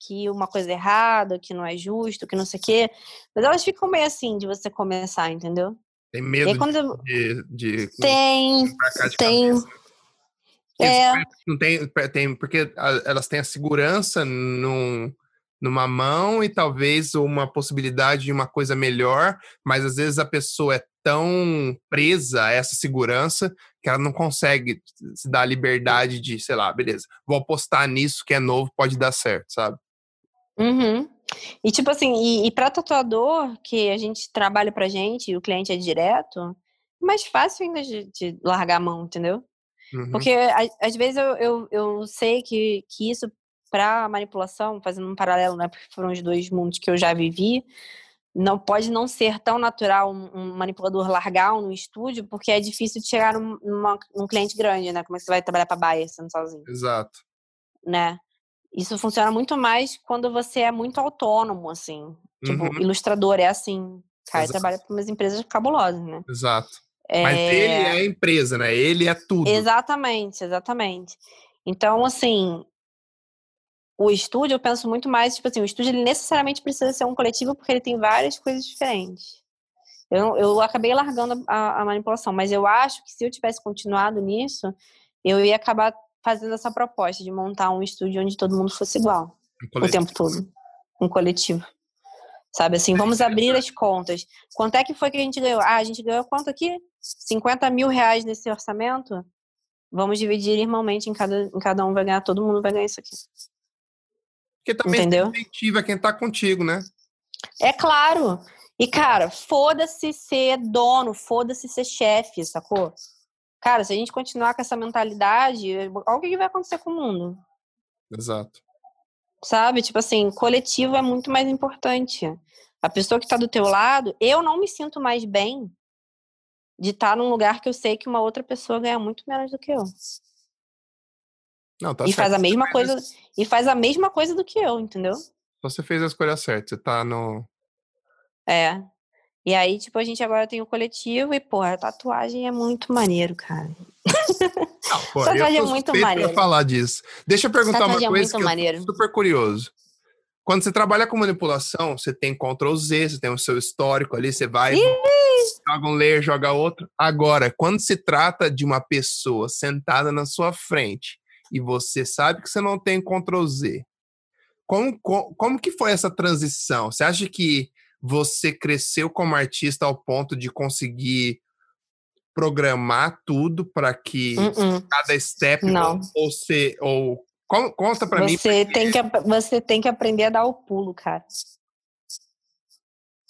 que uma coisa é errada, que não é justo, que não sei o quê, mas elas ficam meio assim de você começar, entendeu? Tem medo aí de, de, de tem, pra cá de tem, cabeça. Porque é, Não tem, tem, porque elas têm a segurança num, numa mão e talvez uma possibilidade de uma coisa melhor, mas às vezes a pessoa é tão presa a essa segurança que ela não consegue se dar a liberdade de, sei lá, beleza, vou apostar nisso que é novo, pode dar certo, sabe? Uhum. E tipo assim, e, e para tatuador, que a gente trabalha pra gente e o cliente é direto, é mais fácil ainda de, de largar a mão, entendeu? Uhum. Porque às vezes eu, eu, eu sei que, que isso para manipulação, fazendo um paralelo, né? Porque foram os dois mundos que eu já vivi. não pode não ser tão natural um, um manipulador largar um no estúdio, porque é difícil de chegar num, numa, num cliente grande, né? Como é que você vai trabalhar para Bayer sendo sozinho? Exato. Né? Isso funciona muito mais quando você é muito autônomo, assim. Tipo, Uhum. ilustrador é assim. Cara, Exato. trabalha para umas empresas cabulosas, né? Exato. Mas É, ele é a empresa, né? Ele é tudo. Exatamente, exatamente. Então, assim, o estúdio, eu penso muito mais, tipo assim, o estúdio ele necessariamente precisa ser um coletivo porque ele tem várias coisas diferentes. Eu, eu acabei largando a, a manipulação, mas eu acho que se eu tivesse continuado nisso, eu ia acabar fazendo essa proposta de montar um estúdio onde todo mundo fosse igual Um o tempo todo. Um coletivo. Sabe assim, vamos abrir as contas. Quanto é que foi que a gente ganhou? Ah, a gente ganhou quanto aqui? 50 mil reais nesse orçamento? Vamos dividir irmãmente em cada, em cada um vai ganhar, todo mundo vai ganhar isso aqui. Porque também Entendeu? incentiva quem tá contigo, né? É claro. E, cara, foda-se ser dono, foda-se ser chefe, sacou? Cara, se a gente continuar com essa mentalidade, olha o que vai acontecer com o mundo. Exato. Sabe? Tipo assim, coletivo é muito mais importante. A pessoa que tá do teu lado, eu não me sinto mais bem de estar num lugar que eu sei que uma outra pessoa ganha muito menos do que eu. Não, tá e certo. faz a Você mesma fez coisa, e faz a mesma coisa do que eu, entendeu? Você fez a escolha certa. Você tá no. É. E aí, tipo, a gente agora tem o coletivo e, porra, a tatuagem é muito maneiro, cara. Não, pô, é muito suspeito pra maneiro. falar disso. Deixa eu perguntar uma é coisa muito que maneiro. eu tô super curioso. Quando você trabalha com manipulação, você tem Ctrl Z, você tem o seu histórico ali, você vai, joga um layer, joga outro. Agora, quando se trata de uma pessoa sentada na sua frente e você sabe que você não tem Ctrl Z, como, co- como que foi essa transição? Você acha que você cresceu como artista ao ponto de conseguir programar tudo para que Uh-uh. cada step Não. ou ou con- conta para mim Você tem, que, você tem que aprender a dar o pulo, cara.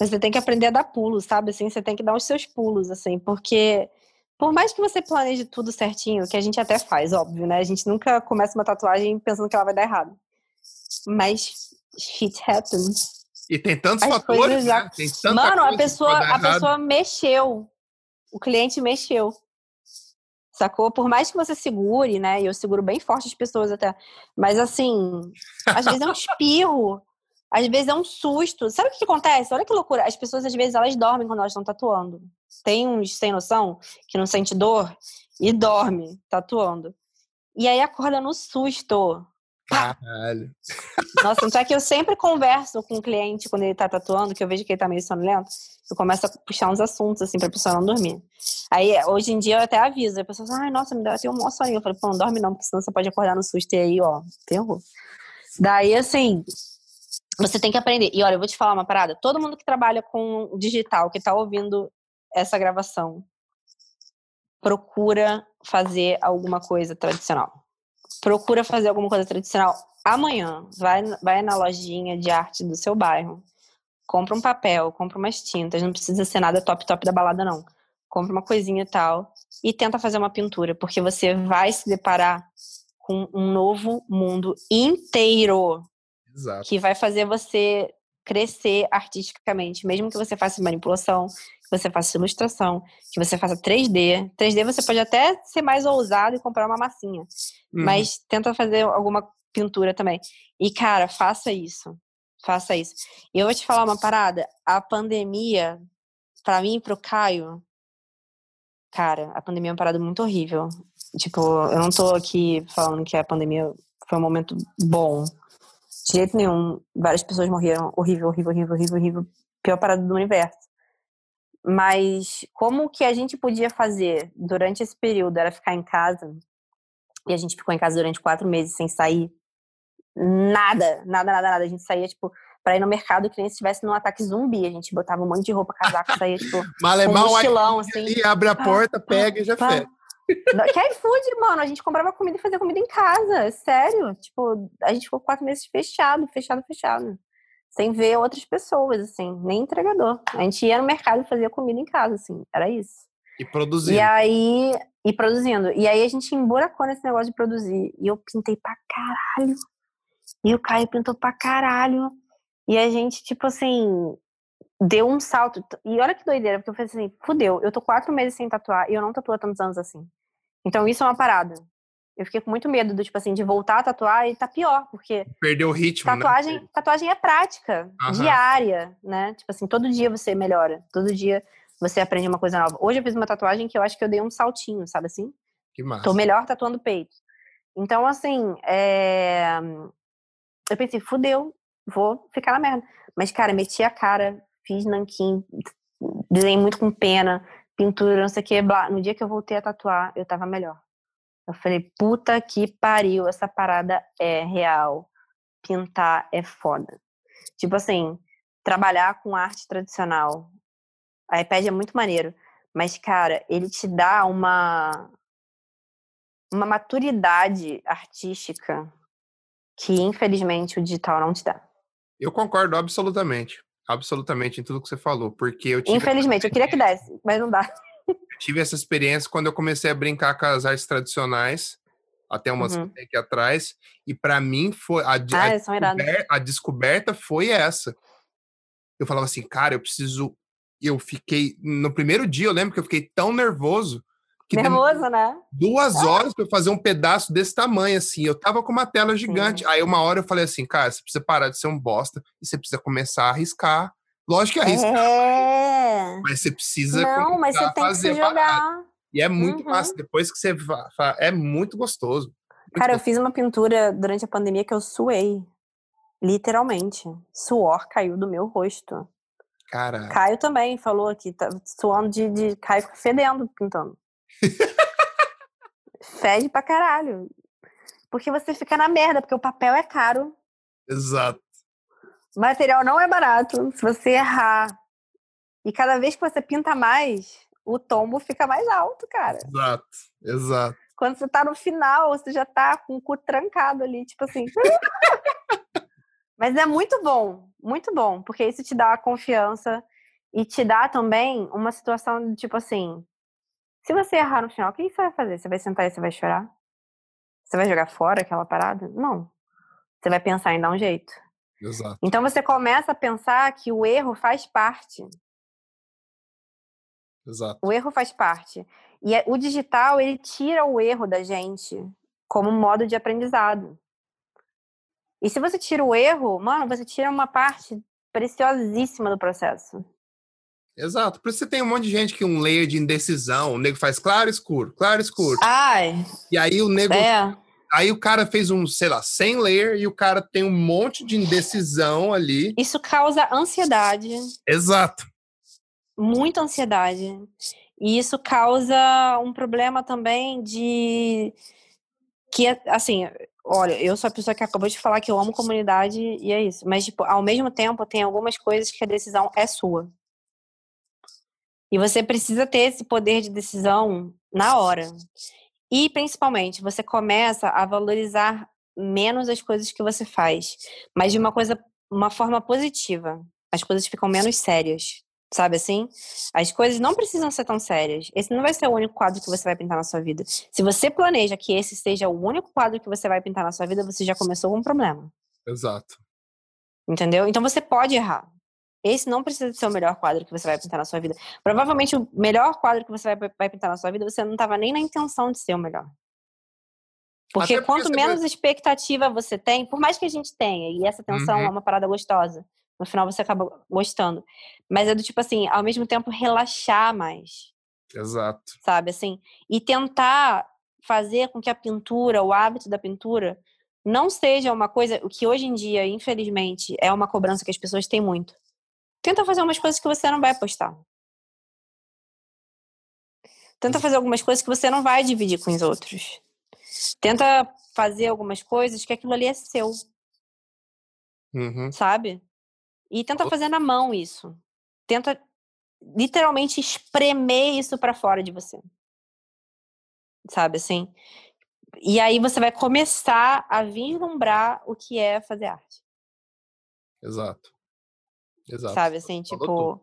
Você tem que aprender a dar pulos, sabe? Assim, você tem que dar os seus pulos, assim, porque por mais que você planeje tudo certinho, que a gente até faz, óbvio, né? A gente nunca começa uma tatuagem pensando que ela vai dar errado. Mas shit happens. e tem tantos as fatores, coisas né? já- Tem tanta Mano, a pessoa, a errado. pessoa mexeu. O cliente mexeu. Sacou? Por mais que você segure, né? E eu seguro bem forte as pessoas até. Mas assim, às vezes é um espirro. Às vezes é um susto. Sabe o que acontece? Olha que loucura. As pessoas, às vezes, elas dormem quando elas estão tatuando. Tem uns sem noção que não sente dor e dorme tatuando. E aí acorda no susto. Caralho. Nossa, tanto é que eu sempre converso com o cliente quando ele tá tatuando, que eu vejo que ele tá meio sonolento, eu começo a puxar uns assuntos, assim, pra pessoa não dormir. Aí, hoje em dia, eu até aviso. A pessoa fala, ai, nossa, me deu até um maior soninho. Eu falo, pô, não dorme não, porque senão você pode acordar no susto e aí, ó, ferrou. Daí, assim, você tem que aprender. E olha, eu vou te falar uma parada. Todo mundo que trabalha com digital, que tá ouvindo essa gravação, procura fazer alguma coisa tradicional. Procura fazer alguma coisa tradicional amanhã. Vai, vai na lojinha de arte do seu bairro. Compra um papel, compra umas tintas. Não precisa ser nada top top da balada, não. Compra uma coisinha e tal. E tenta fazer uma pintura, porque você vai se deparar com um novo mundo inteiro Exato. que vai fazer você crescer artisticamente, mesmo que você faça manipulação, que você faça ilustração, que você faça 3D. 3D você pode até ser mais ousado e comprar uma massinha, Uhum. mas tenta fazer alguma pintura também. E cara, faça isso. Faça isso. E eu vou te falar uma parada, a pandemia pra mim e pro Caio, cara, a pandemia é uma parada muito horrível. Tipo, eu não tô aqui falando que a pandemia foi um momento bom. De jeito nenhum. Várias pessoas morreram. Horrível, horrível, horrível, horrível, horrível. Pior parada do universo. Mas como que a gente podia fazer durante esse período era ficar em casa. E a gente ficou em casa durante quatro meses sem sair. Nada, nada, nada, nada. A gente saía, tipo, pra ir no mercado, que nem se estivesse num ataque zumbi. A gente botava um monte de roupa, casaco, saía, tipo, um mochilão, assim. ali, abre a porta, pega e já pá. fez. Que iFood, mano. A gente comprava comida e fazia comida em casa. Sério. Tipo, a gente ficou quatro meses fechado, fechado, fechado. Sem ver outras pessoas, assim. Nem entregador. A gente ia no mercado e fazia comida em casa, assim. Era isso. E produzindo. E aí... E produzindo. E aí a gente emburacou nesse negócio de produzir. E eu pintei pra caralho. E o Caio pintou pra caralho. E a gente, tipo assim... deu um salto. E olha que doideira, porque eu falei assim, fudeu, eu tô quatro meses sem tatuar e eu não tatuo há tantos anos assim. Então isso é uma parada. Eu fiquei com muito medo do, tipo assim, de voltar a tatuar e tá pior, porque. Perdeu o ritmo. Tatuagem, né? tatuagem é prática, Aham. diária, né? Tipo assim, todo dia você melhora. Todo dia você aprende uma coisa nova. Hoje eu fiz uma tatuagem que eu acho que eu dei um saltinho, sabe assim? Que massa. Tô melhor tatuando peito. Então, assim, é... eu pensei, fudeu, vou ficar na merda. Mas, cara, meti a cara, fiz nanquim, desenhei muito com pena, pintura, não sei o que, blá. No dia que eu voltei a tatuar, eu tava melhor. Eu falei, puta que pariu, essa parada é real. Pintar é foda. Tipo assim, trabalhar com arte tradicional. A iPad é muito maneiro. Mas, cara, ele te dá uma, uma maturidade artística que, infelizmente, o digital não te dá. Eu concordo absolutamente. Absolutamente em tudo que você falou. Porque eu tive, Infelizmente, eu queria que desse, mas não dá. tive essa experiência quando eu comecei a brincar com as artes tradicionais. Até umas Uhum. aqui atrás. E pra mim foi. A, a Ah, descober- a descoberta foi essa. Eu falava assim, cara, eu preciso. Eu fiquei. No primeiro dia, eu lembro que eu fiquei tão nervoso. Nervoso, né? duas horas pra eu fazer um pedaço desse tamanho, assim. Eu tava com uma tela gigante. Aí uma hora eu falei assim, cara, você precisa parar de ser um bosta e você precisa começar a arriscar. Lógico que arrisca, É. mas você precisa Não, mas você tem que se parada. jogar. E é muito Uhum. massa. Depois que você fa... fa- É muito gostoso. Muito Cara, eu gostoso. fiz uma pintura durante a pandemia que eu suei. Literalmente. Suor caiu do meu rosto. Cara, Caio também falou aqui, tá suando de, de Caio fedendo pintando. Fede pra caralho. Porque você fica na merda, porque o papel é caro, exato. o material não é barato. Se você errar. E cada vez que você pinta mais, o tombo fica mais alto, cara. Exato. Exato. Quando você tá no final, você já tá com o cu trancado ali, tipo assim. Mas é muito bom, muito bom, porque isso te dá uma confiança e te dá também uma situação de tipo assim: se você errar no final, o que você vai fazer? Você vai sentar e você vai chorar? Você vai jogar fora aquela parada? Não. Você vai pensar em dar um jeito. Exato. Então você começa a pensar que o erro faz parte. Exato. O erro faz parte. E é- o digital, ele tira o erro da gente como modo de aprendizado. E se você tira o erro, mano, você tira uma parte preciosíssima do processo. Exato. Por isso você tem um monte de gente que um layer de indecisão. O nego faz claro, escuro, claro, escuro. Ai, E aí o nego é. Aí o cara fez um, sei lá, 100 layer e o cara tem um monte de indecisão ali. Isso causa ansiedade, Exato. muita ansiedade. E isso causa um problema também de que assim, olha, eu sou a pessoa que acabou de falar que eu amo comunidade e é isso, mas tipo, ao mesmo tempo tem algumas coisas que a decisão é sua. E você precisa ter esse poder de decisão na hora. E principalmente, você começa a valorizar menos as coisas que você faz, mas de uma coisa, uma forma positiva. As coisas ficam menos sérias, sabe assim? As coisas não precisam ser tão sérias. Esse não vai ser o único quadro que você vai pintar na sua vida. Se você planeja que esse seja o único quadro que você vai pintar na sua vida, você já começou com um problema. Exato. Entendeu? Então você pode errar. Esse não precisa ser o melhor quadro que você vai pintar na sua vida. Provavelmente o melhor quadro que você vai, vai pintar na sua vida, você não estava nem na intenção de ser o melhor. Porque porque quanto menos vai- expectativa você tem, por mais que a gente tenha, e essa tensão Uhum. é uma parada gostosa, no final você acaba gostando. Mas é do tipo assim, ao mesmo tempo relaxar mais, Exato. sabe? Assim, e tentar fazer com que a pintura, o hábito da pintura, não seja uma coisa, o que hoje em dia, infelizmente, é uma cobrança que as pessoas têm muito. Tenta fazer umas coisas que você não vai postar. Tenta fazer algumas coisas que você não vai dividir com os outros. Tenta fazer algumas coisas que aquilo ali é seu, Uhum. sabe? E tenta fazer na mão isso. Tenta literalmente espremer isso pra fora de você. Sabe assim? E aí você vai começar a vislumbrar o que é fazer arte. Exato. Exato. Sabe assim, Falou tipo,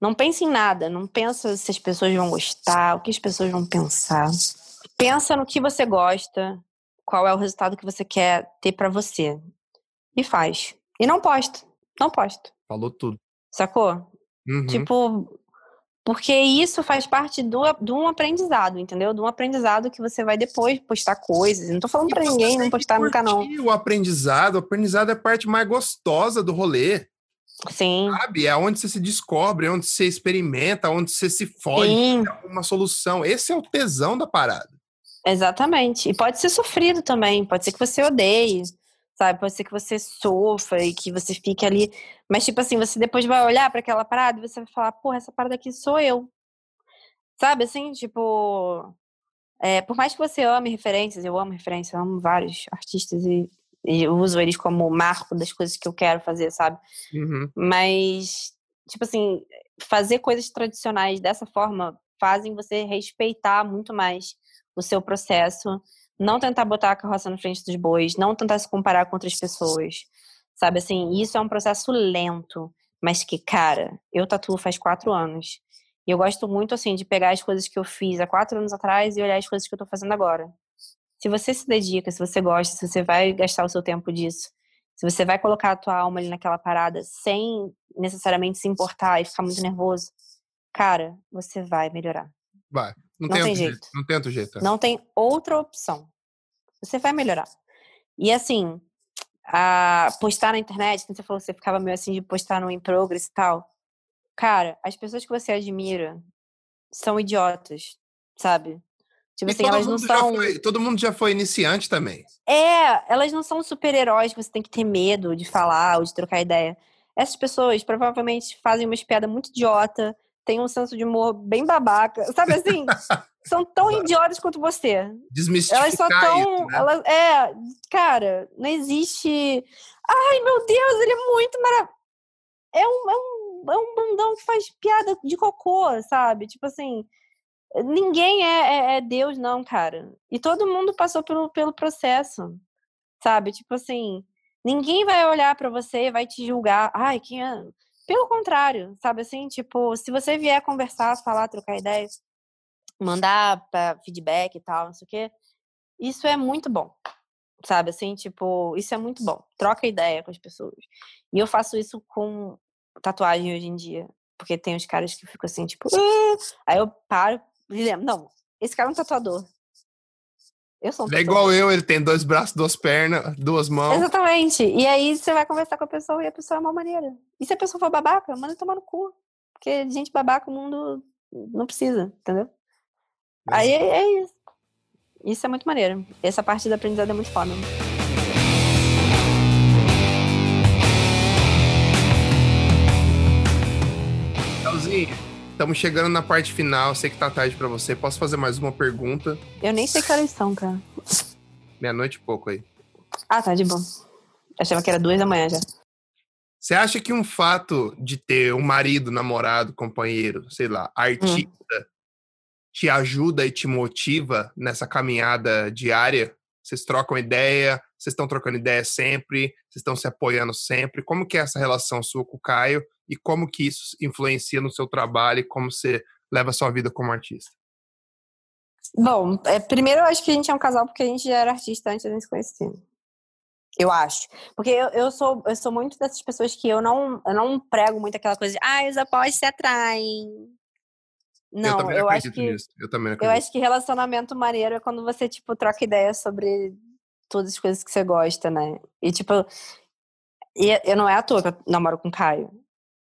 não pense em nada, não pensa se as pessoas vão gostar, o que as pessoas vão pensar. Pensa no que você gosta, qual é o resultado que você quer ter pra você. E faz. E não posta. Não posta. Falou tudo. Sacou? Uhum. Tipo, porque isso faz parte do, de um aprendizado, entendeu? De um aprendizado que você vai depois postar coisas. Não tô falando para ninguém não postar nunca, não. O aprendizado, o aprendizado é a parte mais gostosa do rolê. Sim. Sabe? É onde você se descobre, é onde você experimenta, onde você se foge uma solução. Esse é o tesão da parada. Exatamente. E pode ser sofrido também, pode ser que você odeie, sabe? Pode ser que você sofra e que você fique ali. Mas, tipo assim, você depois vai olhar para aquela parada e você vai falar, porra, essa parada aqui sou eu. Sabe assim, tipo. É, por mais que você ame referências, eu amo referências, eu amo vários artistas e, e eu uso eles como marco das coisas que eu quero fazer, sabe? Uhum. Mas, tipo assim, fazer coisas tradicionais dessa forma fazem você respeitar muito mais o seu processo, não tentar botar a carroça na frente dos bois, não tentar se comparar com outras pessoas. Sabe assim, isso é um processo lento, mas que, cara, eu tatuo faz quatro anos. E eu gosto muito, assim, de pegar as coisas que eu fiz há quatro anos atrás e olhar as coisas que eu tô fazendo agora. Se você se dedica, se você gosta, se você vai gastar o seu tempo disso, se você vai colocar a tua alma ali naquela parada sem necessariamente se importar e ficar muito nervoso, cara, você vai melhorar. Vai. Não, não tem, tem jeito. jeito. Não tem outro jeito. É. Não tem outra opção. Você vai melhorar. E assim, a postar na internet, que você falou que você ficava meio assim de postar no In Progress e tal. Cara, as pessoas que você admira são idiotas, sabe? Tipo assim, elas não são. Foi, todo mundo já foi iniciante também. É, elas não são super-heróis que você tem que ter medo de falar ou de trocar ideia. Essas pessoas provavelmente fazem uma piada muito idiota, têm um senso de humor bem babaca, sabe assim? são tão idiotas quanto você. Desmistificar elas só tão, né? elas é, cara, não existe. Ai, meu Deus, ele é muito maravilhoso. É um, é um, é um bundão que faz piada de cocô, sabe? Tipo assim, ninguém é, é, é, Deus, não, cara. E todo mundo passou pelo, pelo processo, sabe? Tipo assim, ninguém vai olhar para você e vai te julgar. Ai, quem é. Pelo contrário, sabe assim? Tipo, se você vier conversar, falar, trocar ideias, mandar pra feedback e tal, não sei o quê, isso é muito bom. Sabe assim, tipo, isso é muito bom. Troca ideia com as pessoas. E eu faço isso com tatuagem hoje em dia. Porque tem os caras que ficam assim, tipo, uh! aí eu paro e lembro, não, esse cara é um tatuador. Eu sou um É igual eu, ele tem dois braços, duas pernas, duas mãos. Exatamente. E aí você vai conversar com a pessoa e a pessoa é uma maneira. E se a pessoa for babaca, manda tomar no cu. Porque gente babaca o mundo não precisa, entendeu? É. Aí é, é, isso. Isso é muito maneiro. Essa parte da aprendizado é muito foda. Tchauzinho. Estamos chegando na parte final. Sei que tá tarde para você. Posso fazer mais uma pergunta? Eu nem sei que horas são, cara. Meia-noite e pouco aí. Ah, tá, de bom. Achava que era duas da manhã já. Você acha que um fato de ter um marido, namorado, companheiro, sei lá, artista, hum. te ajuda e te motiva nessa caminhada diária? Vocês trocam ideia, vocês estão trocando ideia sempre, vocês estão se apoiando sempre. Como que é essa relação sua com o Caio e como que isso influencia no seu trabalho e como você leva a sua vida como artista? Bom, é, primeiro eu acho que a gente é um casal porque a gente já era artista antes de se conhecer. Eu acho. Porque eu, eu, sou, eu sou muito dessas pessoas que eu não, eu não prego muito aquela coisa de ah, os após se atraem. Não, eu, eu acho que nisso. eu também acredito. Eu acho que relacionamento maneiro é quando você tipo troca ideias sobre todas as coisas que você gosta, né? E tipo, e eu não é à toa que eu namoro com o Caio.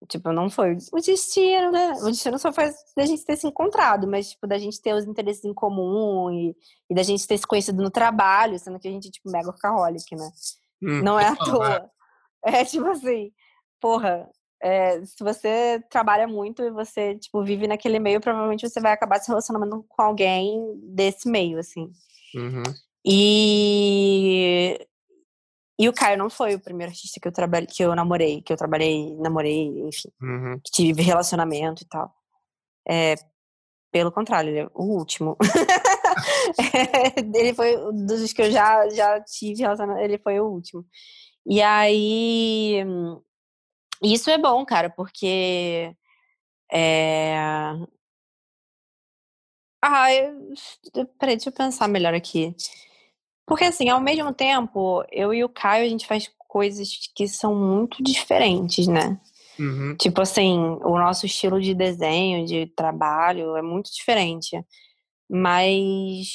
Tipo, não foi o destino, né? O destino só faz da gente ter se encontrado, mas, tipo, da gente ter os interesses em comum e, e da gente ter se conhecido no trabalho, sendo que a gente é, tipo, mega workaholic, né? Hum, não é à toa. É. tipo assim, porra, é, se você trabalha muito e você, tipo, vive naquele meio, provavelmente você vai acabar se relacionando com alguém desse meio, assim. Uhum. E e o Caio não foi o primeiro artista que eu trabalhei, que eu namorei, que eu trabalhei, namorei, enfim, uhum. que tive relacionamento e tal. É, pelo contrário, ele é o último. é, ele foi dos que eu já já tive relacionamento, ele foi o último. E aí isso é bom, cara, porque é... Ah, eu... peraí, deixa eu pensar melhor aqui. Porque, assim, ao mesmo tempo, eu e o Caio, a gente faz coisas que são muito diferentes, né? Uhum. Tipo assim, o nosso estilo de desenho, de trabalho é muito diferente. Mas.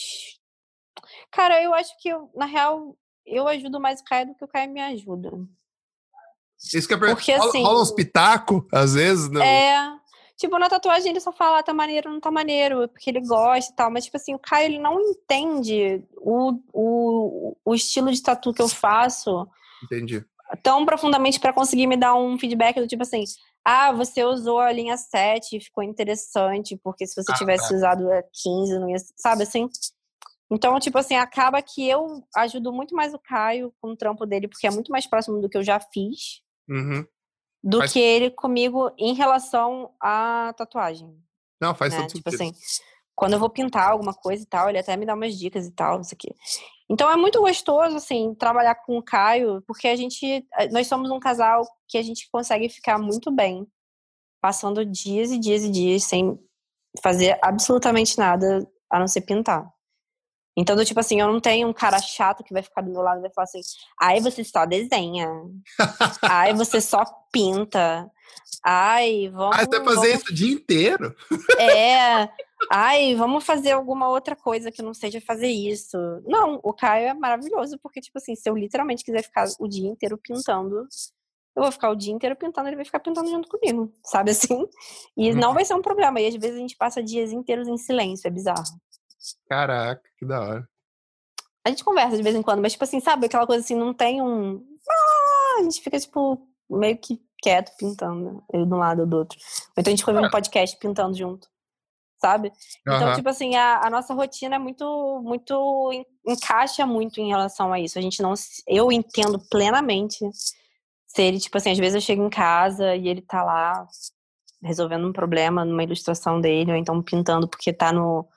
Cara, eu acho que, eu, na real, eu ajudo mais o Caio do que o Caio me ajuda. Isso que é Porque, rola, assim, rola uns pitacos, às vezes, não. É. Tipo, na tatuagem ele só fala, ah, tá maneiro, não tá maneiro, porque ele gosta e tal. Mas, tipo assim, o Caio, ele não entende o, o, o estilo de tatu que eu faço Entendi. tão profundamente pra conseguir me dar um feedback do tipo assim, ah, você usou a linha 7 e ficou interessante, porque se você Ah, tivesse tá. usado a 15, não ia, sabe assim? Então, tipo assim, acaba que eu ajudo muito mais o Caio com o trampo dele, porque é muito mais próximo do que eu já fiz, Uhum. Do Faz- que ele comigo em relação à tatuagem, Não, faz né? todo Tipo sentido. assim, quando eu vou pintar alguma coisa e tal, ele até me dá umas dicas e tal, isso aqui. Então é muito gostoso, assim, trabalhar com o Caio, porque a gente, nós somos um casal que a gente consegue ficar muito bem, passando dias e dias e dias sem fazer absolutamente nada a não ser pintar. Então, do tipo assim, eu não tenho um cara chato que vai ficar do meu lado e vai falar assim, ai, você só desenha. ai, você só pinta. Ai, vamos. Ah, você vai fazer vamos isso o dia inteiro? é. Ai, vamos fazer alguma outra coisa que não seja fazer isso. Não, o Caio é maravilhoso, porque, tipo assim, se eu literalmente quiser ficar o dia inteiro pintando, eu vou ficar o dia inteiro pintando, ele vai ficar pintando junto comigo, sabe assim? E não Uhum. vai ser um problema. E às vezes a gente passa dias inteiros em silêncio, é bizarro. Caraca, que da hora. A gente conversa de vez em quando, mas, tipo assim, sabe, aquela coisa assim, não tem um. Ah, a gente fica, tipo, meio que quieto pintando, eu de um lado ou do outro. Ou então a gente fica ouvindo podcast pintando junto, sabe? Então, Aham. tipo assim, a, a nossa rotina é muito, muito, en- encaixa muito em relação a isso. A gente não, eu entendo plenamente se ele, tipo assim, às vezes eu chego em casa e ele tá lá resolvendo um problema numa ilustração dele, ou então pintando porque tá no,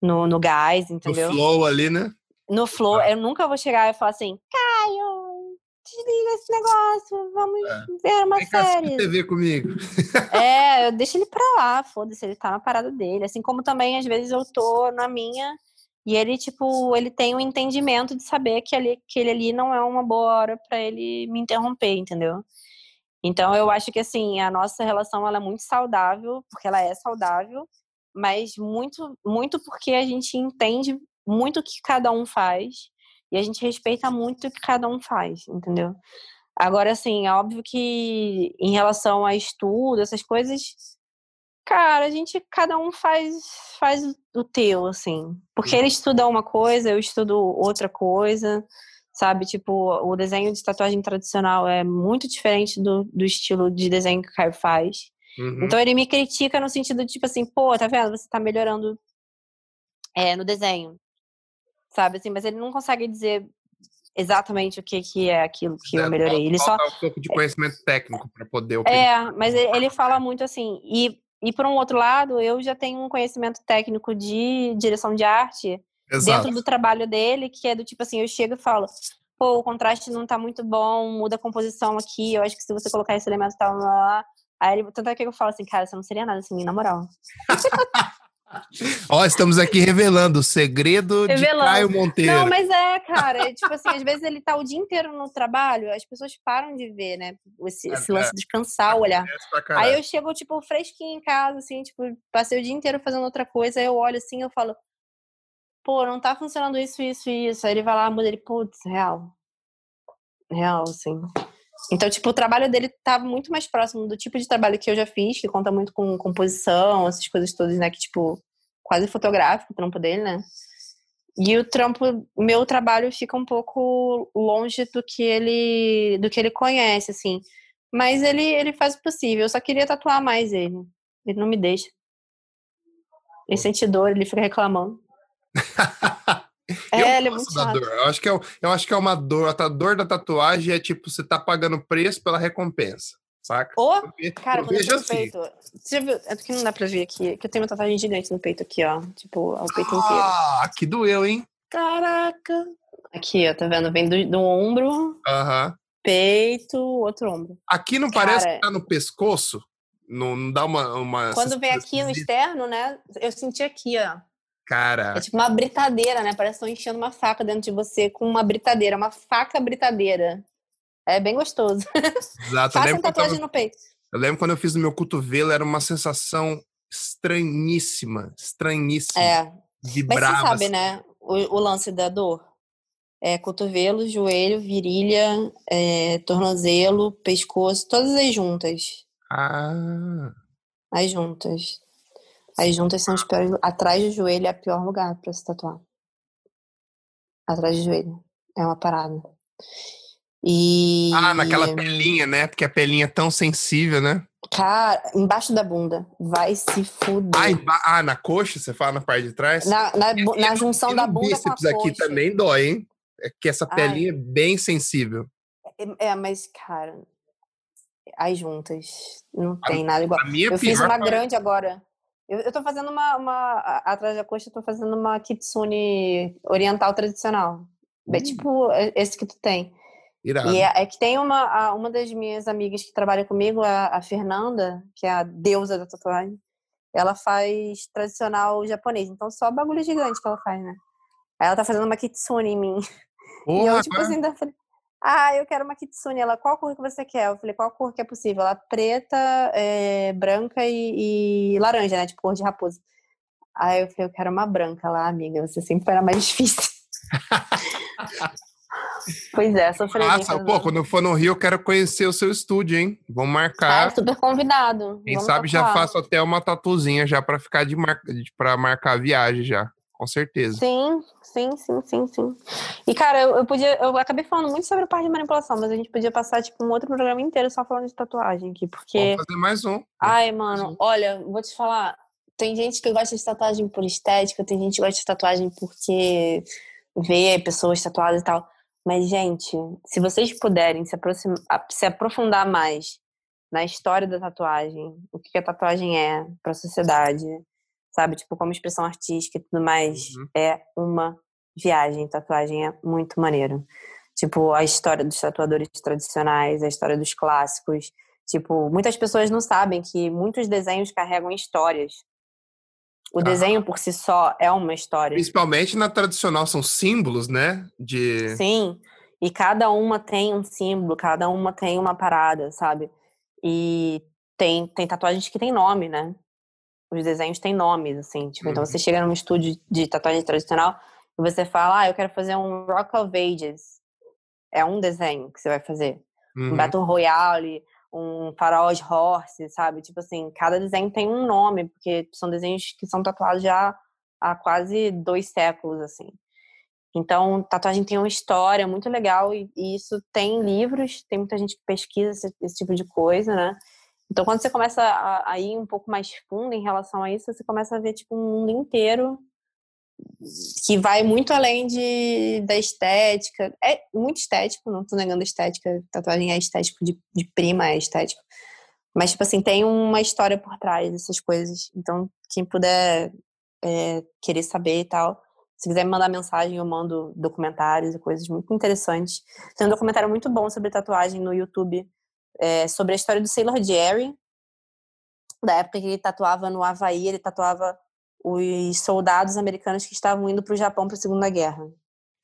no, no gás, No entendeu? flow ali, né? No flow, eu nunca vou chegar e falar assim, Caio, desliga esse negócio, vamos É. ver uma Vem série. TV comigo. É, deixa ele pra lá, foda-se, ele tá na parada dele. Assim como também, às vezes, eu tô na minha e ele, tipo, ele tem um entendimento de saber que, ali, que ele ali não é uma boa hora pra ele me interromper, entendeu? Então, eu acho que, assim, a nossa relação, ela é muito saudável, porque ela é saudável, mas muito, muito porque a gente entende muito o que cada um faz e a gente respeita muito o que cada um faz, entendeu? Agora, assim, é óbvio que em relação a estudo, essas coisas, cara, a gente, cada um faz, faz o teu, assim. Porque ele estuda uma coisa, eu estudo outra coisa, sabe? Tipo, o desenho de tatuagem tradicional é muito diferente do, do estilo de desenho que o Caio faz. Uhum. Então ele me critica no sentido de, tipo assim, pô, tá vendo? Você tá melhorando é, no desenho. Sabe assim, mas ele não consegue dizer exatamente o que, que é aquilo que eu É, melhorei. Ele só. um pouco de conhecimento técnico para poder opinar. É, mas ele, ele fala muito assim. E, e por um outro lado, eu já tenho um conhecimento técnico de direção de arte Exato. dentro do trabalho dele, que é do tipo assim, eu chego e falo, pô, o contraste não tá muito bom, muda a composição aqui, eu acho que se você colocar esse elemento tal, lá, lá. Aí ele, tanto é que eu falo assim, cara, você não seria nada assim, na moral. Ó, estamos aqui revelando o segredo Revelando. de Caio Monteiro. Não, mas é, cara, é, tipo assim, às vezes ele tá o dia inteiro no trabalho, as pessoas param de ver, né, esse, esse É, lance de cansar o olhar. Aí eu chego, tipo, fresquinho em casa, assim, tipo, passei o dia inteiro fazendo outra coisa, aí eu olho assim, eu falo, pô, não tá funcionando isso, isso e isso. Aí ele vai lá, muda ele, putz, real. Real, assim. Então, tipo, o trabalho dele tava muito mais próximo do tipo de trabalho que eu já fiz, que conta muito com composição, essas coisas todas, né, que, tipo, quase fotográfico o trampo dele, né. E o trampo, meu trabalho fica um pouco longe do que ele, do que ele conhece, assim. Mas ele, ele faz o possível. Eu só queria tatuar mais ele. Ele não me deixa. Ele sente dor, ele fica reclamando. eu É, ele é muito da chato. dor. Eu acho, que é, eu acho que é uma dor. A dor da tatuagem é tipo, você tá pagando preço pela recompensa, saca? Ô, Eu cara, eu quando eu assim. peito. Você viu? É porque não dá pra ver aqui. Que eu tenho uma tatuagem gigante no peito aqui, ó. Tipo, o peito inteiro. Ah, aqui doeu, hein? Caraca. Aqui, ó, tá vendo? Vem do, do ombro, Aham. peito, outro ombro. Aqui não parece Cara. que tá no pescoço? Não, não dá uma. uma Quando vem aqui no externo, né? Eu senti aqui, ó. Cara, É tipo uma britadeira, né? Parece que estão enchendo uma faca dentro de você com uma britadeira, uma faca britadeira. É bem gostoso. exato. Façam tatuagem tava, no peito. Eu lembro quando eu fiz no meu cotovelo, era uma sensação estranhíssima, estranhíssima. É. Vibrava. Mas você sabe, assim. né? O, o lance da dor. É cotovelo, joelho, virilha, é, tornozelo, pescoço, todas as juntas. Ah, As juntas. As juntas são os piores. Atrás do joelho é o pior lugar pra se tatuar. Atrás do joelho. É uma parada. E. ah, naquela pelinha, né? Porque a pelinha é tão sensível, né? Cara, embaixo da bunda. Vai se fuder. Ah, emba- ah, na coxa, você fala na parte de trás? na, na, E na junção da bunda com a bíceps aqui coxa. também dói, hein? É que essa Ai. pelinha é bem sensível. É, é, mas, cara, as juntas. Não tem nada igual. A Eu fiz pior uma parte- grande agora. Eu, tô fazendo uma, uma. Atrás da coxa, eu tô fazendo uma kitsune oriental tradicional. É Hum. tipo é- esse que tu tem. Irado. E é, é que tem uma, a- uma das minhas amigas que trabalha comigo, a, a Fernanda, que é a deusa da tatuagem. Ela faz tradicional japonês. Então, só bagulho gigante que ela faz, né? Aí ela tá fazendo uma kitsune em mim. e Porra, eu, tipo agora- assim, falei, ah, eu quero uma kitsune. Ela, qual cor que você quer? Eu falei, qual cor que é possível? Ela, preta, é, branca e, e laranja, né? Tipo, cor de raposa. Aí eu falei, eu quero uma branca lá, amiga. Você sempre era mais difícil. pois é, sofri. Nossa, pô, quando eu for no Rio, eu quero conhecer o seu estúdio, hein? Vamos Ah, marcar. super convidado. Quem Vamos sabe já tatuar. faço até uma tatuzinha já pra ficar de mar... para marcar a viagem já, com certeza. Sim, sim, sim, sim, sim. E, cara, eu, eu podia. Eu acabei falando muito sobre a parte de manipulação, mas a gente podia passar, tipo, um outro programa inteiro só falando de tatuagem aqui, porque. Vamos fazer mais um. Ai, mano, olha, vou te falar. Tem gente que gosta de tatuagem por estética, tem gente que gosta de tatuagem porque vê pessoas tatuadas e tal. Mas, gente, se vocês puderem se, aproxima, a- se aprofundar mais na história da tatuagem, o que a tatuagem é para a sociedade, sabe? Tipo, como expressão artística e tudo mais, Uhum. é uma viagem. Tatuagem é muito maneiro. Tipo, a história dos tatuadores tradicionais, a história dos clássicos. Tipo, muitas pessoas não sabem que muitos desenhos carregam histórias. O Ah. desenho por si só é uma história. Principalmente na tradicional, são símbolos, né? De. Sim, e cada uma tem um símbolo, cada uma tem uma parada, sabe? E tem, tem tatuagens que tem nome, né? Os desenhos têm nomes, assim. Tipo, então Uhum. você chega num estúdio de tatuagem tradicional e você fala, ah, eu quero fazer um Rock of Ages. É um desenho que você vai fazer. Uhum. Um Battle Royale, um Farol de Horse, sabe? Tipo assim, cada desenho tem um nome, porque são desenhos que são tatuados já há quase dois séculos, assim. Então, tatuagem tem uma história muito legal e, e isso tem livros, tem muita gente que pesquisa esse, esse tipo de coisa, né? Então, quando você começa a, a ir um pouco mais fundo em relação a isso, você começa a ver, tipo, um mundo inteiro que vai muito além de, da estética. É muito estético, não tô negando a estética. Tatuagem é estético, de, de prima é estético. Mas, tipo assim, tem uma história por trás dessas coisas. Então, quem puder é, querer saber e tal, se quiser me mandar mensagem, eu mando documentários e coisas muito interessantes. Tem um documentário muito bom sobre tatuagem no YouTube, é, sobre a história do Sailor Jerry, da época que ele tatuava no Havaí, ele tatuava os soldados americanos que estavam indo para o Japão para a Segunda Guerra.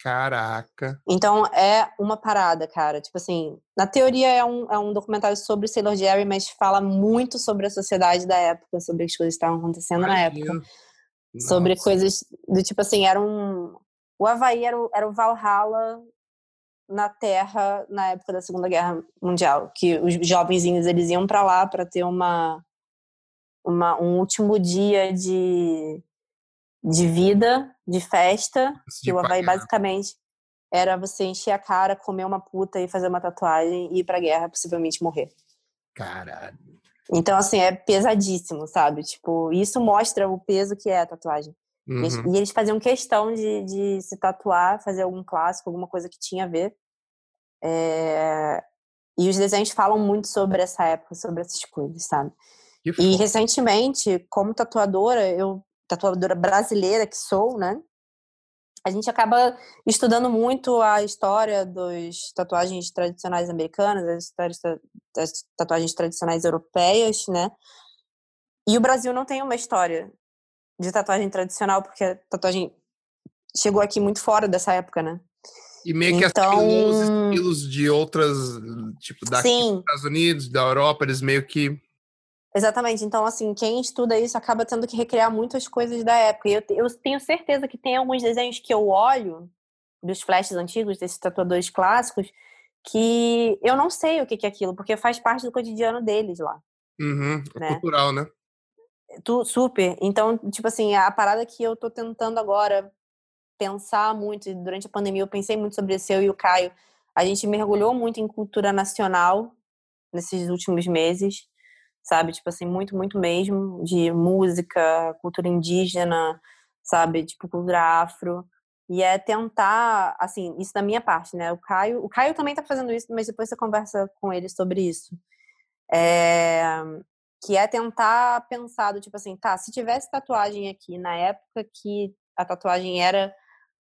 Caraca. Então é uma parada, cara. Tipo assim, na teoria é um, é um documentário sobre Sailor Jerry, mas fala muito sobre a sociedade da época, sobre as coisas que estavam acontecendo na época Imagino. sobre Nossa. coisas do tipo assim, era um. O Havaí era o, era o Valhalla na Terra na época da Segunda Guerra Mundial, que os jovenzinhos eles iam para lá para ter uma, uma um último dia de, de vida, de festa, que o Havaí basicamente era você encher a cara, comer uma puta e fazer uma tatuagem e ir pra guerra, possivelmente morrer. Caralho. Então, assim, é pesadíssimo, sabe? Tipo, isso mostra o peso que é a tatuagem. E eles- Uhum. E eles faziam questão de, de se tatuar, fazer algum clássico, alguma coisa que tinha a ver. É, E os desenhos falam muito sobre essa época, sobre essas coisas, sabe? E recentemente, como tatuadora, eu tatuadora brasileira que sou, né? A gente acaba estudando muito a história das tatuagens tradicionais americanas, as histórias da- das tatuagens tradicionais europeias, né? E o Brasil não tem uma história de tatuagem tradicional, porque a tatuagem chegou aqui muito fora dessa época, né? E meio que Então- os estilos de outras, tipo, daqui Sim. dos Estados Unidos, da Europa, eles meio que. Exatamente. Então, assim, quem estuda isso acaba tendo que recriar muitas coisas da época. E eu, eu tenho certeza que tem alguns desenhos que eu olho, dos flashes antigos, desses tatuadores clássicos, que eu não sei o que que é aquilo, porque faz parte do cotidiano deles lá. Uhum, Né? cultural, né? Tu, super. Então, tipo assim, a parada que eu tô tentando agora pensar muito, e durante a pandemia eu pensei muito sobre isso, eu e o Caio, a gente mergulhou muito em cultura nacional nesses últimos meses, sabe? Tipo assim, muito, muito mesmo, de música, cultura indígena, sabe? Tipo, cultura afro. E é tentar, assim, isso da minha parte, né? O Caio, o Caio também tá fazendo isso, mas depois você conversa com ele sobre isso. É, que é tentar pensar do tipo assim, tá, se tivesse tatuagem aqui na época que a tatuagem era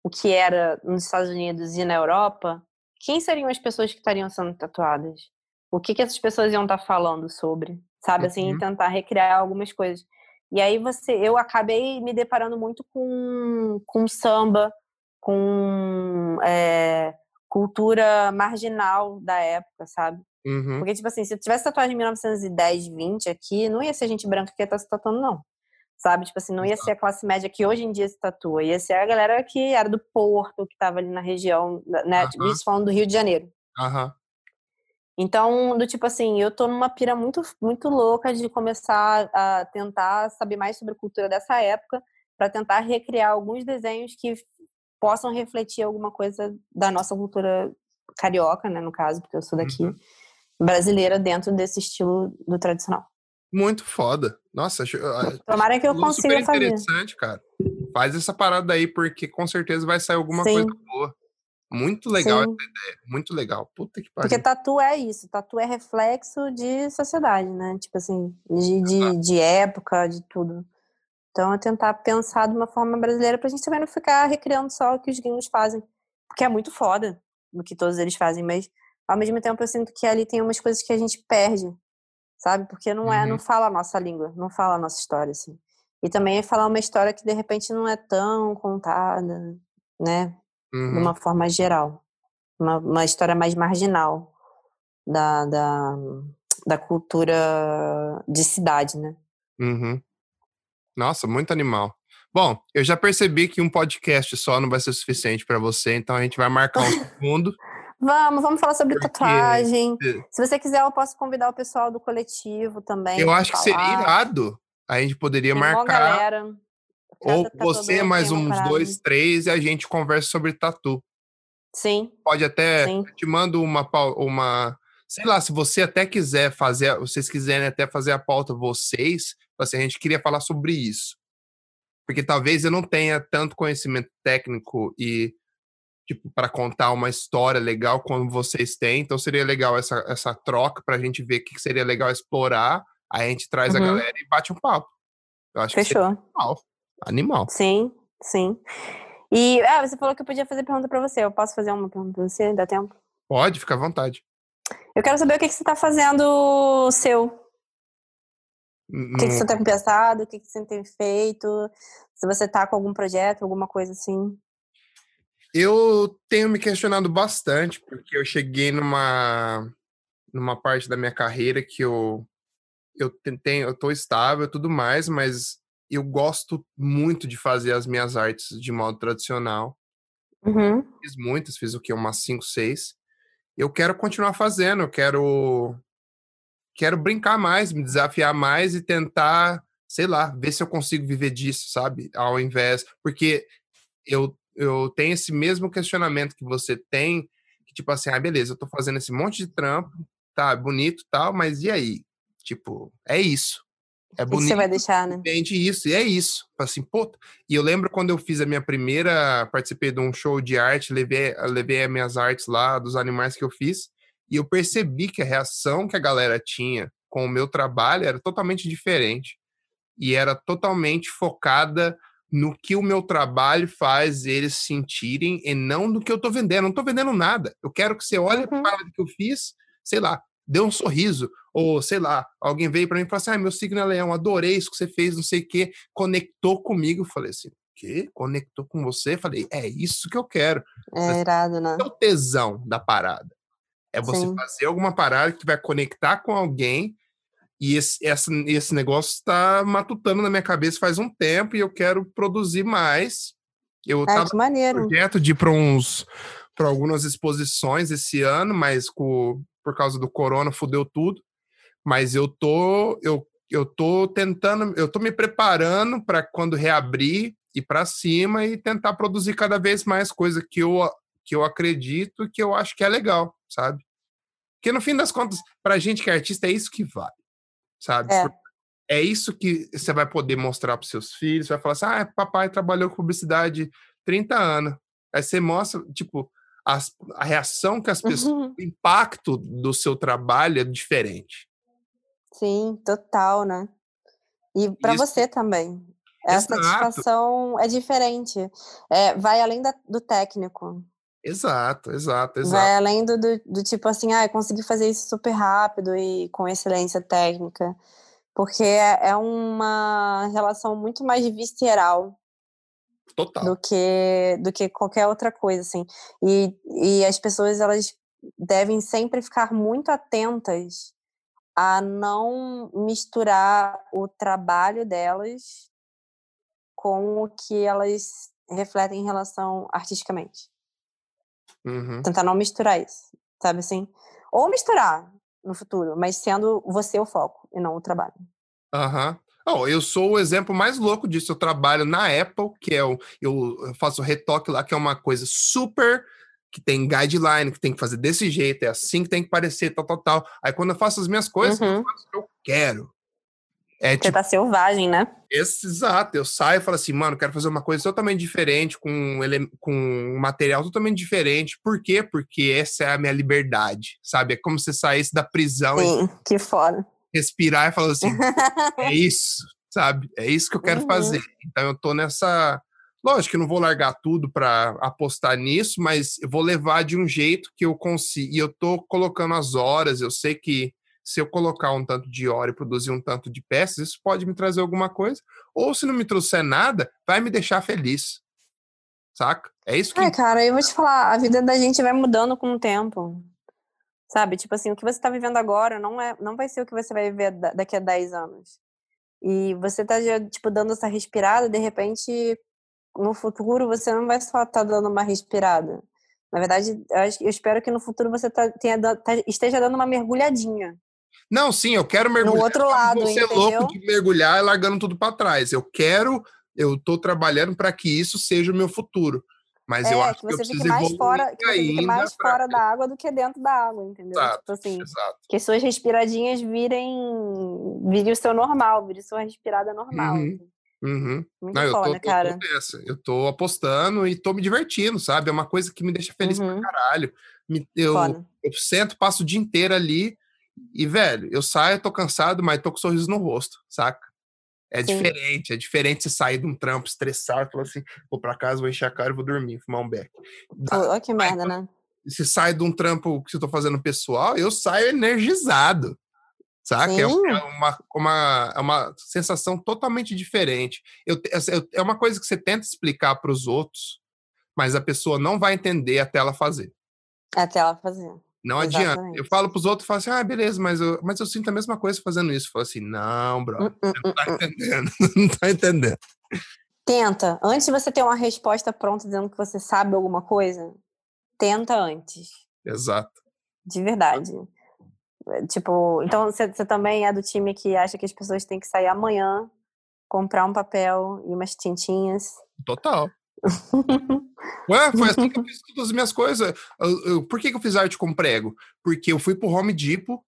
o que era nos Estados Unidos e na Europa, quem seriam as pessoas que estariam sendo tatuadas? O que que essas pessoas iam estar falando sobre? Sabe assim, Uhum. tentar recriar algumas coisas. E aí você, eu acabei me deparando muito com, com samba, com é, cultura marginal da época, sabe? Uhum. Porque, tipo assim, se eu tivesse tatuagem de 1910, 20 aqui, não ia ser gente branca que ia estar se tatuando, não. Sabe? Tipo assim, não ia ser a classe média que hoje em dia se tatua. Ia ser a galera que era do Porto, que tava ali na região, né? Aham. Isso falando do Rio de Janeiro. Aham. Então, do tipo assim, eu tô numa pira muito, muito louca de começar a tentar saber mais sobre a cultura dessa época, para tentar recriar alguns desenhos que possam refletir alguma coisa da nossa cultura carioca, né, no caso, porque eu sou daqui, Uhum. brasileira, dentro desse estilo do tradicional. Muito foda. Nossa, acho, ah, Tomara que eu consiga super fazer. interessante, cara. Faz essa parada aí, porque com certeza vai sair alguma Sim. coisa boa. Muito legal Sim. essa ideia. Muito legal. Puta que Porque pariu. tatu é isso, tatu é reflexo de sociedade, né? Tipo assim, de, de, de época, de tudo. Então é tentar pensar de uma forma brasileira pra gente também não ficar recriando só o que os gringos fazem. Porque é muito foda o que todos eles fazem, mas ao mesmo tempo eu sinto que ali tem umas coisas que a gente perde, sabe? Porque não é, Uhum. não fala a nossa língua, não fala a nossa história, assim. E também é falar uma história que de repente não é tão contada, né? de Uhum. uma forma geral. Uma, uma história mais marginal da, da, da cultura de cidade, né? Uhum. Nossa, muito animal. Bom, eu já percebi que um podcast só não vai ser suficiente pra você, então a gente vai marcar um segundo. Vamos, vamos falar sobre Porque- tatuagem. eh, Se você quiser, eu posso convidar o pessoal do coletivo também. Eu acho que seria irado. A gente poderia Tem marcar. Ou tatuador você mais uns parada. dois, três, e a gente conversa sobre tatu. Sim, Pode até. sim. te mando uma, uma. Sei lá, se você até quiser fazer, vocês quiserem até fazer a pauta vocês, assim, a gente queria falar sobre isso. Porque talvez eu não tenha tanto conhecimento técnico e, tipo, para contar uma história legal como vocês têm. Então seria legal essa, essa troca pra gente ver o que seria legal explorar. Aí a gente traz a Uhum. galera e bate um papo. Eu acho que Fechou. animal. Animal. Sim, sim. E ah, você falou que eu podia fazer pergunta pra você. Eu posso fazer uma pergunta pra você? Dá tempo? Pode, fica à vontade. Eu quero saber o que, que você tá fazendo seu. O que, que No- você tem pensado? O que, que você tem feito? Se você tá com algum projeto, alguma coisa assim. Eu tenho me questionado bastante, porque eu cheguei numa, numa parte da minha carreira que eu, eu tenho, eu tô estável e tudo mais, mas eu gosto muito de fazer as minhas artes de modo tradicional. Uhum. Fiz muitas, fiz o que? Umas 5, 6. Eu quero continuar fazendo, eu quero quero brincar mais, me desafiar mais e tentar, sei lá, ver se eu consigo viver disso, sabe? Ao invés, porque eu eu tenho esse mesmo questionamento que você tem, que tipo assim, ah, beleza, eu tô fazendo esse monte de trampo, tá, bonito, tal, mas e aí? Tipo, é isso. É bonito você vai deixar, né? entende isso, e é isso. Assim, pô, e eu lembro quando eu fiz a minha primeira, participei de um show de arte, levei, levei as minhas artes lá, dos animais que eu fiz, e eu percebi que a reação que a galera tinha com o meu trabalho era totalmente diferente. E era totalmente focada no que o meu trabalho faz eles sentirem e não no que eu tô vendendo. Eu não tô vendendo nada. Eu quero que você olhe Uhum. para o que eu fiz, sei lá, dê um sorriso, ou sei lá, alguém veio para mim e falou assim: ah, meu signo é leão, adorei isso que você fez, não sei o quê, conectou comigo. Eu falei assim: quê? Conectou com você? Falei, é isso que eu quero. É irado, né? É o tesão da parada. É você Sim. fazer alguma parada que vai conectar com alguém e esse, essa, esse negócio está matutando na minha cabeça faz um tempo e eu quero produzir mais. Eu que maneiro. projeto de ir para uns para algumas exposições esse ano, mas com, por causa do corona fudeu tudo. Mas eu tô eu, eu tô tentando, eu tô me preparando para quando reabrir ir para cima e tentar produzir cada vez mais coisa que eu que eu acredito que eu acho que é legal, sabe? Porque no fim das contas, pra gente que é artista é isso que vale sabe? É. é isso que você vai poder mostrar para seus filhos, vai falar assim, ah, papai trabalhou com publicidade 30 anos. Aí você mostra, tipo, as, a reação que as pessoas, uhum. o impacto do seu trabalho é diferente. Sim, total, né? E para você também. Essa Exato. satisfação é diferente. É, vai além da, do técnico. Exato, exato, exato. Vai além do, do, do tipo assim, ah, eu consegui fazer isso super rápido e com excelência técnica. Porque é, é uma relação muito mais visceral Total. do que do que qualquer outra coisa assim e, e as pessoas elas devem sempre ficar muito atentas a não misturar o trabalho delas com o que elas refletem em relação artisticamente Uhum. Tentar não misturar isso, sabe assim? Ou misturar no futuro, mas sendo você o foco e não o trabalho. Aham. Uhum. Oh, eu sou o exemplo mais louco disso. Eu trabalho na Apple, que é o. Eu faço retoque lá, que é uma coisa super. que tem guideline, que tem que fazer desse jeito, é assim que tem que parecer, tal, tal, tal. Aí quando eu faço as minhas coisas, uhum. eu faço o que eu quero. É, Você tipo, tá selvagem, né? Esse, exato. Eu saio e falo assim, mano, quero fazer uma coisa totalmente diferente, com, ele, com um material totalmente diferente. Por quê? Porque essa é a minha liberdade, sabe? É como se saísse da prisão Sim, e que foda. respirar e falar assim, é isso, sabe? É isso que eu quero uhum. fazer. Então eu tô nessa... Lógico que eu não vou largar tudo para apostar nisso, mas eu vou levar de um jeito que eu consigo. E eu tô colocando as horas, eu sei que se eu colocar um tanto de hora e produzir um tanto de peças, isso pode me trazer alguma coisa. Ou se não me trouxer nada, vai me deixar feliz. Saca? É isso que. É, cara, eu vou te falar, a vida da gente vai mudando com o tempo. Sabe? Tipo assim, o que você está vivendo agora não, é, não vai ser o que você vai viver daqui a 10 anos. E você tá, tipo, dando essa respirada, de repente, no futuro, você não vai só estar tá dando uma respirada. Na verdade, eu, espero que no futuro você tá, tenha, tá, esteja dando uma mergulhadinha. Não, sim, eu quero mergulhar. No outro lado, Você louco de mergulhar largando tudo para trás. Eu quero, eu tô trabalhando para que isso seja o meu futuro. Mas é, eu acho que, que eu preciso mais fora, que você fique mais pra... fora da água do que dentro da água, entendeu? Exato, tipo assim, exato. que suas respiradinhas virem, virem o seu normal, virem sua respirada normal. Uhum. Uhum. Muito Não, foda, eu tô, cara. Eu tô, eu tô apostando e tô me divertindo, sabe? É uma coisa que me deixa feliz uhum. pra caralho. Eu, eu sento, passo o dia inteiro ali e, velho, eu saio, tô cansado, mas tô com um sorriso no rosto, saca? É Sim. diferente, é diferente você sair de um trampo estressado e falar assim, vou pra casa, vou encher a cara e vou dormir, fumar um beck. Olha que merda, né? Se sai de um trampo que eu tô fazendo pessoal, eu saio energizado, saca? É, é uma, uma, é uma sensação totalmente diferente. Eu, é uma coisa que você tenta explicar para os outros, mas a pessoa não vai entender até ela fazer. Até ela fazer. Não Exatamente. adianta. Eu falo pros outros, falo assim, ah, beleza, mas eu, mas eu sinto a mesma coisa fazendo isso. Eu falo assim, não, bro, uh, uh, não tá uh, entendendo, não tá entendendo. Tenta. Antes de você ter uma resposta pronta dizendo que você sabe alguma coisa, tenta antes. Exato. De verdade. É, tipo, então você também é do time que acha que as pessoas têm que sair amanhã, comprar um papel e umas tintinhas. Total. Ué, foi assim que eu fiz todas as minhas coisas. Eu, eu, por que, que eu fiz arte com prego? Porque eu fui pro Home Depot,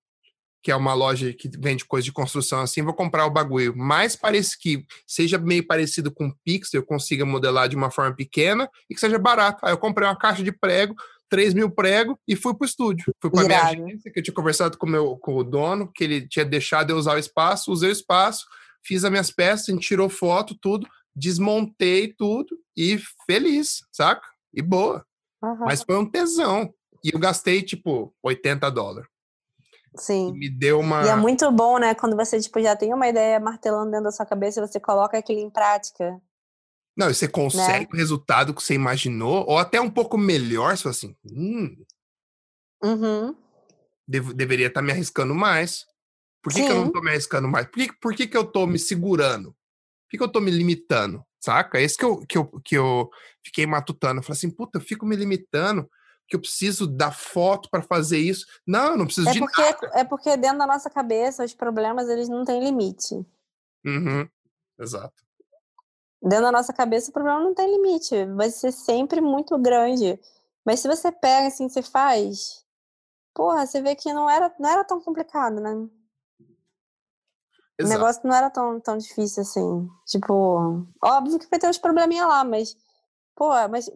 que é uma loja que vende coisa de construção assim, vou comprar o bagulho mais parecido, que seja meio parecido com pixel, eu consiga modelar de uma forma pequena e que seja barato. Aí eu comprei uma caixa de prego, 3 mil prego e fui pro estúdio. Fui pra Irado. minha agência, que eu tinha conversado com, meu, com o dono, que ele tinha deixado eu usar o espaço, usei o espaço, fiz as minhas peças, a gente tirou foto, tudo, desmontei tudo e feliz, saca? E boa. Uhum. Mas foi um tesão. E eu gastei, tipo, 80 dólares. Sim. E me deu uma. E é muito bom, né? Quando você, tipo, já tem uma ideia martelando dentro da sua cabeça e você coloca aquilo em prática. Não, e você consegue né? o resultado que você imaginou, ou até um pouco melhor, se assim, hum, uhum. dev deveria estar tá me arriscando mais. Por que, que eu não estou me arriscando mais? Por que, por que, que eu estou me segurando? Por que, que eu estou me limitando? Saca? Esse que eu, que eu, que eu fiquei matutando. Eu falei assim, puta, eu fico me limitando que eu preciso da foto para fazer isso. Não, eu não preciso é de porque, nada. É porque dentro da nossa cabeça os problemas eles não têm limite. Uhum. Exato. Dentro da nossa cabeça o problema não tem limite. Vai ser sempre muito grande. Mas se você pega assim, você faz, porra, você vê que não era, não era tão complicado, né? Exato. O negócio não era tão, tão difícil assim. Tipo, óbvio que vai ter uns probleminha lá, mas Pô, mas,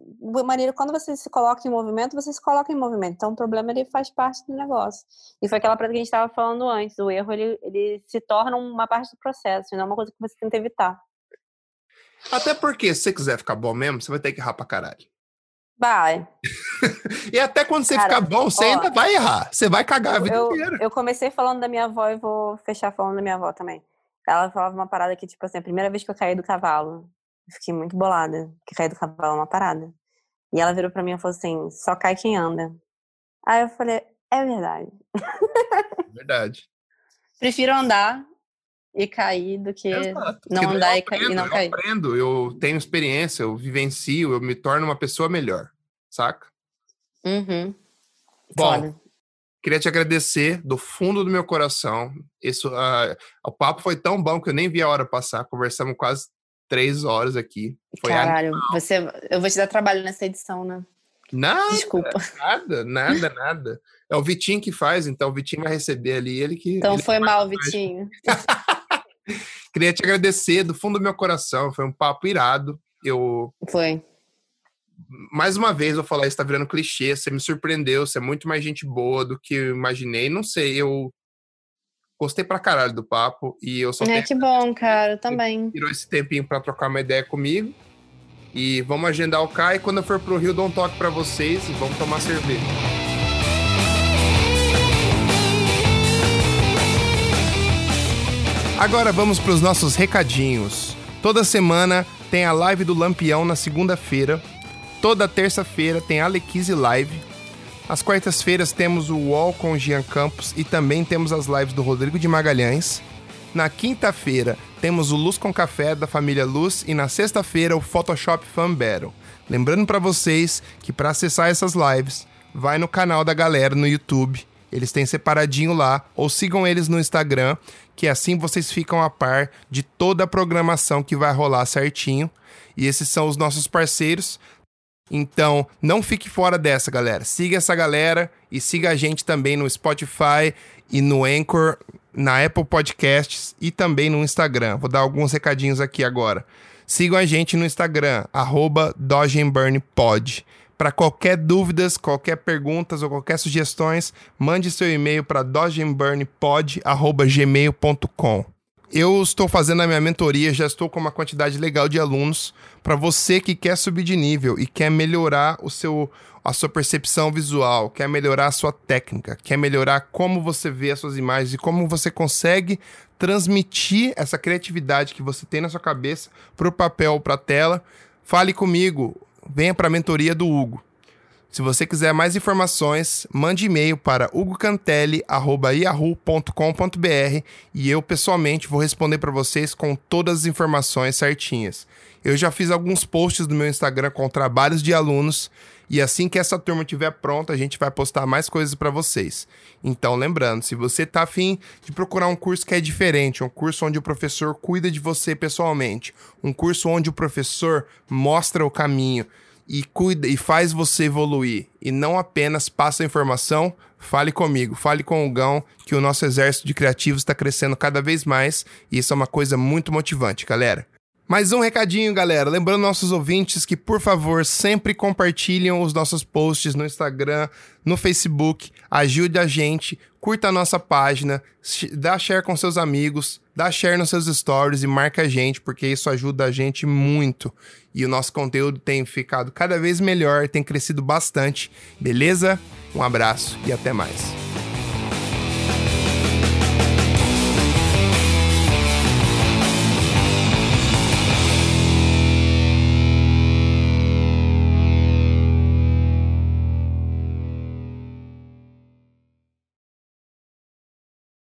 maneiro, quando você se coloca em movimento, você se coloca em movimento. Então, o problema, ele faz parte do negócio. E foi aquela coisa que a gente estava falando antes. O erro, ele, ele se torna uma parte do processo, não é uma coisa que você tenta evitar. Até porque, se você quiser ficar bom mesmo, você vai ter que errar pra caralho. Vai. e até quando você Cara, ficar bom, você ó, ainda vai errar. Você vai cagar a vida eu, inteira. Eu comecei falando da minha avó e vou fechar falando da minha avó também. Ela falava uma parada que, tipo assim, a primeira vez que eu caí do cavalo, fiquei muito bolada, que cair do cavalo é uma parada. E ela virou pra mim e falou assim: só cai quem anda. Aí eu falei: é verdade. Verdade. Prefiro andar e cair do que Exato. não andar aprendo, e, não cair. Eu aprendo, eu tenho experiência, eu vivencio, eu me torno uma pessoa melhor, saca? Uhum. Bom, Foda. queria te agradecer do fundo do meu coração. Isso, uh, o papo foi tão bom que eu nem vi a hora passar. Conversamos quase três horas aqui. Foi Caralho, você, eu vou te dar trabalho nessa edição, né? Nada, Desculpa. Nada, nada, nada. É o Vitinho que faz, então o Vitinho vai receber ali, ele que... Então ele foi mal, Vitinho. Queria te agradecer do fundo do meu coração, foi um papo irado. Eu... Foi. Mais uma vez, vou falar, isso tá virando clichê, você me surpreendeu, você é muito mais gente boa do que eu imaginei. Não sei, eu Gostei pra caralho do papo e eu só É que bom, cara, também. Tirou esse tempinho para trocar uma ideia comigo. E vamos agendar o Kai. Quando eu for pro Rio, dou um toque para vocês e vamos tomar cerveja. Agora vamos para os nossos recadinhos. Toda semana tem a live do Lampião na segunda-feira. Toda terça-feira tem a Alequise Live. Às quartas-feiras temos o UOL com o Jean Campos e também temos as lives do Rodrigo de Magalhães. Na quinta-feira temos o Luz com Café da família Luz e na sexta-feira o Photoshop Fan Battle. Lembrando para vocês que para acessar essas lives, vai no canal da galera no YouTube. Eles têm separadinho lá, ou sigam eles no Instagram, que assim vocês ficam a par de toda a programação que vai rolar certinho. E esses são os nossos parceiros. Então, não fique fora dessa, galera. Siga essa galera e siga a gente também no Spotify e no Anchor, na Apple Podcasts e também no Instagram. Vou dar alguns recadinhos aqui agora. Sigam a gente no Instagram, arroba Para qualquer dúvidas, qualquer perguntas ou qualquer sugestões, mande seu e-mail para dodgeburnpod.gmail.com. Eu estou fazendo a minha mentoria, já estou com uma quantidade legal de alunos para você que quer subir de nível e quer melhorar o seu a sua percepção visual, quer melhorar a sua técnica, quer melhorar como você vê as suas imagens e como você consegue transmitir essa criatividade que você tem na sua cabeça para o papel, para a tela. Fale comigo, venha para a mentoria do Hugo. Se você quiser mais informações, mande e-mail para hugocantelli.yahoo.com.br e eu pessoalmente vou responder para vocês com todas as informações certinhas. Eu já fiz alguns posts no meu Instagram com trabalhos de alunos e assim que essa turma estiver pronta, a gente vai postar mais coisas para vocês. Então, lembrando, se você está afim de procurar um curso que é diferente, um curso onde o professor cuida de você pessoalmente, um curso onde o professor mostra o caminho, e cuida e faz você evoluir e não apenas passa informação, fale comigo, fale com o Gão, que o nosso exército de criativos está crescendo cada vez mais e isso é uma coisa muito motivante, galera. Mais um recadinho, galera. Lembrando nossos ouvintes que, por favor, sempre compartilhem os nossos posts no Instagram, no Facebook. Ajude a gente, curta a nossa página, dá share com seus amigos, dá share nos seus stories e marca a gente, porque isso ajuda a gente muito. E o nosso conteúdo tem ficado cada vez melhor, tem crescido bastante. Beleza? Um abraço e até mais.